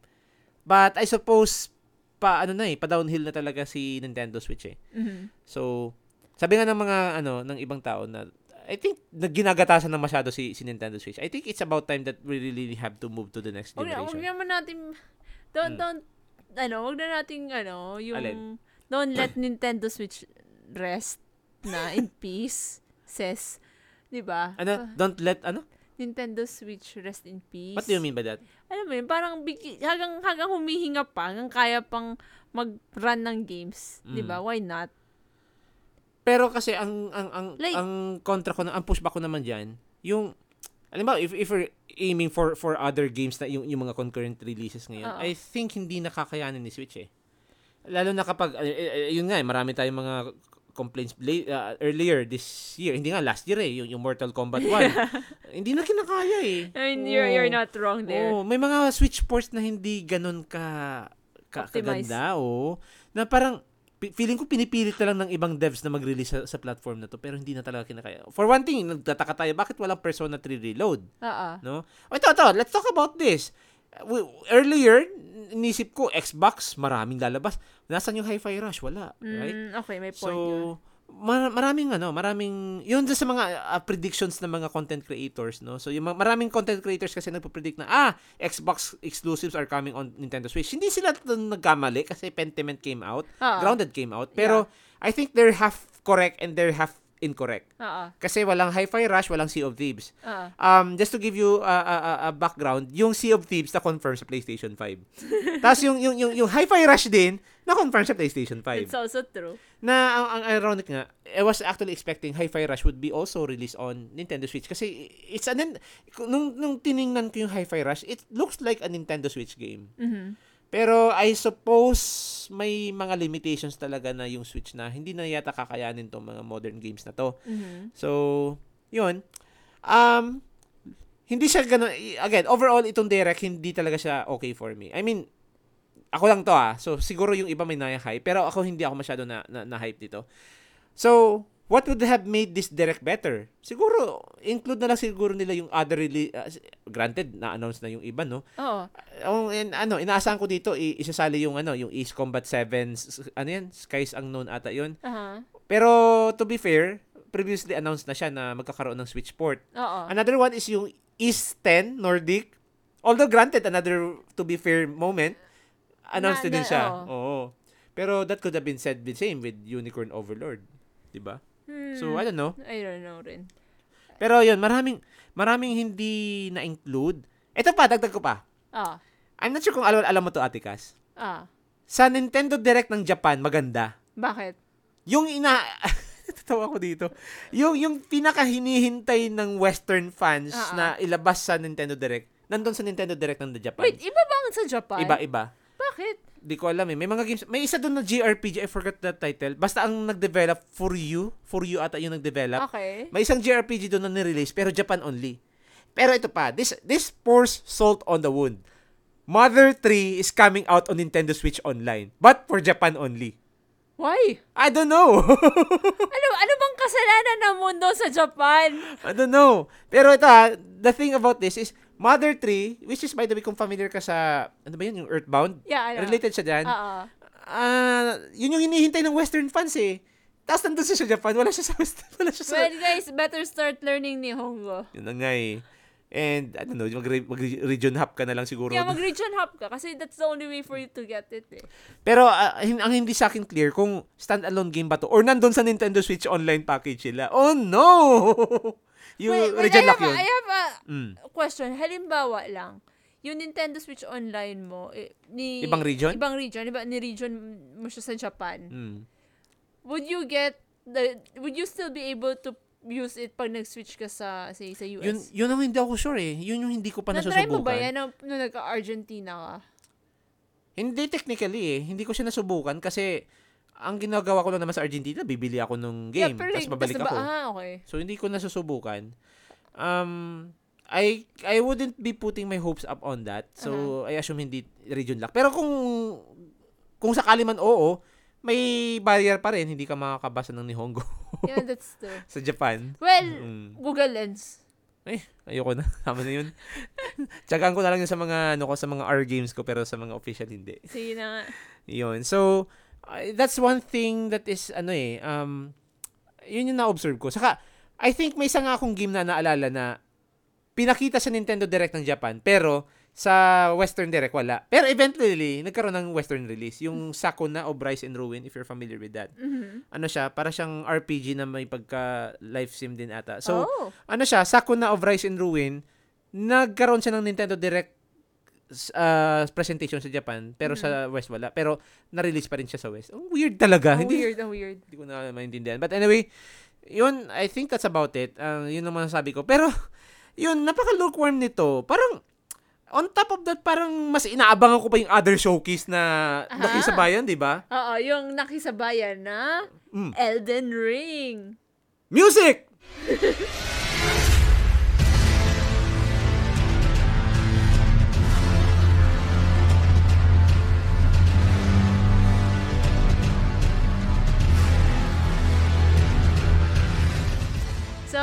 But I suppose pa ano na eh, pa downhill na talaga si Nintendo Switch eh. Mhm. So, sabi nga ng mga ano ng ibang tao na I think nagginagatasan na masyado si si Nintendo Switch. I think it's about time that we really have to move to the next Huwag na, huwag generation. naman natin, don't, Mm. don't, ano, huwag na natin, ano, yung, Alin? don't let Nintendo Switch rest na in (laughs) peace, says, di ba? Ano? Don't let ano? Nintendo Switch rest in peace. What do you mean by that? Alam mo yun, parang bigi, hanggang, hanggang humihinga pa, hanggang kaya pang mag-run ng games, di ba? Mm. Why not? Pero kasi ang ang ang Like- ang kontra ko na ang pushback ko naman diyan, yung alam mo if if we're aiming for for other games na yung, yung mga concurrent releases ngayon, Oo. I think hindi nakakayanin ni Switch eh. Lalo na kapag eh, yun nga, eh, marami tayong mga complaints la- uh, earlier this year. Hindi nga last year eh, yung, yung Mortal Kombat 1. (laughs) hindi na kinakaya eh. I mean, you're, you're Oo. not wrong there. Oo, may mga Switch ports na hindi ganun ka, ka Optimize. kaganda, oh. Na parang feeling ko pinipilit na lang ng ibang devs na mag-release sa, sa platform na to pero hindi na talaga kinakaya. For one thing, nagtataka tayo bakit walang Persona 3 Reload, Oo. no? O ito, ito, let's talk about this. Earlier, inisip ko Xbox, maraming lalabas. Nasaan yung Hi-Fi Rush? Wala, right? Mm, okay, may So, point yun. Mar- maraming ano, maraming yun sa mga ah, predictions ng mga content creators, no. So yung ma- maraming content creators kasi nagpo-predict na ah, Xbox exclusives are coming on Nintendo Switch. Hindi sila nagkamali kasi Pentiment came out, Oo. Grounded came out, pero I think they're half correct and they're half incorrect. Oo. Kasi walang Hi-Fi Rush, walang Sea of Thieves. Oo. Um, just to give you a, a, a- background, yung Sea of Thieves na confirm sa PlayStation 5. (laughs) Tapos yung yung yung, yung Hi-Fi Rush din na confirm sa PlayStation 5 It's also true. na ang, ang ironic nga, I was actually expecting Hi-Fi Rush would be also released on Nintendo Switch kasi it's a nin- nung nung tiningnan ko yung Hi-Fi Rush, it looks like a Nintendo Switch game. Mhm. Pero I suppose may mga limitations talaga na yung Switch na hindi na yata kakayanin tong mga modern games na to. Mhm. So, yun. Um, hindi siya ganun. Again, overall, itong direct, hindi talaga siya okay for me. I mean, ako lang to ah. So, siguro yung iba may na-hype. Pero ako hindi ako masyado na, na, na-hype dito. So, what would have made this direct better? Siguro, include na lang siguro nila yung other release. granted, na-announce na yung iba, no? Oo. Ang in, ano, inaasahan ko dito, i- isasali yung ano, yung Ace Combat 7, s- s- ano yan, Skies Unknown ata yun. Aha. Pero to be fair, previously announced na siya na magkakaroon ng Switch port. Oo. Another one is yung East 10 Nordic. Although granted another to be fair moment, announced Na- din siya. oo. Oo. Pero that could have been said the same with Unicorn Overlord, 'di ba? Hmm. So I don't know. I don't know rin. Pero 'yun, maraming maraming hindi na-include. Ito pa, dagdag ko pa. Ah. I'm not sure kung alam, alam mo to, Ate Cass. Ah. sa Nintendo Direct ng Japan, maganda. Bakit? Yung ina... (laughs) Tatawa ko dito. Yung, yung pinaka-hinihintay ng Western fans ah. na ilabas sa Nintendo Direct, nandun sa Nintendo Direct ng Japan. Wait, iba ba ang sa Japan? Iba-iba. Bakit? Di ko alam eh. May mga games. May isa doon na JRPG. I forgot the title. Basta ang nag-develop for you. For you ata yung nag-develop. Okay. May isang JRPG doon na nirelease pero Japan only. Pero ito pa, this this pours salt on the wound. Mother 3 is coming out on Nintendo Switch Online, but for Japan only. Why? I don't know. (laughs) Ano, ano bang kasalanan ng mundo sa Japan? I don't know. Pero ito ha, the thing about this is Mother 3, which is by the way kung familiar ka sa ano ba yun, yung Earthbound? Yeah, ano? Related siya dyan. Oo. Ah, yun yung hinihintay ng Western fans eh. Tapos nandun siya sa Japan, wala siya sa Western, (laughs) wala siya sa... Well, guys, better start learning Nihongo. Yun na nga eh. And, I don't know, mag- mag-region hop ka na lang siguro. Kaya mag-region hop ka kasi that's the only way for you to get it eh. Pero hin- ang hindi sa akin clear kung standalone game ba to or nandun sa Nintendo Switch online package sila. Oh no! (laughs) yung Wait, wait, region I lock have, a, yun. I have a Mm. question. Halimbawa lang, yung Nintendo Switch Online mo, eh, ni... Ibang region? Ibang region. Iba, ni region mo siya sa Japan. Mm. Would you get the... Would you still be able to use it pag nag-switch ka sa, say, sa US? Yun, yun ang hindi ako sure eh. Yun yung hindi ko pa Na-try mo nasusubukan. ba yan nung, nung nagka-Argentina ka? Hindi technically eh. Hindi ko siya nasubukan kasi ang ginagawa ko lang naman sa Argentina, bibili ako ng game, pero tapos babalik tas na ba- ako. Ah, okay. So hindi ko nasusubukan. Um I I wouldn't be putting my hopes up on that. So I assume hindi region lock. Pero kung kung sakali man oo, may barrier pa rin, hindi ka makakabasa ng Nihongo (laughs) Yeah, that's true. sa Japan. Well, Mm. Google Lens. Eh, ayoko na. (laughs) Tama na yun. (laughs) Tsagaan ko na lang yun sa mga ano ko sa mga R games ko pero sa mga official hindi. Sige na nga. Yun. So, I- that's one thing that is, ano eh, um, yun yung na-observe ko. Saka, I think may isa nga akong game na naalala na pinakita sa Nintendo Direct ng Japan, pero sa Western Direct wala. Pero eventually, nagkaroon ng Western release. Yung Sakuna of Rise and Ruin, if you're familiar with that. Mhm. Ano siya, para siyang RPG na may pagka life sim din ata. So, oh. ano siya, Sakuna of Rise and Ruin, nagkaroon siya ng Nintendo Direct uh, presentation sa Japan, pero sa West wala. Pero na-release pa rin siya sa West. Ang weird talaga. Ang hindi, weird, ang weird. hindi ko na maintindihan. But anyway, yun, I think that's about it. Uh, yun ang masasabi ko. Pero, yun, napaka-lukewarm nito. Parang, on top of that, parang mas inaabangan ko pa yung other showcase na Aha. nakisabayan, di ba? Oo, yung nakisabayan na Mm. Elden Ring. Music! (laughs)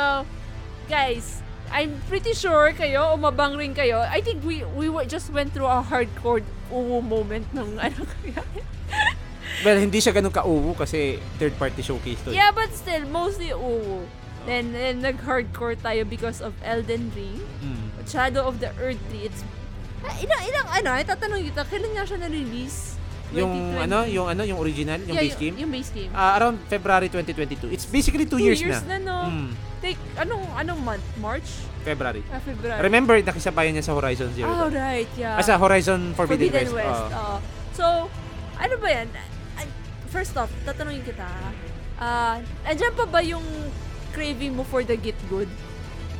So, guys, I'm pretty sure kayo, umabang rin kayo. I think we we just went through a hardcore uwu moment nung (laughs) ano kaya. Well, hindi siya ganun ka-uwu kasi third-party showcase to. eh. yeah, but still, mostly uwu. Then, then nag-hardcore tayo because of Elden Ring. Mm. Shadow of the Earth 3. It's, ah, ilang, ilang, ano, ay tatanong kita, kailan nga siya na-release? Yung 2020? ano, yung ano, yung original, yung Yeah, base game. Yung base game. Ah, around February 2022. It's basically two, Two years, years na. na, no? Mm, Like, anong, anong month? March? February. Ah, February. Remember, nakisabayan niya sa Horizon Zero Oh, Dawn. right, yeah. Ah, sa Horizon Forbidden, Forbidden West. West. Oo. oo. So, ano ba yan? Ay, First off, tatanungin kita. Ah, andyan pa ba yung craving mo for the get good?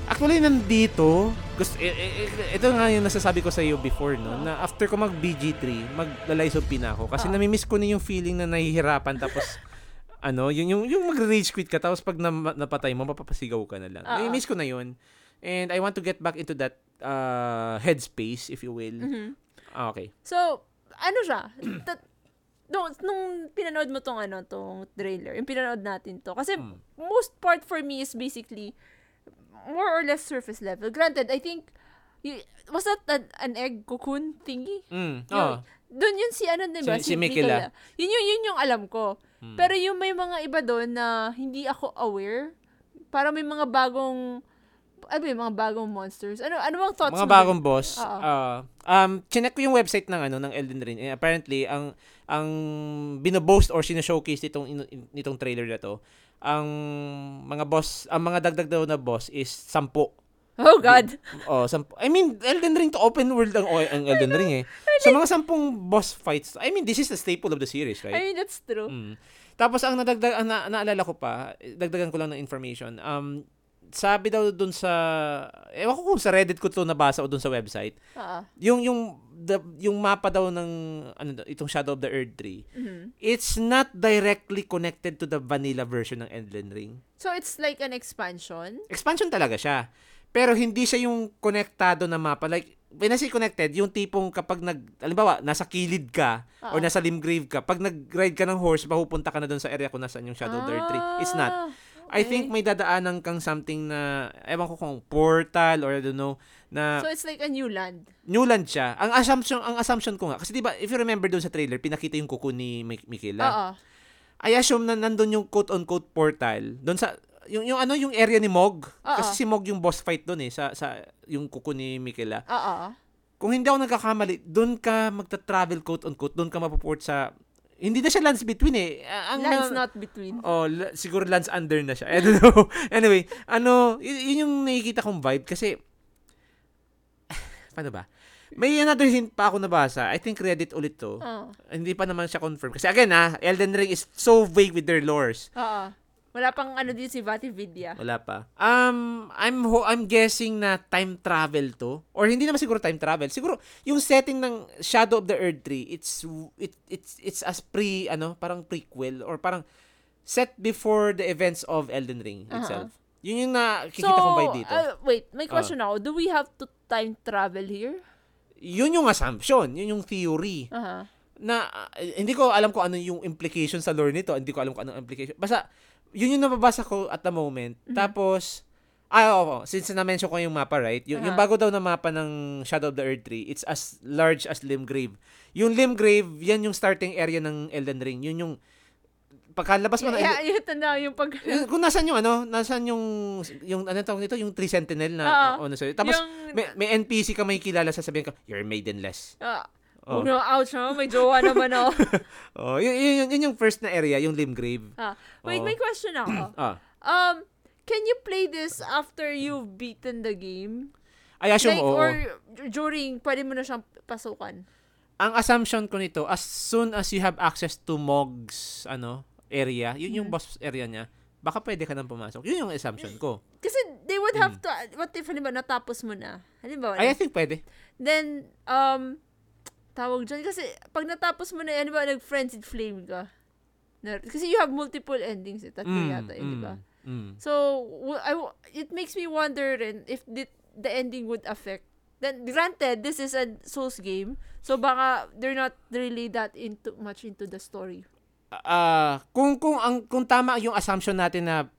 Actually, nandito, gusto, eh, eh, eh, ito nga yung nasasabi ko sa iyo before, no, na after ko mag BG3, maglalaisob pin ako. Kasi Oo. namimiss ko na yung feeling na nahihirapan tapos, ano, yung, yung, yung mag-rage quit ka tapos pag na, napatay mo, mapapasigaw ka na lang. Oo. Namimiss ko na yun. And I want to get back into that uh, headspace, if you will. Mhm. Ah, okay. So, ano siya? (clears throat) Ta- nung, nung pinanood mo tong ano, tong trailer, yung pinanood natin to. Kasi Hmm. most part for me is basically more or less surface level. Granted, I think y- was that an, an egg cocoon thingy? Mm. Oh. Doon yun si ano, di ba? Si- si Mikela. Yun, yun, yun yung alam ko. Hmm. Pero yung may mga iba doon na hindi ako aware, para may mga bagong, ano yung mga bagong monsters? Ano, ano bang thoughts mga mo? bagong boss. Ah, um, chinek ko yung website ng ano ng Elden Ring. Eh, apparently ang ang binoboast or sino-showcase nitong nitong trailer na to, ang mga boss, ang mga dagdag daw na boss is 10. Oh, God. Oh, samp- I mean, Elden Ring to open world ang, ang Elden Ring eh. Sa mga sampung boss fights, I mean, this is the staple of the series, I right? mean, that's true. Mm. Tapos ang nadagdag ang na, naalala ko pa, dagdagan ko lang ng information. Um sabi daw dun sa ewan ko kung sa Reddit ko to nabasa o dun sa website. Oo. Yung yung the, yung mapa daw ng ano itong Shadow of the Earth 3. Mhm. It's not directly connected to the vanilla version ng Elden Ring. So, it's like an expansion? Expansion talaga siya. Pero hindi siya yung konektado na mapa. Like, when I say connected, yung tipong kapag nag, alimbawa, nasa kilid ka, Oo. or nasa limgrave ka, pag nag-ride ka ng horse, mapupunta ka na doon sa area kung nasaan yung Shadow the Earth 3. It's not. Ah, I okay. think may dadaanan kang something na, ewan ko kung portal or I don't know, na So, it's like a new land. new land siya. Ang assumption, ang assumption ko nga, kasi di ba, if you remember doon sa trailer, pinakita yung kuko ni Mik- Mikela. Oo. I assume na nandun yung quote-unquote portal, doon sa, yung, yung ano, yung area ni Mog. Oo. Kasi si Mog yung boss fight doon eh, sa, sa yung kuko ni Mikela. Oo. Kung hindi ako nagkakamali, doon ka magta-travel quote-unquote, doon ka mapuport sa, hindi na siya lands between eh. Ang, Lands not between. Oh, la- siguro lands under na siya. I don't know. (laughs) anyway, ano, y- yun yung nakikita kong vibe kasi, (sighs) paano ba? May another hint pa ako nabasa. I think Reddit ulit to. Oo. Hindi pa naman siya confirmed. Kasi again ah, Elden Ring is so vague with their lores. Oo. Wala pang ano din si Vati Vidya. Wala pa. Um, I'm ho- I'm guessing na time travel to or hindi naman siguro time travel. Siguro yung setting ng Shadow of the Earth 3, it's it it's it's as pre ano, parang prequel or parang set before the events of Elden Ring itself. Yun yung nakikita kong vibe dito. uh, wait, may question ako. Do we have to time travel here? yun yung assumption, yun yung theory Aha. na uh, hindi ko alam kung ano yung implication sa lore nito, hindi ko alam kung ano implication. Basta yun yung nababasa ko at the moment. Mhm. Tapos Ah, oo. Since na-mention ko yung mapa, right? Yung, yung Aha. bago daw na mapa ng Shadow of the Earth 3, it's as large as Limgrave. Yung Limgrave, yan yung starting area ng Elden Ring. Yun yung, pagkalabas mo na, Yeah, yeah, na yung pag... Yung- kung nasan yung ano, nasan yung, yung, ano tawag nito, yung Tree Sentinel na, Oo. ano sa'yo. Tapos, yung, may, may NPC ka may kilala, sasabihin ka, you're maidenless. ah, Oh. Na, ouch naman, may jowa naman ako. (laughs) Oh, yun, yun, yun, yun yung first na area, yung Limgrave. ah, wait, Oo. may question ako. (clears throat) Ah. Um, can you play this after you've beaten the game? Ay, assume, like, oo. or during, pwede mo na siyang pasukan? Ang assumption ko nito, as soon as you have access to Mog's, ano, area, yun yung Mhm. boss area niya, baka pwede ka nang pumasok. Yun yung assumption ko. Kasi they would have to, what if, halimbawa, natapos mo na? Halimbawa. Ay, I think pwede. then, um, tawag dyan, kasi pag natapos mo na, halimbawa, nag-frenzied flame ka. Na, kasi you have multiple endings, eh, tatlo yata, eh, di ba? mm. So, w- I it makes me wonder rin if the, the ending would affect. Then, granted, this is a Souls game, so baka they're not really that into much into the story. Ah, kung kung ang kung tama yung assumption natin na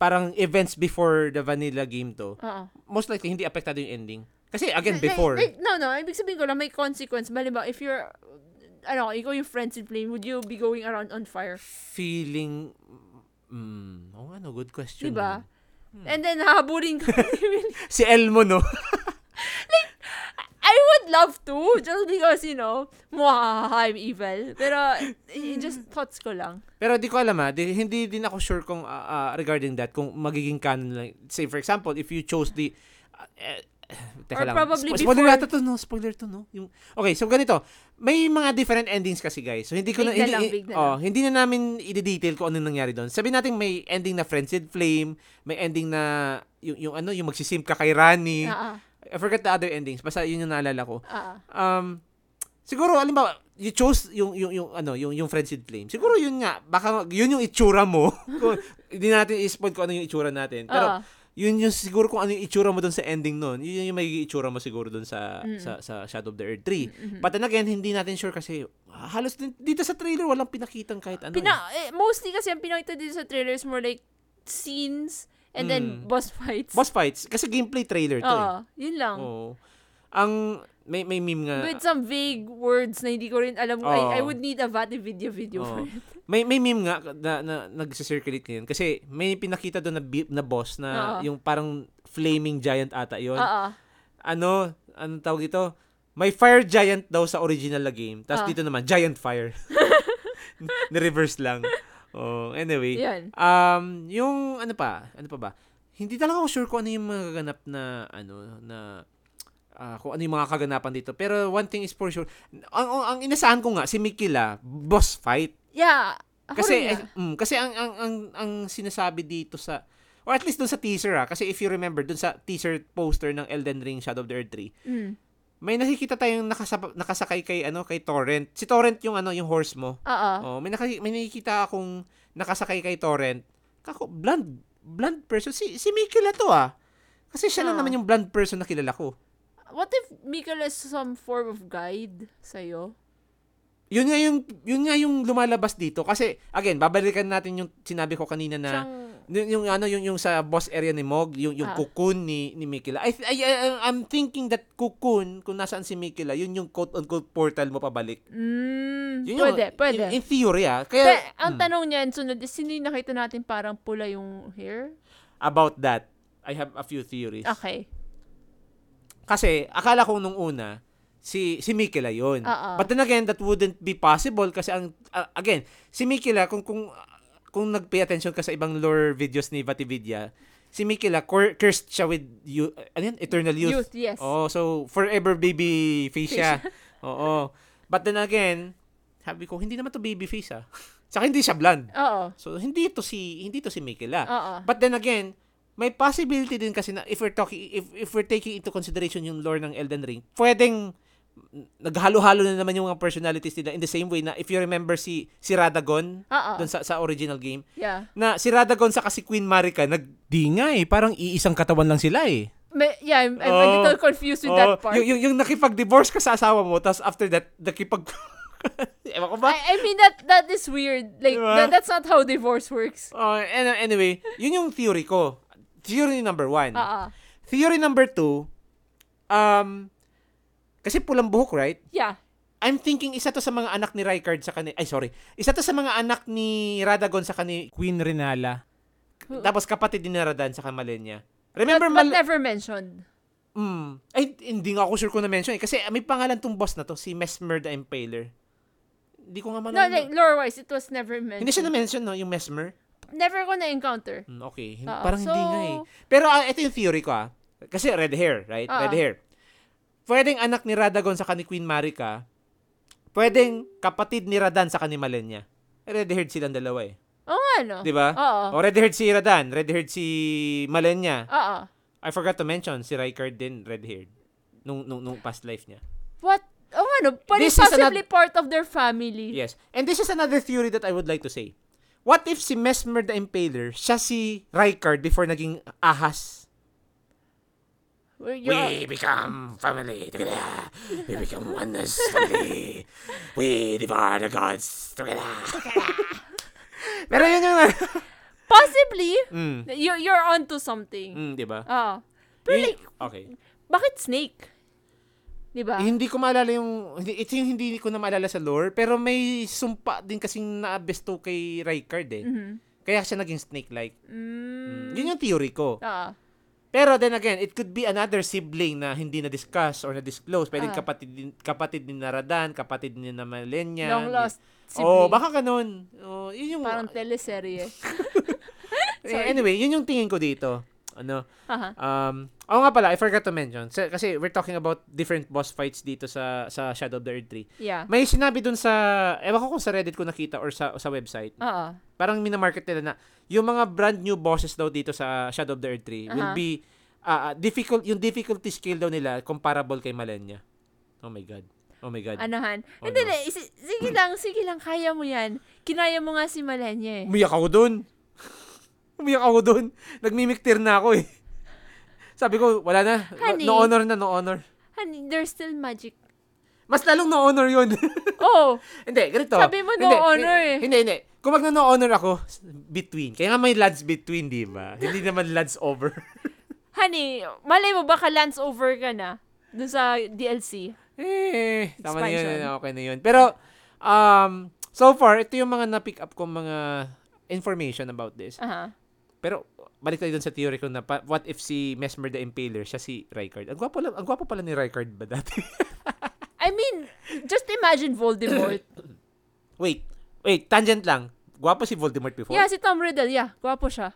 parang events before the vanilla game to, Oo. most likely hindi apektado yung ending. Kasi again, Like- before. Like, no, no. Ibig sabihin ko lang, may consequence. Halimbawa, if you're, ano, ikaw yung friends in flame, would you be going around on fire? feeling mm, oh ano, good question. Diba? yun. And then, hahabulin ka. (laughs) Si Elmo, no? (laughs) I would love to, just because, you know, mwahaha, I'm evil. Pero, just thoughts ko lang. Pero di ko alam ah, di, hindi din ako sure kung ah, ah, regarding that kung magiging canon lang. Say for example, if you chose the eh, (sighs) teka Or lang. probably Spo- spoiler before- to, no? Spoiler to, no? Yung, okay, so ganito. May mga different endings kasi, guys. So, hindi ko na, Big na hindi, lang, oh, hindi na namin i-detail kung ano nangyari doon. Sabi natin may ending na Frenzied Flame, may ending na yung, yung ano, yung magsisimp ka kay Rani. Ah, I forgot the other endings. Basta yun yung naalala ko. ah. Um, siguro, alimbawa, you chose yung, yung, yung, ano, yung, yung Frenzied Flame. Siguro yun nga, baka yun yung itsura mo. (laughs) Hindi natin i-spoil kung ano yung itsura natin. Pero, Ah. Yun yung siguro kung ano yung itsura mo doon sa ending nun. Yun yung magiging itsura mo siguro doon sa, Mm. sa, sa Shadow of the Earth 3. Mhm. But then again, hindi natin sure kasi halos din- dito sa trailer walang pinakitang kahit ano. Pina, eh, mostly kasi ang pinakita dito sa trailer is more like scenes and then Mm. boss fights. Boss fights. Kasi gameplay trailer to eh. Oo, yun lang. Oo. Ang, may, may meme nga. With some vague words na hindi ko rin alam. Oo. I, I would need a Vati video video Oo. for it. (laughs) May may meme nga na, na nagsi-circulate ngayon kasi may pinakita doon na bi- na boss na Oo. yung parang flaming giant ata yon. Oo. Ano, anong tawag ito? May fire giant daw sa original na game. Tapos Ah. dito naman giant fire. (laughs) Ni-reverse lang. Oh, anyway. Yan. Um, yung ano pa? Ano pa ba? hindi talaga ako sure kung ano yung magaganap na ano na ah, kung ano yung mga kaganapan dito. Pero one thing is for sure, ang, ang, ang inasahan ko nga si Mikila, boss fight. Yeah. Kasi eh, mm, kasi ang, ang ang ang sinasabi dito sa or at least dun sa teaser ah, kasi if you remember dun sa teaser poster ng Elden Ring Shadow of the Earth 3, Mm. may nakikita tayong nakasapa, nakasakay kay ano kay Torrent. Si Torrent yung ano yung horse mo. Oo. Oh, may naki, may nakikita akong nakasakay kay Torrent. Kako blunt blunt person si si Mikila to ah. Kasi siya lang Ah. naman yung blunt person na kilala ko. What if Mikkel is some form of guide sa'yo? Yun nga yung yun nga yung lumalabas dito kasi again babalikan natin yung sinabi ko kanina na Siyang, yung, yung ano yung yung sa boss area ni Mog, yung yung Ah. cocoon ni ni Mikila. I, I, I'm thinking that cocoon kung nasaan si Mikila, yun yung quote unquote portal mo pabalik. mm, Yun yung- pwede, pwede. In, in theory ah. Kaya Pe- ang hmm, tanong niyan, sunod, sino yung nakita natin parang pula yung hair? about that, I have a few theories. Okay. Kasi akala ko nung una si si Mikila yun. Oo. But then again, that wouldn't be possible kasi ang ah, again, si Mikila kung kung kung nag-pay attention ka sa ibang lore videos ni Vatividia, si Mikila cur- cursed siya with you, ano yun? eternal youth. Youth, yes. Oh, so forever baby face siya. (laughs) Oo. But then again, sabi ko hindi naman to baby face ah. (laughs) Saka hindi siya blonde. Oo. So hindi to si hindi to si Mikila. Oo. But then again, may possibility din kasi na if we're talking if if we're taking into consideration yung lore ng Elden Ring, pwedeng naghalo-halo na naman yung mga personalities nila in the same way na if you remember si si Radagon Oo. doon sa sa original game Yeah. na si Radagon sa si Queen Marika nag Di nga eh, parang iisang katawan lang sila eh. May, yeah, I'm, I'm a Oh. little confused with Oh, that part. Yung, yung, yung nakipag-divorce ka sa asawa mo tapos after that nakipag (laughs) Ewan ko ba? I, I mean, that that is weird. Like, Diba? that, that's not how divorce works. Oh, and, anyway, yun yung theory ko. Theory number one. Oo. Theory number two, um, kasi pulang buhok, right? Yeah. I'm thinking isa to sa mga anak ni Rykard sa kani ay sorry isa to sa mga anak ni Radagon sa kani Queen Renala. tapos kapatid ni Radan sa Kamalenya remember but, but mal never mentioned. mm, ay hindi nga ako sure kung na mention eh kasi may pangalan tong boss na to si Mesmer the Impaler hindi ko nga man No, like, lore-wise, it was never mentioned. hindi siya na mention no yung Mesmer Never ko na-encounter. Hmm, okay Hin- Oo, parang so- hindi nga eh pero ah, ito yung theory ko ah kasi red hair right Oo. red hair pwedeng anak ni Radagon sa kani Queen Marika pwedeng kapatid ni Radan sa kani Malenya red haired silang dalawa eh Oo nga, no? Di ba? Oo. O red-haired si Radan, red-haired si Malenya. Oo. I forgot to mention, si Rykard din red-haired. Nung, nung, nung past life niya. What? Oo nga, no? But This is possibly part of their family. Yes. And this is another theory that I would like to say. What if si Mesmer the Impaler, siya si Rykard before naging ahas? We become family together. We become oneness family. We devour the gods together. (laughs) Pero yun yung... Possibly, mm, you're, you're onto something. mm, di ba? Oo. Pero Yun- like, okay. bakit snake? Di ba? Eh, hindi ko maalala yung hindi ito yung hindi ko na maalala sa lore pero may sumpa din kasing naabesto kay Rykard eh. Mhm. Kaya siya naging snake-like. Mm. Yun yung theory ko. Oo. Pero then again, it could be another sibling na hindi na-discuss or na-disclose. Pwedeng Ah. kapatid din, kapatid ni Naradan, kapatid ni na Malenya. Long lost Oh, sibling. baka ganun. Oh, yun yung Parang teleserye. Eh, (laughs) sorry. Anyway, yun yung tingin ko dito. Ano? Haha. Um, oh nga pala, I forgot to mention. Kasi we're talking about different boss fights dito sa sa Shadow of the Earth 3. Yeah. May sinabi dun sa, ewan ko kung sa Reddit ko nakita or sa sa website. Oo. Parang minamarket nila na yung mga brand new bosses daw dito sa Shadow of the Earth 3 will Aha. be ah, difficult yung difficulty scale daw nila comparable kay Malenia. Oh my god. Oh my god. Anahan. Oh, Hindi, no. sige lang, sige lang, kaya mo yan. Kinaya mo nga si Malenya eh. Umiyak ako dun. Umiyak ako dun. Nagmimiktir na ako eh. Sabi ko, wala na. Honey. No honor na, no honor. Honey, there's still magic. Mas lalong no honor yun. (laughs) Oh, hindi, ganito. Sabi mo no Hindi, honor eh. Hindi, hindi. Kung magno no honor ako, between. Kaya nga may lads between, di ba? hindi (laughs) naman lads over. (laughs) honey, malay mo baka lance over ka na dun sa DLC. eh, tama na yun. Okay na yun. Pero, um, so far, ito yung mga na-pick up kong mga information about this. Aha. Pero, balik tayo dun sa theory ko na, pa- what if si Mesmer the Impaler, siya si Rykard? Ang gwapo, lang, ang gwapo pala ni Rykard ba dati? (laughs) I mean, just imagine Voldemort. (coughs) wait, wait, tangent lang. Gwapo si Voldemort before? yeah, si Tom Riddle, yeah. Gwapo siya.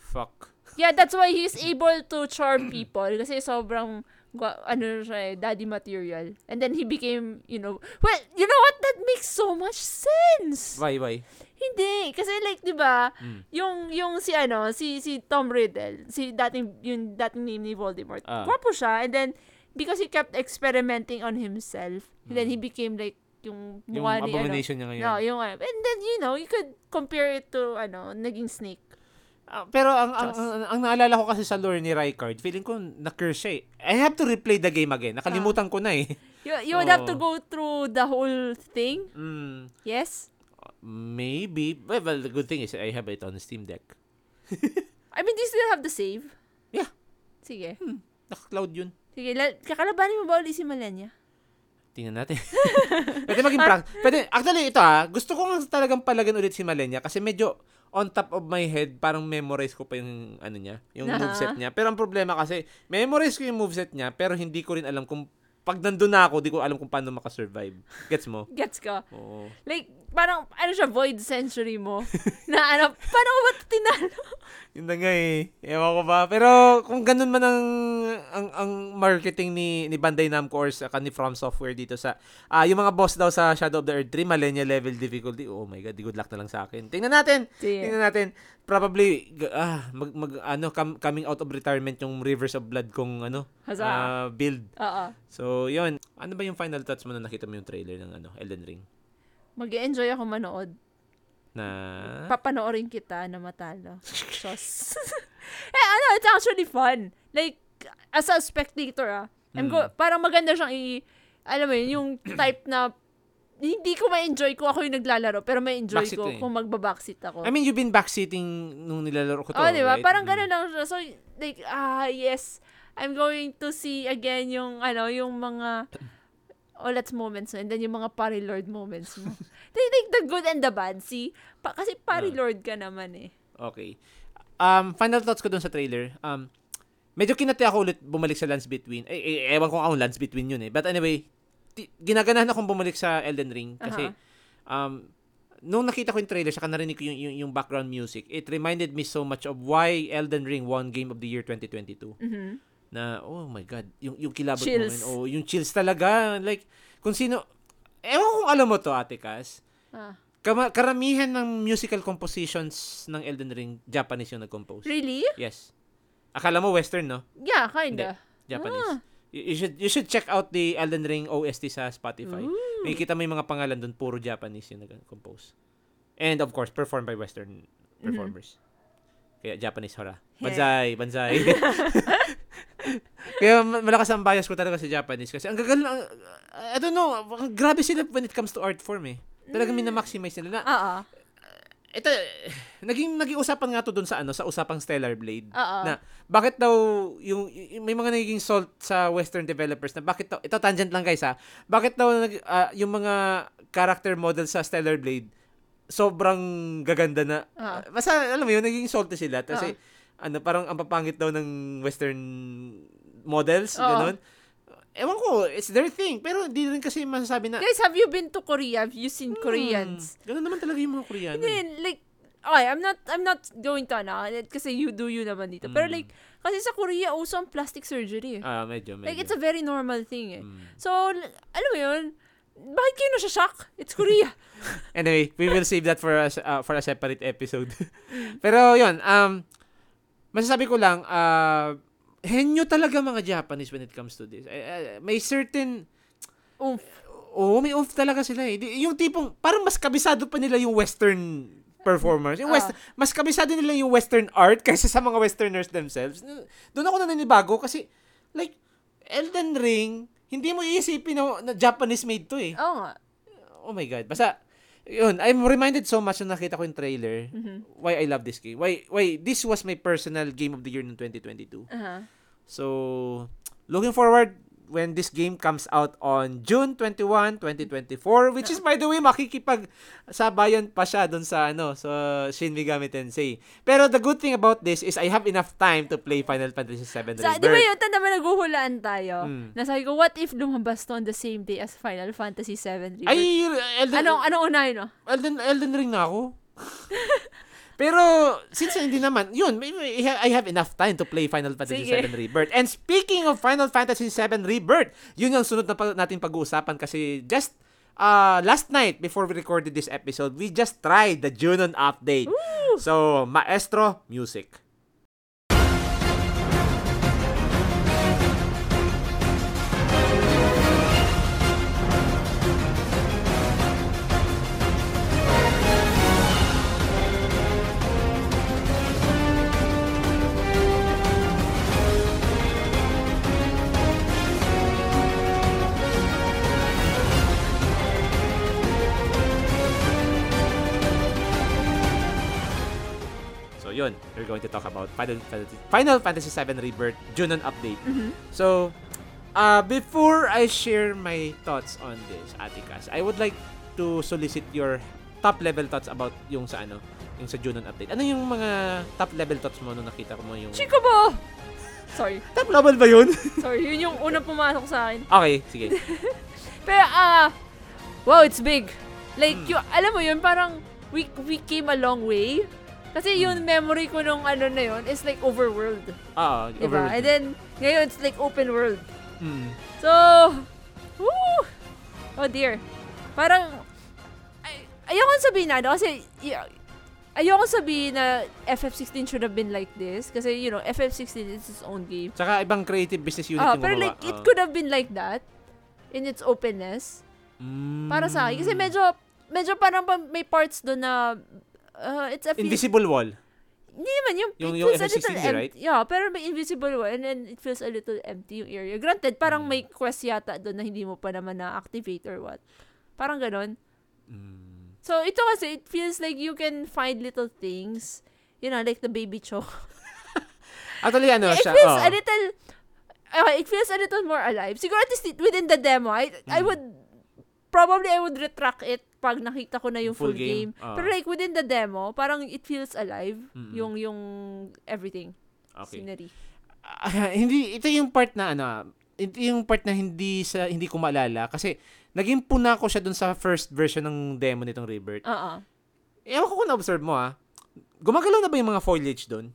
Fuck. Yeah, that's why he's able to charm people kasi sobrang ano siya eh, daddy material. And then he became, you know, well, you know what? That makes so much sense. Why, why? Hindi, kasi like 'di ba, Mm. yung yung si ano, si si Tom Riddle, si dating yung dating name ni Voldemort. Gwapo siya and then because he kept experimenting on himself, and then he became like yung Mm. Yung mukha ni ano. abomination niya ngayon. No, yung ano. And then you know, you could compare it to ano, naging snake. Ah, pero ang, ang, ang, ang naalala ko kasi sa lore ni Rykard, feeling ko na-curse siya eh. I have to replay the game again. Nakalimutan ko na eh. You, you would have to Oo. go through the whole thing. Mm, Yes? Maybe. Well, well, the good thing is I have it on Steam Deck. (laughs) I mean, do you still have the save? Yeah. Sige. Naka-cloud yun. Sige, la- kakalabanin mo ba ulit si Malenia? Tingnan natin. (laughs) pwede maging prank. Pwede, actually, ito ah, gusto ko nga talagang palagan ulit si Malenia kasi medyo on top of my head, parang memorize ko pa yung ano niya, yung Aha. moveset niya. Pero ang problema kasi, memorize ko yung moveset niya, pero hindi ko rin alam kung pag nandun na ako, di ko alam kung paano makasurvive. Gets mo? (laughs) Gets ka? Oo. Like, parang, ano siya, void century mo. (laughs) na ano, paano ko ba tinalo? (laughs) Yun na nga eh. Ewan ko ba. Pero kung ganun man ang, ang, ang marketing ni, ni Bandai Namco or sa ni From Software dito sa, ah yung mga boss daw sa Shadow of the Earth 3, Malenia level difficulty. Oh my God, good luck na lang sa akin. Tingnan natin. Sige. Tingnan natin. Probably, ah, mag, mag, ano, com- coming out of retirement yung Rivers of Blood kong, ano, Huzzah. ah, build. Oo. So, yun. Ano ba yung final thoughts mo na nakita mo yung trailer ng, ano, Elden Ring? Mag-enjoy ako manood. Na, Papanoorin kita na matalo. Sos. (laughs) eh, ano, it's actually fun. Like, as a spectator, ah. I'm go, Mm. parang maganda siyang i, alam mo yun, yung (clears throat) type na, hindi ko ma-enjoy kung ako yung naglalaro, pero ma-enjoy Backseat ko eh. kung magbabackseat ako. I mean, you've been backseating nung nilalaro ko to, oh, di ba? right? Parang Mm. gano'n lang siya. So, like, ah, yes, I'm going to see again yung, ano, yung mga, oh, let's moments mo, and then yung mga Pari Lord moments mo. (laughs) they like the good and the bad, see? Pa- kasi Pari Ah. Lord ka naman eh. Okay. Um, final thoughts ko dun sa trailer. Um, medyo kinati ako ulit bumalik sa Lands Between. Eh, eh, ewan ko kung Lands Between yun eh. But anyway, ti- ginaganahan akong bumalik sa Elden Ring kasi um, nung nakita ko yung trailer, saka narinig ko yung, yung, yung background music, it reminded me so much of why Elden Ring won Game of the Year 2022. Mhm. Na, oh my God, yung, yung kilabot Chills. moment. Oh, yung chills talaga. Like, kung sino, ewan kung alam mo to, Ate Cass. Ah. Kama, karamihan ng musical compositions ng Elden Ring, Japanese yung nag-compose. Really? Yes. Akala mo Western, no? Yeah, kinda. Japanese. Ah. You, you should you should check out the Elden Ring OST sa Spotify. Makikita mo yung mga pangalan doon, puro Japanese yung nag-compose. And of course, performed by Western performers. Kaya Japanese hora. Banzai, banzai. (laughs) Kaya ma- malakas ang bias ko talaga sa Japanese kasi ang gagal ang- I don't know, ang grabe sila when it comes to art form eh. Talagang minamaximize nila na Oo. ito, naging naging usapan nga to doon sa ano, sa usapang Stellar Blade. Oo. Na bakit daw yung, yung- may mga naging salt sa western developers na bakit daw ito tangent lang guys ha. Bakit daw nag, ah, yung mga character model sa Stellar Blade sobrang gaganda na. Oo. Basta alam mo yun, naging salty sila kasi ano parang ang papangit daw ng western models, Oo. ganun. Ewan ko, it's their thing. Pero hindi rin kasi masasabi na, Guys, have you been to Korea? Have you seen Koreans? Hmm, ganun naman talaga yung mga Koreano. Hindi, eh. like, okay, I'm not, I'm not going to, ano, kasi you do you naman dito. Pero Mm. like, kasi sa Korea, uso ang plastic surgery. eh. Ah, medyo, medyo. Like, it's a very normal thing eh. Mm. So, alam mo yun, bakit kayo na-shock? It's Korea. (laughs) Anyway, we will save that for a, uh, for a separate episode. (laughs) Pero yun, um, masasabi ko lang, uh, henyo talaga mga Japanese when it comes to this. Eh, may certain, Oomph. oo, may oomph talaga sila eh. Yung tipong, parang mas kabisado pa nila yung western performers. Yung west, Ah. mas kabisado nila yung western art kaysa sa mga westerners themselves. Doon ako naninibago kasi, like, Elden Ring, hindi mo iisipin na, na Japanese made to eh. Oo nga. Oh my God. Basta, yun, I'm reminded so much nung nakita ko yung trailer Mhm. why I love this game. Why, why, this was my personal game of the year ng 2022. Aha. So, looking forward when this game comes out on June 21, 2024, which is by the way makikipag sabayan pa siya doon sa ano, sa Shin Megami Tensei. Pero the good thing about this is I have enough time to play Final Fantasy 7 Sa, di ba Rebirth. yun, tanda ba naghuhulaan tayo? Mm. Nasabi ko, what if lumabas to on the same day as Final Fantasy 7 Rebirth? Ay, Elden, Anong, anong unahin, no? Elden, Elden Ring na ako. (laughs) Pero, since hindi naman, yun, I have enough time to play Final Fantasy Sige. VII Rebirth. And speaking of Final Fantasy VII Rebirth, yun yung sunod na pa- natin pag-uusapan kasi just uh, last night before we recorded this episode, we just tried the Junon update. So, Maestro, music. Yun, we're going to talk about Final Fantasy, Final Fantasy VII Rebirth Junon update. So, uh, before I share my thoughts on this, Atikas, I would like to solicit your top level thoughts about yung sa ano, yung sa Junon update. Ano yung mga top level thoughts mo nung nakita ko mo yung... Chico mo! (laughs) Sorry. Top level ba yun? (laughs) Sorry, yun yung unang pumasok sa akin. okay, sige. (laughs) Pero, ah, wow, it's big. Like, Hmm. yung, alam mo yun, parang, we, we came a long way. Kasi yung Hmm. memory ko nung ano na yun is like overworld. Oo, Diba? overworld. And then, ngayon, it's like open world. Mm. So, woo! Oh dear. Parang, ay, ayoko sabihin na, ano, kasi, ayoko sabihin na FF16 should have been like this. Kasi, you know, FF16 is its own game. Tsaka ibang creative business unit Ah, yung pero gumawa. like, it Oo. could have been like that in its openness. Mm. Para sa akin. Kasi medyo, medyo parang pa- may parts doon na, uh, it's a feel, Invisible wall. hindi naman yung, Yung- it yung feels a FF16, little right? empty. Yeah, pero may invisible wall and then it feels a little empty yung area. Granted, parang Mm. may quest yata doon na hindi mo pa naman na-activate or what. Parang ganon. Mm. So, ito kasi, it feels like you can find little things. You know, like the baby choke. (laughs) Actually, ano it siya? feels oh. a little, okay, it feels a little more alive. Siguro at least it- within the demo, I, I Mm. would, probably I would retract it pag nakita ko na yung Full full, game, game. ah. Pero like within the demo, parang it feels alive. Mm-mm. Yung, yung everything. Okay. Scenery. Ah, hindi ito yung part na ano, ito yung part na hindi sa hindi ko maalala kasi naging puna ko siya dun sa first version ng demo nitong Rebirth. Oo. Ewan ko kung na-observe mo ah. Gumagalaw na ba yung mga foliage doon?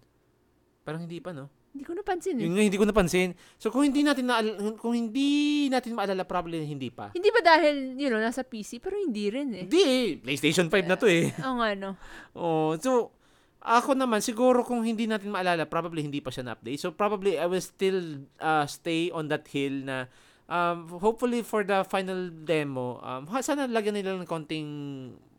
Parang hindi pa, no? Hindi ko napansin eh. Yun nga, hindi ko napansin. So, kung hindi natin na, kung hindi natin maalala, probably hindi pa. Hindi ba dahil, you know, nasa PC? Pero hindi rin eh. Hindi eh. PlayStation 5 na to eh. (laughs) Oo nga, no. Oh, so, ako naman, siguro kung hindi natin maalala, probably hindi pa siya na-update. So, probably I will still uh, stay on that hill na um, hopefully for the final demo, um, sana lagyan nila ng konting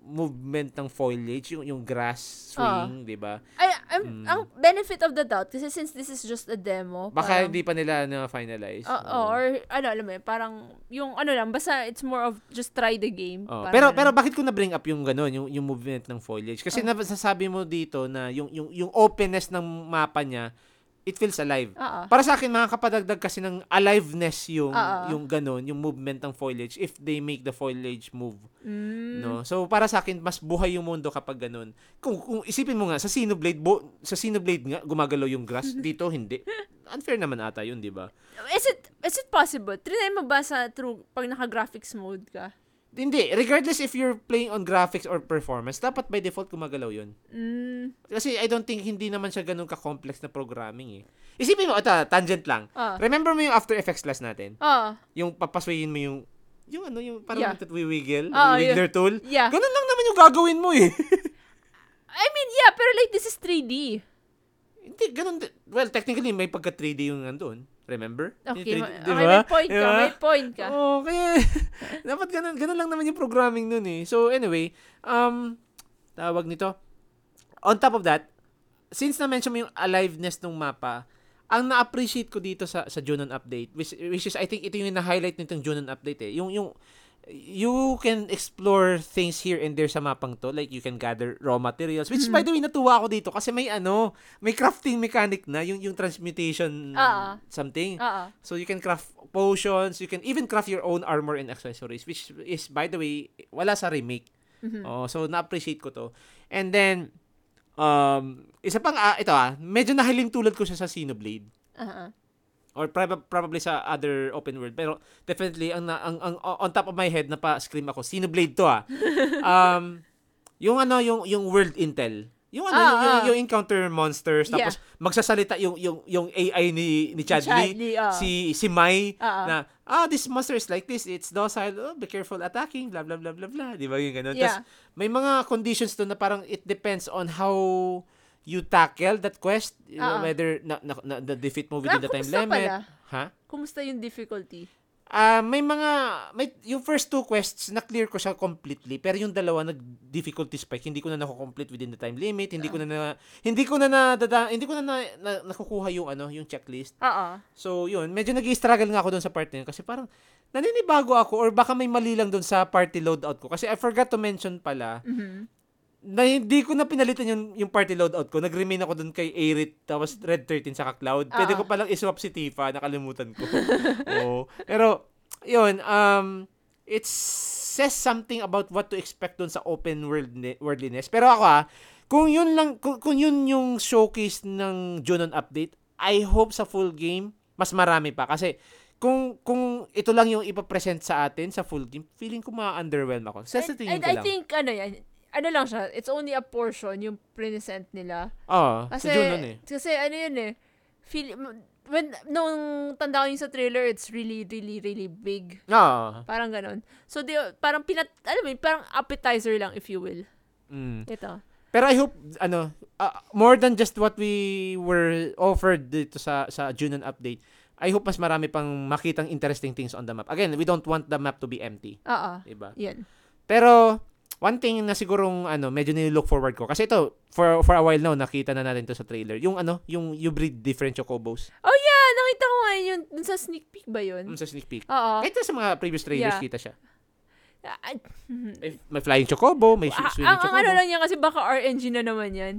movement ng foliage, yung, yung grass swing, di ba? Ay, I'm, Mm. ang benefit of the doubt, kasi since this is just a demo, Baka parang- hindi pa nila na-finalize. Oo, Oo. or ano, alam mo yun, parang, yung ano lang, basta it's more of just try the game. Oh, pero pero bakit ko na bring up yung gano'n, yung yung movement ng foliage? Kasi Oh. nasasabi mo dito na yung yung yung openness ng mapa niya, it feels alive. Oo. Para sa akin makakapagdagdag kasi ng aliveness yung Oo. yung gano'n, yung movement ng foliage if they make the foliage move, Mm. no? So para sa akin mas buhay yung mundo kapag gano'n. Kung, kung isipin mo nga sa Xenoblade, bo, sa Xenoblade nga gumagalaw yung grass, (laughs) dito hindi. Unfair naman ata yun, di ba? Is it, is it possible? Trinay mo ba sa true, pag naka-graphics mode ka? Hindi, regardless if you're playing on graphics or performance, dapat by default gumagalaw yun. Mm. Kasi I don't think hindi naman siya ganun ka-complex na programming eh. Isipin mo, ito, tangent lang. Ah. Remember mo yung After Effects class natin? Ah. Yung papaswayin mo yung, yung ano, yung Yeah. parang yeah. Ah, wiggler tool. Yeah. Ganun lang naman yung gagawin mo eh. (laughs) I mean, yeah, pero like, this is 3D. hindi, ganun. Well, technically, may pagka 3D yung nandun. Remember? Okay, ma- 3D, okay, may point ka, Diba? may point ka. Oo, kaya, (laughs) dapat ganun, ganun lang naman yung programming nun eh. So, anyway, um, tawag nito. On top of that, since na-mention mo yung aliveness ng mapa, ang na-appreciate ko dito sa sa Junon update, which, which is, I think, ito yung na-highlight nitong Junon update eh. Yung, yung, you can explore things here and there sa mapang to. Like, you can gather raw materials. Which, by the way, natuwa ako dito kasi may ano, may crafting mechanic na, yung, yung transmutation Ah. something. Oo. So you can craft potions, you can even craft your own armor and accessories which is by the way wala sa remake. Mhm. Oh, so na-appreciate ko to. And then um isa pang ah, ito ah, medyo nahiling tulad ko siya sa Xenoblade Uh-huh. Or prob- probably sa other open world pero definitely ang, na- ang, ang on top of my head na pa scream ako Xenoblade to ah. (laughs) um yung ano yung yung world intel Yung ano, Ah, yung, yung, ah. yung encounter monsters, Yeah. tapos magsasalita yung yung yung AI ni ni Chadley, Chadley, ah. si si Mai Ah, ah. na ah this monster is like this, it's docile, oh, be careful attacking, blah blah blah blah blah, 'di ba yung ganun. Yeah. Tapos may mga conditions doon na parang it depends on how you tackle that quest, you know, Ah, ah. whether na, na, na, na defeat mo Ah, within the time limit. pala? Ha? Kumusta yung difficulty? Ah, may mga may yung first two quests na clear ko siya completely pero yung dalawa nag difficulty spike hindi ko na nako-complete within the time limit hindi ko na, na hindi ko na nadada, hindi ko na, na, na nakukuha yung ano yung checklist Oo. so yun medyo nag-struggle nga ako doon sa part na yun kasi parang naninibago ako or baka may mali lang doon sa party loadout ko kasi I forgot to mention pala Mhm. Na hindi ko na pinalitan yung, yung party loadout ko. Nag-remain ako doon kay Arit, tapos Red 13 sa Cloud. Pwede Ah. ko palang iswap si Tifa, nakalimutan ko. (laughs) Oo. Pero, yun, um, it says something about what to expect doon sa open world worldliness. Pero ako ah, kung yun lang, kung, kung yun yung showcase ng Junon update, I hope sa full game, mas marami pa. Kasi, kung kung ito lang yung ipapresent sa atin sa full game, feeling ko ma-underwhelm ako. Sa sa And, tingin ko I lang. think, ano yan, ano lang siya, it's only a portion yung present nila. Oo, Kasi, sa Junon eh. kasi ano yun eh, feel, when, nung tanda ko yung sa trailer, it's really, really, really big. Oo. Parang ganon. So, di, parang pinat, alam mo parang appetizer lang, if you will. Mm. Ito. Pero I hope ano uh, more than just what we were offered dito sa sa Junon update. I hope mas marami pang makitang interesting things on the map. Again, we don't want the map to be empty, Oo. 'di ba? Yan. Pero one thing na sigurong ano, medyo nilook forward ko kasi ito for for a while now nakita na natin to sa trailer. Yung ano, yung you breed different chocobos. Oh yeah, nakita ko nga yun, dun sa sneak peek ba yun? Mm, sa sneak peek. Oo. Kahit sa mga previous trailers Yeah. kita siya. Ay, May, may flying chocobo, may Ah, swimming ang, ang chocobo. ano lang yan kasi baka RNG na naman yan.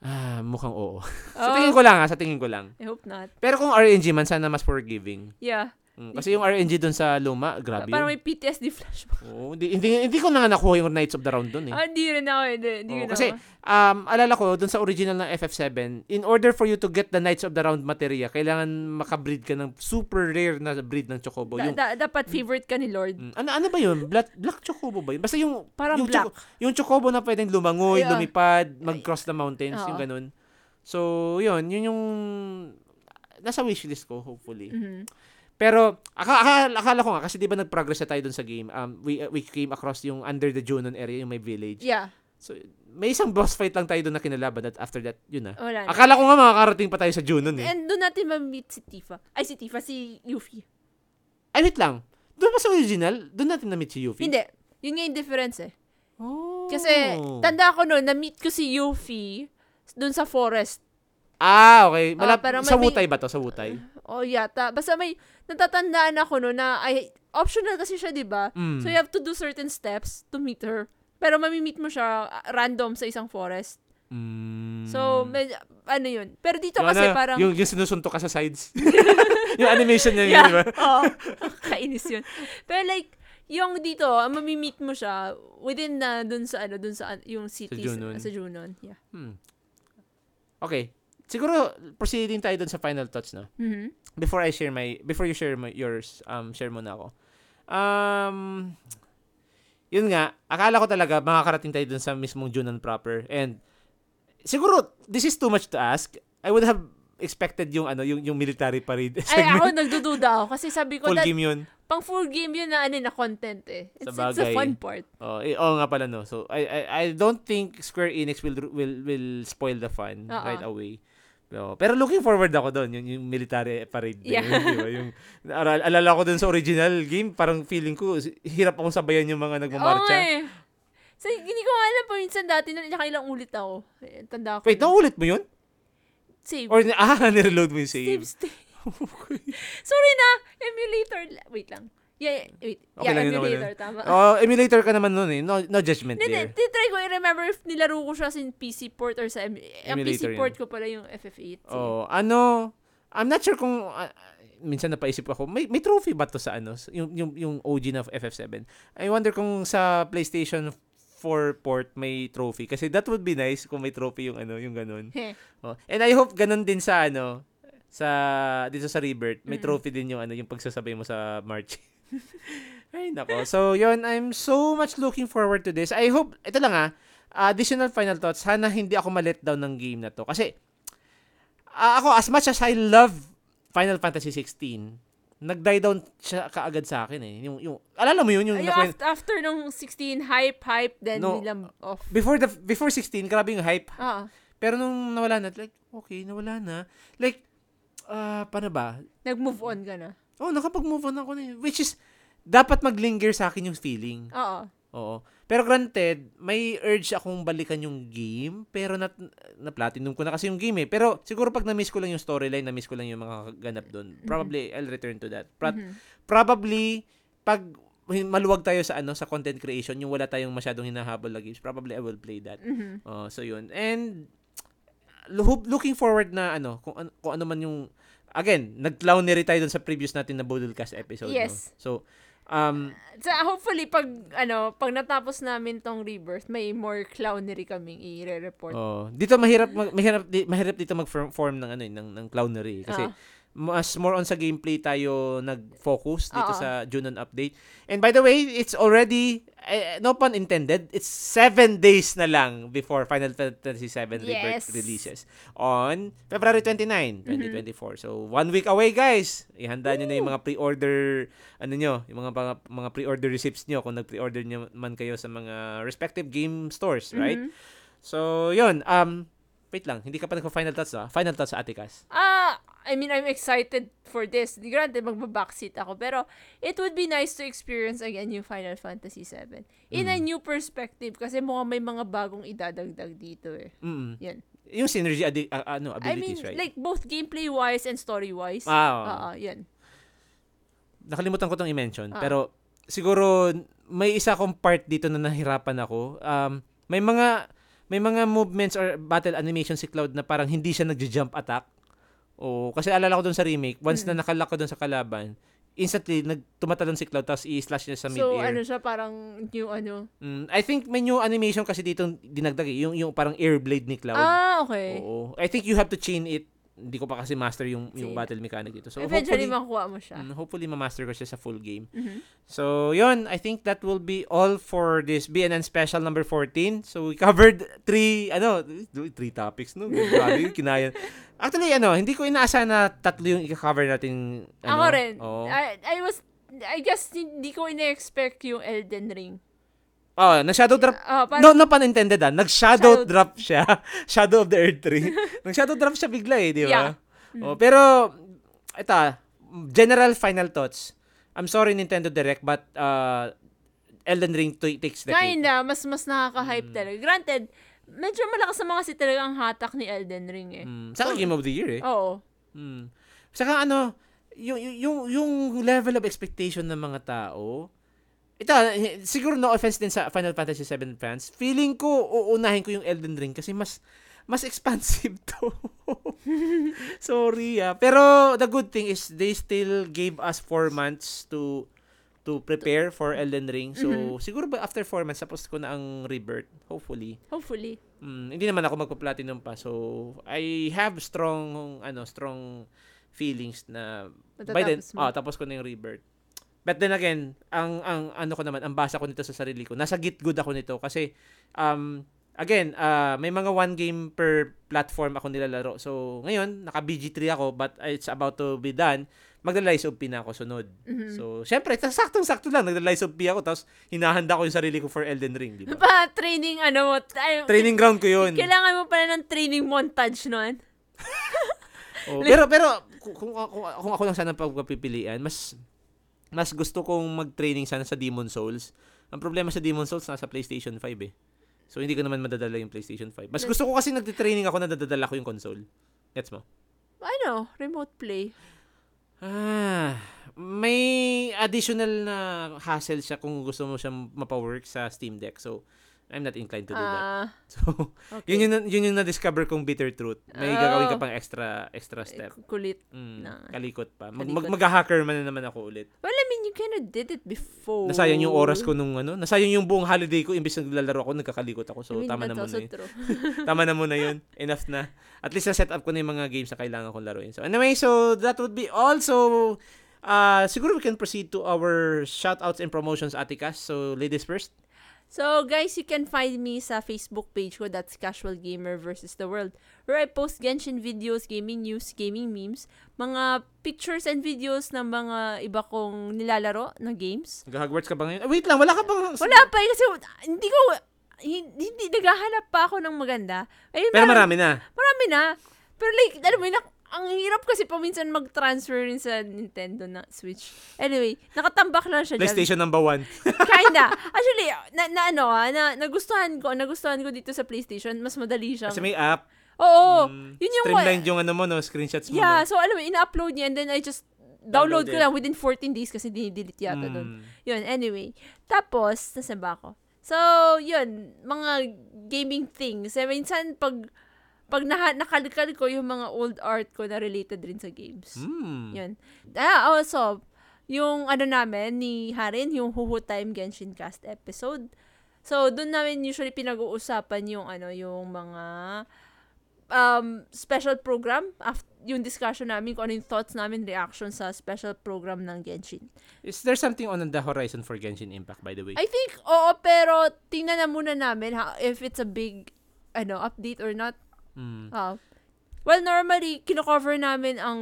Ah, mukhang oo. (laughs) sa Oh, tingin ko lang ha, sa tingin ko lang. I hope not. Pero kung RNG man, sana mas forgiving. Yeah. Mm, kasi yung RNG dun sa luma, grabe Parang yun. may PTSD flashback. Oo, hindi, hindi, hindi ko na nga nakuha yung Knights of the Round dun eh. Ah, hindi rin ako. Hindi, hindi rin kasi, ako. um, alala ko, dun sa original ng FF7, in order for you to get the Knights of the Round materia, kailangan makabreed ka ng super rare na breed ng Chocobo. Da- Yung, da- dapat favorite ka ni Lord. Mm, ano, ano ba yun? Black, black Chocobo ba yun? Basta yung, Parang yung, black. Choco- yung Chocobo na pwedeng lumangoy, Yeah. lumipad, mag-cross the mountains, Oo. yung ganun. So, yun, yun yung nasa wishlist ko, hopefully. Mhm. Pero aka, akala, akala ko nga kasi 'di ba nag-progress na tayo dun sa game. Um we we came across yung under the Junon area, yung may village. Yeah. So may isang boss fight lang tayo doon na kinalaban at after that, yun na. Wala na. Akala ko nga makakarating pa tayo sa Junon eh. And doon natin ma-meet si Tifa. Ay, si Tifa, si Yuffie. Ay, wait lang. Doon ba sa original? Doon natin na-meet si Yuffie? Hindi. Yun nga yung difference eh. Oh. Kasi, tanda ko noon, na-meet ko si Yuffie doon sa forest. Ah, okay. Malap- pero sa may- Wutay ba to? Sa Wutay? O yata. Basta may, natatandaan ako noon na, ay, optional kasi siya, di ba? Mm. So, you have to do certain steps to meet her. Pero mamimit mo siya ah, random sa isang forest. Mm. So, med- ano yun. Pero dito yung, kasi ano, parang... yung, yung sinusuntok ka sa sides. (laughs) yung animation niya yun, yeah. di ba? Oo. (laughs) Kainis yun. Pero like, yung dito, ah, mamimit mo siya within na dun sa ano, dun sa an- yung city Junon. sa Junon. Yeah. Hmm. Okay. Siguro proceeding tayo dun sa final thoughts, no? Mhm. before I share my before you share my, yours um share muna ako. Um yun nga, akala ko talaga makakarating tayo dun sa mismong Junon proper and siguro this is too much to ask. I would have expected yung ano yung yung military parade (laughs) Ay, ako segment. nagdududa ako kasi sabi ko Full that, game yun. pang full game yun na ano na content eh. It's, it's a fun part. Oh, eh, oo nga pala no. So I I I don't think Square Enix will will will spoil the fun Oo. right away. Pero, pero looking forward ako doon, yung, yung military parade. Yeah. yun, di ba? Yung, aral- alala ko doon sa original game, parang feeling ko, hirap akong sabayan yung mga Oo nagmamarcha. eh. So, hindi ko alam pa minsan dati nun, nakailang ulit ako. Eh, Tanda ko. Wait, naulit mo yun? Save. Or, ah, (laughs) nireload mo yung save, save. save. (laughs) Sorry na, emulator. la- Wait lang. Yeah, wait. Okay yeah, lang yun, okay emulator, tama. Oh, emulator ka naman nun eh. No, no judgment Hindi, there. titry ko i-remember if nilaro ko siya sa PC port or sa em- ang Emulator PC yun. port ko pala yung FF8. Sige. Oh, ano, I'm not sure kung, ah, minsan napaisip ako, may, may trophy ba to sa ano, yung, yung, yung OG na FF7? I wonder kung sa PlayStation 4 port may trophy. Kasi that would be nice kung may trophy yung ano, yung ganun. Oh. And I hope ganun din sa ano, sa, dito sa Rebirth, may Mm-mm. trophy din yung ano, yung pagsasabay mo sa March. (laughs) (laughs) Ay, nako. So, yun, I'm so much looking forward to this. I hope, ito lang ah, additional final thoughts, sana hindi ako ma-let down ng game na to. Kasi, ah, ako, as much as I love Final Fantasy 16, nag-die down siya kaagad sa akin eh. Yung, yung, alala mo yun, yung, Ay, after, after nung 16, hype, hype, then No. nilang off. before the before 16, grabe yung hype. Ah, Pero nung nawala na, like, okay, nawala na. Like, ah, paano ba? nag-move on ka na. Oh, nakapag-move on ako na yun. Which is, dapat mag-linger sa akin yung feeling. Oo. Oo. Pero granted, may urge akong balikan yung game, pero na, na platinum ko na kasi yung game eh. Pero siguro pag na-miss ko lang yung storyline, na-miss ko lang yung mga ganap doon, probably I'll return to that. Pro- Mhm. Probably, pag maluwag tayo sa ano sa content creation, yung wala tayong masyadong hinahabol na games, probably I will play that. Mhm. Oh, so yun. And lo- looking forward na ano, kung, an- kung ano man yung again, nag-clownery tayo dun sa previous natin na Budolcast episode. no? Yes. So, um, So, hopefully, pag, ano, pag natapos namin tong rebirth, may more clownery kaming i-report. Oh, dito mahirap mag, mahirap di, mahirap dito mag-form ng ano eh, ng ng clownery kasi Ah. Mas more on sa gameplay tayo nag-focus dito Oo. sa Junon update. And by the way, it's already eh, no pun intended, it's seven days na lang before Final Fantasy VII Rebirth Yes. releases on February 29, 2024. So, one week away, guys. Ihanda niyo na yung mga pre-order ano nyo, yung mga mga, mga pre-order receipts nyo kung nag-pre-order nyo man kayo sa mga respective game stores, right? Mhm. So, yun. Um, wait lang. Hindi ka pa nagpa-final thoughts, ah. Final thoughts sa Atikas. Ah, I mean, I'm excited for this. Di granted, magbabackseat ako. Pero, it would be nice to experience again yung Final Fantasy VII. In Mm. a new perspective. Kasi mukhang may mga bagong idadagdag dito eh. Mm. Yan. Yung synergy adi- ah, ano, I mean, abilities, right? like, both gameplay-wise and story-wise. ah, oo. Oo, yan. nakalimutan ko tong i-mention. Ah. Pero, siguro, may isa akong part dito na nahirapan ako. Um, may mga, may mga movements or battle animation si Cloud na parang hindi siya nagja-jump attack. O, kasi alala ko dun sa remake, once Mm. na nakalock ko dun sa kalaban, instantly, nagtumatalon si Cloud, tapos i-slash niya sa So, mid-air. ano siya, parang new ano. Mm, I think may new animation kasi dito dinagdag eh, yung, yung parang air blade ni Cloud. Ah, okay. Oo. I think you have to chain it. Hindi ko pa kasi master yung yung Chain. battle mechanic dito. So Eventually, hopefully makuha mo siya. mm, hopefully ma-master ko siya sa full game. Mhm. So, yun, I think that will be all for this BNN special number 14. So, we covered three, ano, three topics, no? Grabe (laughs) kinaya. Actually, ano, hindi ko inaasahan na tatlo yung i-cover natin. Ano? Ako rin. Oo. I, I was, I guess, hindi ko ina-expect yung Elden Ring. Oh, na-shadow drop. Ah, parang, No, no pun intended ah. Nag-shadow Shadow- drop siya. (laughs) Shadow of the Earth 3. (laughs) Nag-shadow drop siya bigla eh, di ba? Yeah. Oh, pero, ito ah, general final thoughts. I'm sorry Nintendo Direct, but uh, Elden Ring t- takes the cake. kinda, mas, mas nakaka-hype Mm. talaga. Granted, medyo malakas naman kasi talaga ang hatak ni Elden Ring eh. Mm, saka Game of the Year eh. Oo. Mm. Saka ano, yung, yung, yung level of expectation ng mga tao, ito, eh, siguro no offense din sa Final Fantasy VII fans, feeling ko, uunahin ko yung Elden Ring kasi mas, mas (laughs) expansive to. (laughs) Sorry ah. Pero the good thing is they still gave us four months to to prepare for Elden Ring. So, Mhm. siguro ba after four months, tapos ko na ang rebirth. Hopefully. Hopefully. Mm, hindi naman ako magpa-platinum pa. So, I have strong, ano, strong feelings na by then, Matatapos mo. ah, tapos ko na yung rebirth. But then again, ang, ang ano ko naman, ang basa ko nito sa sarili ko, nasa git good ako nito kasi, um, again, ah, may mga one game per platform ako nilalaro. So, ngayon, naka BG3 ako, but it's about to be done. Magla-Lies of P na ako sunod. Mhm. So, syempre, saktong-sakto lang, nagla-Lies of P ako, tapos hinahanda ko yung sarili ko for Elden Ring, di ba? Pa, training, ano mo, ay, Training ground ko yun. Kailangan mo pala ng training montage nun. Oh, pero pero kung, kung, kung, kung ako lang sana pagpipilian, mas mas gusto kong mag-training sana sa Demon Souls. Ang problema sa Demon Souls nasa PlayStation 5 eh. So hindi ko naman madadala yung PlayStation 5. Mas gusto ko kasi nagte-training ako na dadala ko yung console. Gets mo? Ano, remote play. Ah, may additional na hassle siya kung gusto mo siyang mapawork sa Steam Deck. So I'm not inclined to do that. Ah, (laughs) So, okay. yun yung yun yung na-discover kong bitter truth. May Oh. gagawin ka pang extra extra Eh, step. Kulit. Mm, Na- kalikot pa. Mag, Kalikot. mag, mag-hacker man na naman ako ulit. Well, I mean, you kind of did it before. Nasayang yung oras ko nung ano. Nasayang yung buong holiday ko. Imbis na naglalaro ako, nagkakalikot ako. So, I mean, tama na muna also yun. (laughs) Tama na muna yun. Enough na. At least na-set up ko na yung mga games na kailangan kong laruin. So, anyway, so that would be all. So, uh, siguro we can proceed to our shoutouts and promotions, Atikas. So, ladies first. So, guys, you can find me sa Facebook page ko. That's Casual Gamer versus the World. Where I post Genshin videos, gaming news, gaming memes, mga pictures and videos ng mga iba kong nilalaro na games. Nag-Hogwarts ka ba ngayon? Ah, wait lang, wala ka bang... Wala pa eh, kasi hindi ko, hindi, hindi naghahanap pa ako ng maganda. Ayun, Pero marami na. Marami na. Pero like, alam mo, yun, nak- ang hirap kasi paminsan mag-transfer rin sa Nintendo na Switch. Anyway, nakatambak lang siya dyan. PlayStation number one. (laughs) Kinda. Actually, na, na ano ah, na, nagustuhan ko, nagustuhan ko dito sa PlayStation, mas madali siyang... Kasi may app. Oo. Mm, yun yung... Streamlined yung ano mo, no? Screenshots mo. Yeah, no? so alam mo, ina-upload niya and then I just download Download ko lang within 14 days kasi dinidelete yata doon. Mm. Yun, anyway. Tapos, nasa ba ako? So, yun, mga gaming things. Eh, minsan, pag, pag naha, nakalikal ko yung mga old art ko na related rin sa games. Mm. Yun. Ah, also, yung ano namin ni Harin, yung Huhu Time Genshin Cast episode. So, doon namin usually pinag-uusapan yung ano, yung mga um, special program, af- yung discussion namin kung ano yung thoughts namin, reaction sa special program ng Genshin. Is there something on the horizon for Genshin Impact, by the way? I think, oo, pero tingnan na muna namin ha, if it's a big ano update or not. Mm. Ah. well, normally, kino-cover namin ang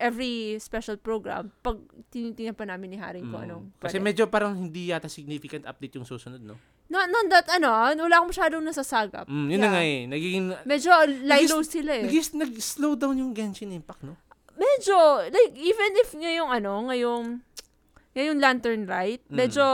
every special program pag tinitingnan pa namin ni Haring kung Mm. anong Kasi pwede. medyo parang hindi yata significant update yung susunod, no? No, no, that, ano, ah, wala akong masyadong nasasagap. Mm, yun na Yeah. nga eh. Nagiging... Medyo lilo sila eh. Nagis, nag-slow down yung Genshin Impact, no? Medyo, like, even if ngayong ano, ngayong, ngayong Lantern Rite, Mm. medyo,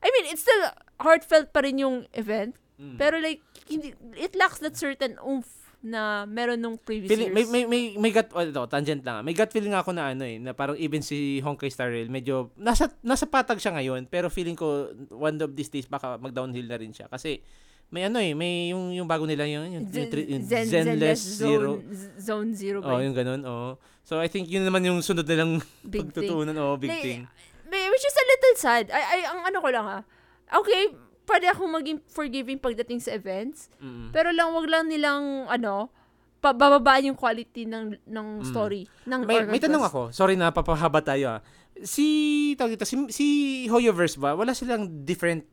I mean, it's still heartfelt pa rin yung event, Mm. pero like, hindi, it lacks that certain oomph na meron nung previous Feeling, may, years. may, may, may gut, oh, ito, tangent lang. May gut feeling ako na ano eh, na parang even si Honkai Star Rail, medyo, nasa, nasa patag siya ngayon, pero feeling ko, one of these days, baka mag-downhill na rin siya. Kasi, may ano eh, may yung, yung bago nila yung, yung, yung, yung Zen- Zenless Zero. Zone, zone Zero Oh, ba? yung ganun, oh. So, I think yun naman yung sunod nilang Big thing. pagtutunan, oh, big Like, thing. May- Which is a little sad. Ay, ay, ang ano ko lang ha. Okay, pwede akong maging forgiving pagdating sa events. Mm. Pero lang, wag lang nilang, ano, pababaan yung quality ng ng story. Ng May, may tanong ako. Sorry na, papahaba tayo ah. Si, tawag dito, si, si Hoyoverse ba, wala silang different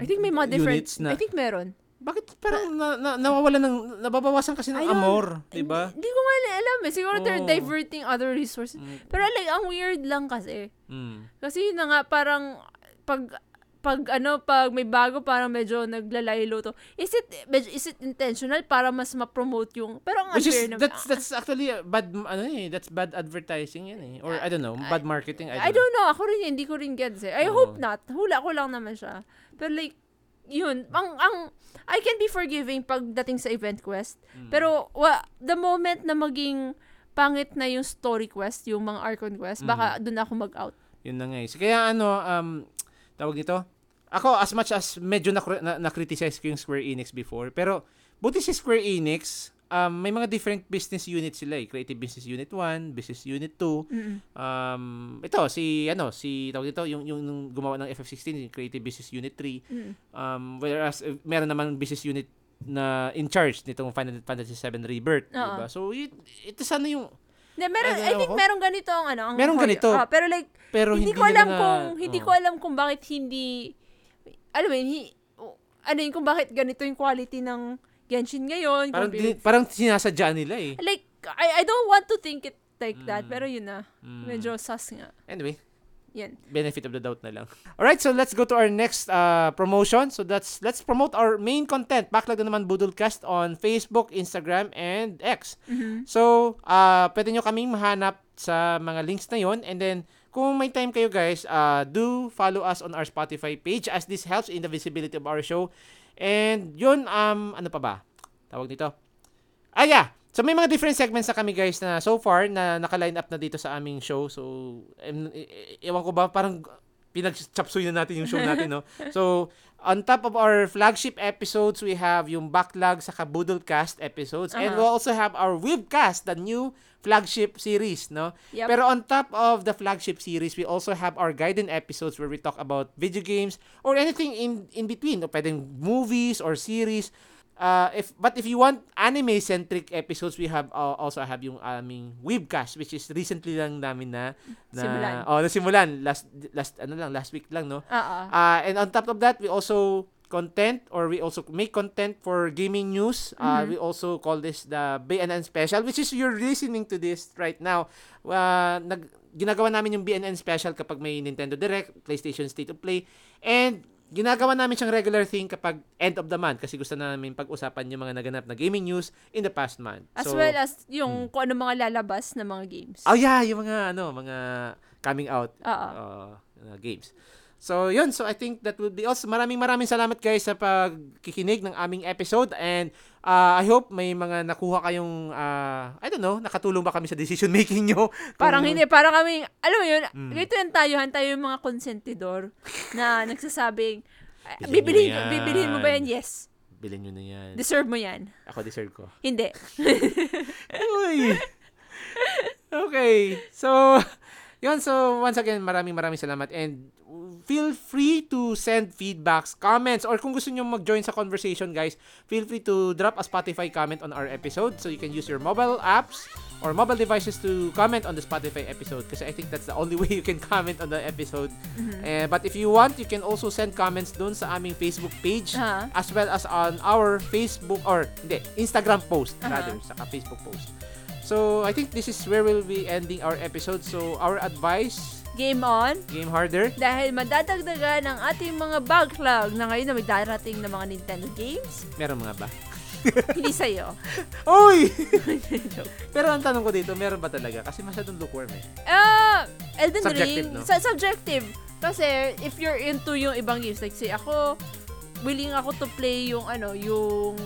I think may mga different, na, I think meron. bakit parang na, na, nawawala ng, nababawasan kasi ng amor, di ba? Hindi ko nga alam eh. Siguro they're Oo. diverting other resources. Mm. Pero like, ang weird lang kasi. Mm. Kasi yun na nga, parang, pag, pag ano, pag may bago, parang medyo naglalaylo to. Is it, medyo, is it intentional para mas ma-promote yung, pero ang Which is, naman. that's, that's actually bad, ano eh, that's bad advertising yan eh. Or I don't know, bad marketing, I don't, I don't know. Ako rin, hindi ko rin gets eh. I Oo. hope not. Hula ko lang naman siya. Pero like, yun, ang, ang, I can be forgiving pagdating sa event quest. Mm. Pero, wa, the moment na maging pangit na yung story quest, yung mga Archon quest, Mm. baka doon ako mag-out. Yun na nga eh. Kaya ano, um, tawag nito, ako as much as medyo na, na, na-criticize ko yung Square Enix before, pero buti si Square Enix, um, may mga different business units sila eh. Creative Business Unit 1, Business Unit 2, Mm-mm. um, ito, si, ano, si, tawag nito, yung, yung, yung gumawa ng FF16, yung Creative Business Unit 3, Mm-mm. um, whereas, eh, meron naman business unit na in charge nitong Final Fantasy 7 Rebirth, Oo. diba? So, it, ito sana yung, Na, meron, Ay, I think ako? meron ganito ang ano. Ang Meron ganito. Ah, pero like, pero hindi, hindi, ko alam na- kung, hindi ko alam kung bakit hindi, alam mo yun, hi, ano yun, kung bakit ganito yung quality ng Genshin ngayon. Parang, di, parang sinasadya nila eh. like, I, I don't want to think it like that, Mm. pero yun na, Mm. medyo sus nga. Anyway, Yan. benefit of the doubt na lang. Alright, so let's go to our next uh, promotion. So that's let's promote our main content. Backlog na naman Budolcast on Facebook, Instagram, and X. Mhm. So, uh, pwede nyo kaming mahanap sa mga links na yon And then, kung may time kayo guys, uh, do follow us on our Spotify page as this helps in the visibility of our show. And yun, um, ano pa ba? Tawag dito. Ah, yeah. So, may mga different segments na kami guys na so far na naka-line up na dito sa aming show. So, em, e- e- ewan ko ba, parang pinag-chapsuy na natin yung show (laughs) natin, no? So, on top of our flagship episodes, we have yung backlog sa Kabudolcast episodes. And Aha. we also have our Webcast, the new flagship series, no? Yep. Pero on top of the flagship series, we also have our guidance episodes where we talk about video games or anything in in between. O pwedeng movies or series. Uh, if but if you want anime centric episodes, we have uh, also have yung aming webcast which is recently lang namin na, na Simulan. Oh, nasimulan last last ano lang last week lang no. Ah. Uh, and on top of that, we also content or we also make content for gaming news. Uh, Mhm. we also call this the BNN Special which is you're listening to this right now. Uh, nag ginagawa namin yung BNN Special kapag may Nintendo Direct, PlayStation State of Play, and ginagawa namin siyang regular thing kapag end of the month kasi gusto namin pag-usapan yung mga naganap na gaming news in the past month. As So, well as yung kung ano mga lalabas na mga games. Oh yeah, yung mga ano, mga coming out uh, uh, games. So, yun. So, I think that would be also. Maraming maraming salamat guys sa pagkikinig ng aming episode and uh, I hope may mga nakuha kayong uh, I don't know, nakatulong ba kami sa decision making nyo? (laughs) Parang Kung- hindi, parang kami, alam mo yun, Mm. ganito yung tayuhan, tayo yung mga konsentidor na (laughs) nagsasabing, "Ah, Bilhin bibilhin, yan." bibilhin mo ba yan? Yes. Bilhin nyo na yan. Deserve mo yan. Ako deserve ko. Hindi. (laughs) Uy! okay. So, yun. So, once again, maraming maraming salamat. And feel free to send feedbacks, comments, or kung gusto nyo mag-join sa conversation, guys, feel free to drop a Spotify comment on our episode. So, you can use your mobile apps or mobile devices to comment on the Spotify episode kasi I think that's the only (laughs) way you can comment on the episode. Eh, but if you want, you can also send comments doon sa aming Facebook page Ha? as well as on our Facebook or hindi, Instagram post Aha. rather, saka Facebook post. So, I think this is where we'll be ending our episode. So, our advice, Game on. game harder. Dahil madadagdagan ang ating mga backlog na ngayon na may darating na mga Nintendo games. Meron mga ba? (laughs) Hindi sa'yo. (laughs) Uy! (laughs) Pero ang tanong ko dito, meron ba talaga? Kasi masyadong lukewarm eh. Ah, Elden Subjective, Ring. no? Sa subjective. Kasi if you're into yung ibang games, like say ako, willing ako to play yung ano, yung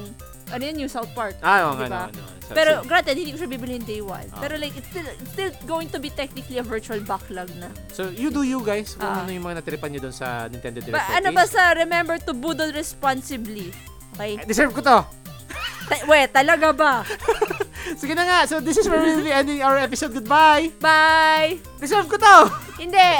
ano yun, yung South Park. Ah, oo Diba? naman. no. So- Pero so- granted, hindi ko siya bibilhin day one. Ah. Pero like, it's still, it's still going to be technically a virtual backlog na. So, you do you guys kung Ah. ano yung mga natripan nyo doon sa Nintendo Direct Ba, ano showcase. basta, remember to budol responsibly. Okay? Eh, Deserve ko to! Ta- we, talaga ba? (laughs) Sige na nga. So, this is where we'll be ending our episode. Goodbye! Bye! Deserve ko to! Hindi!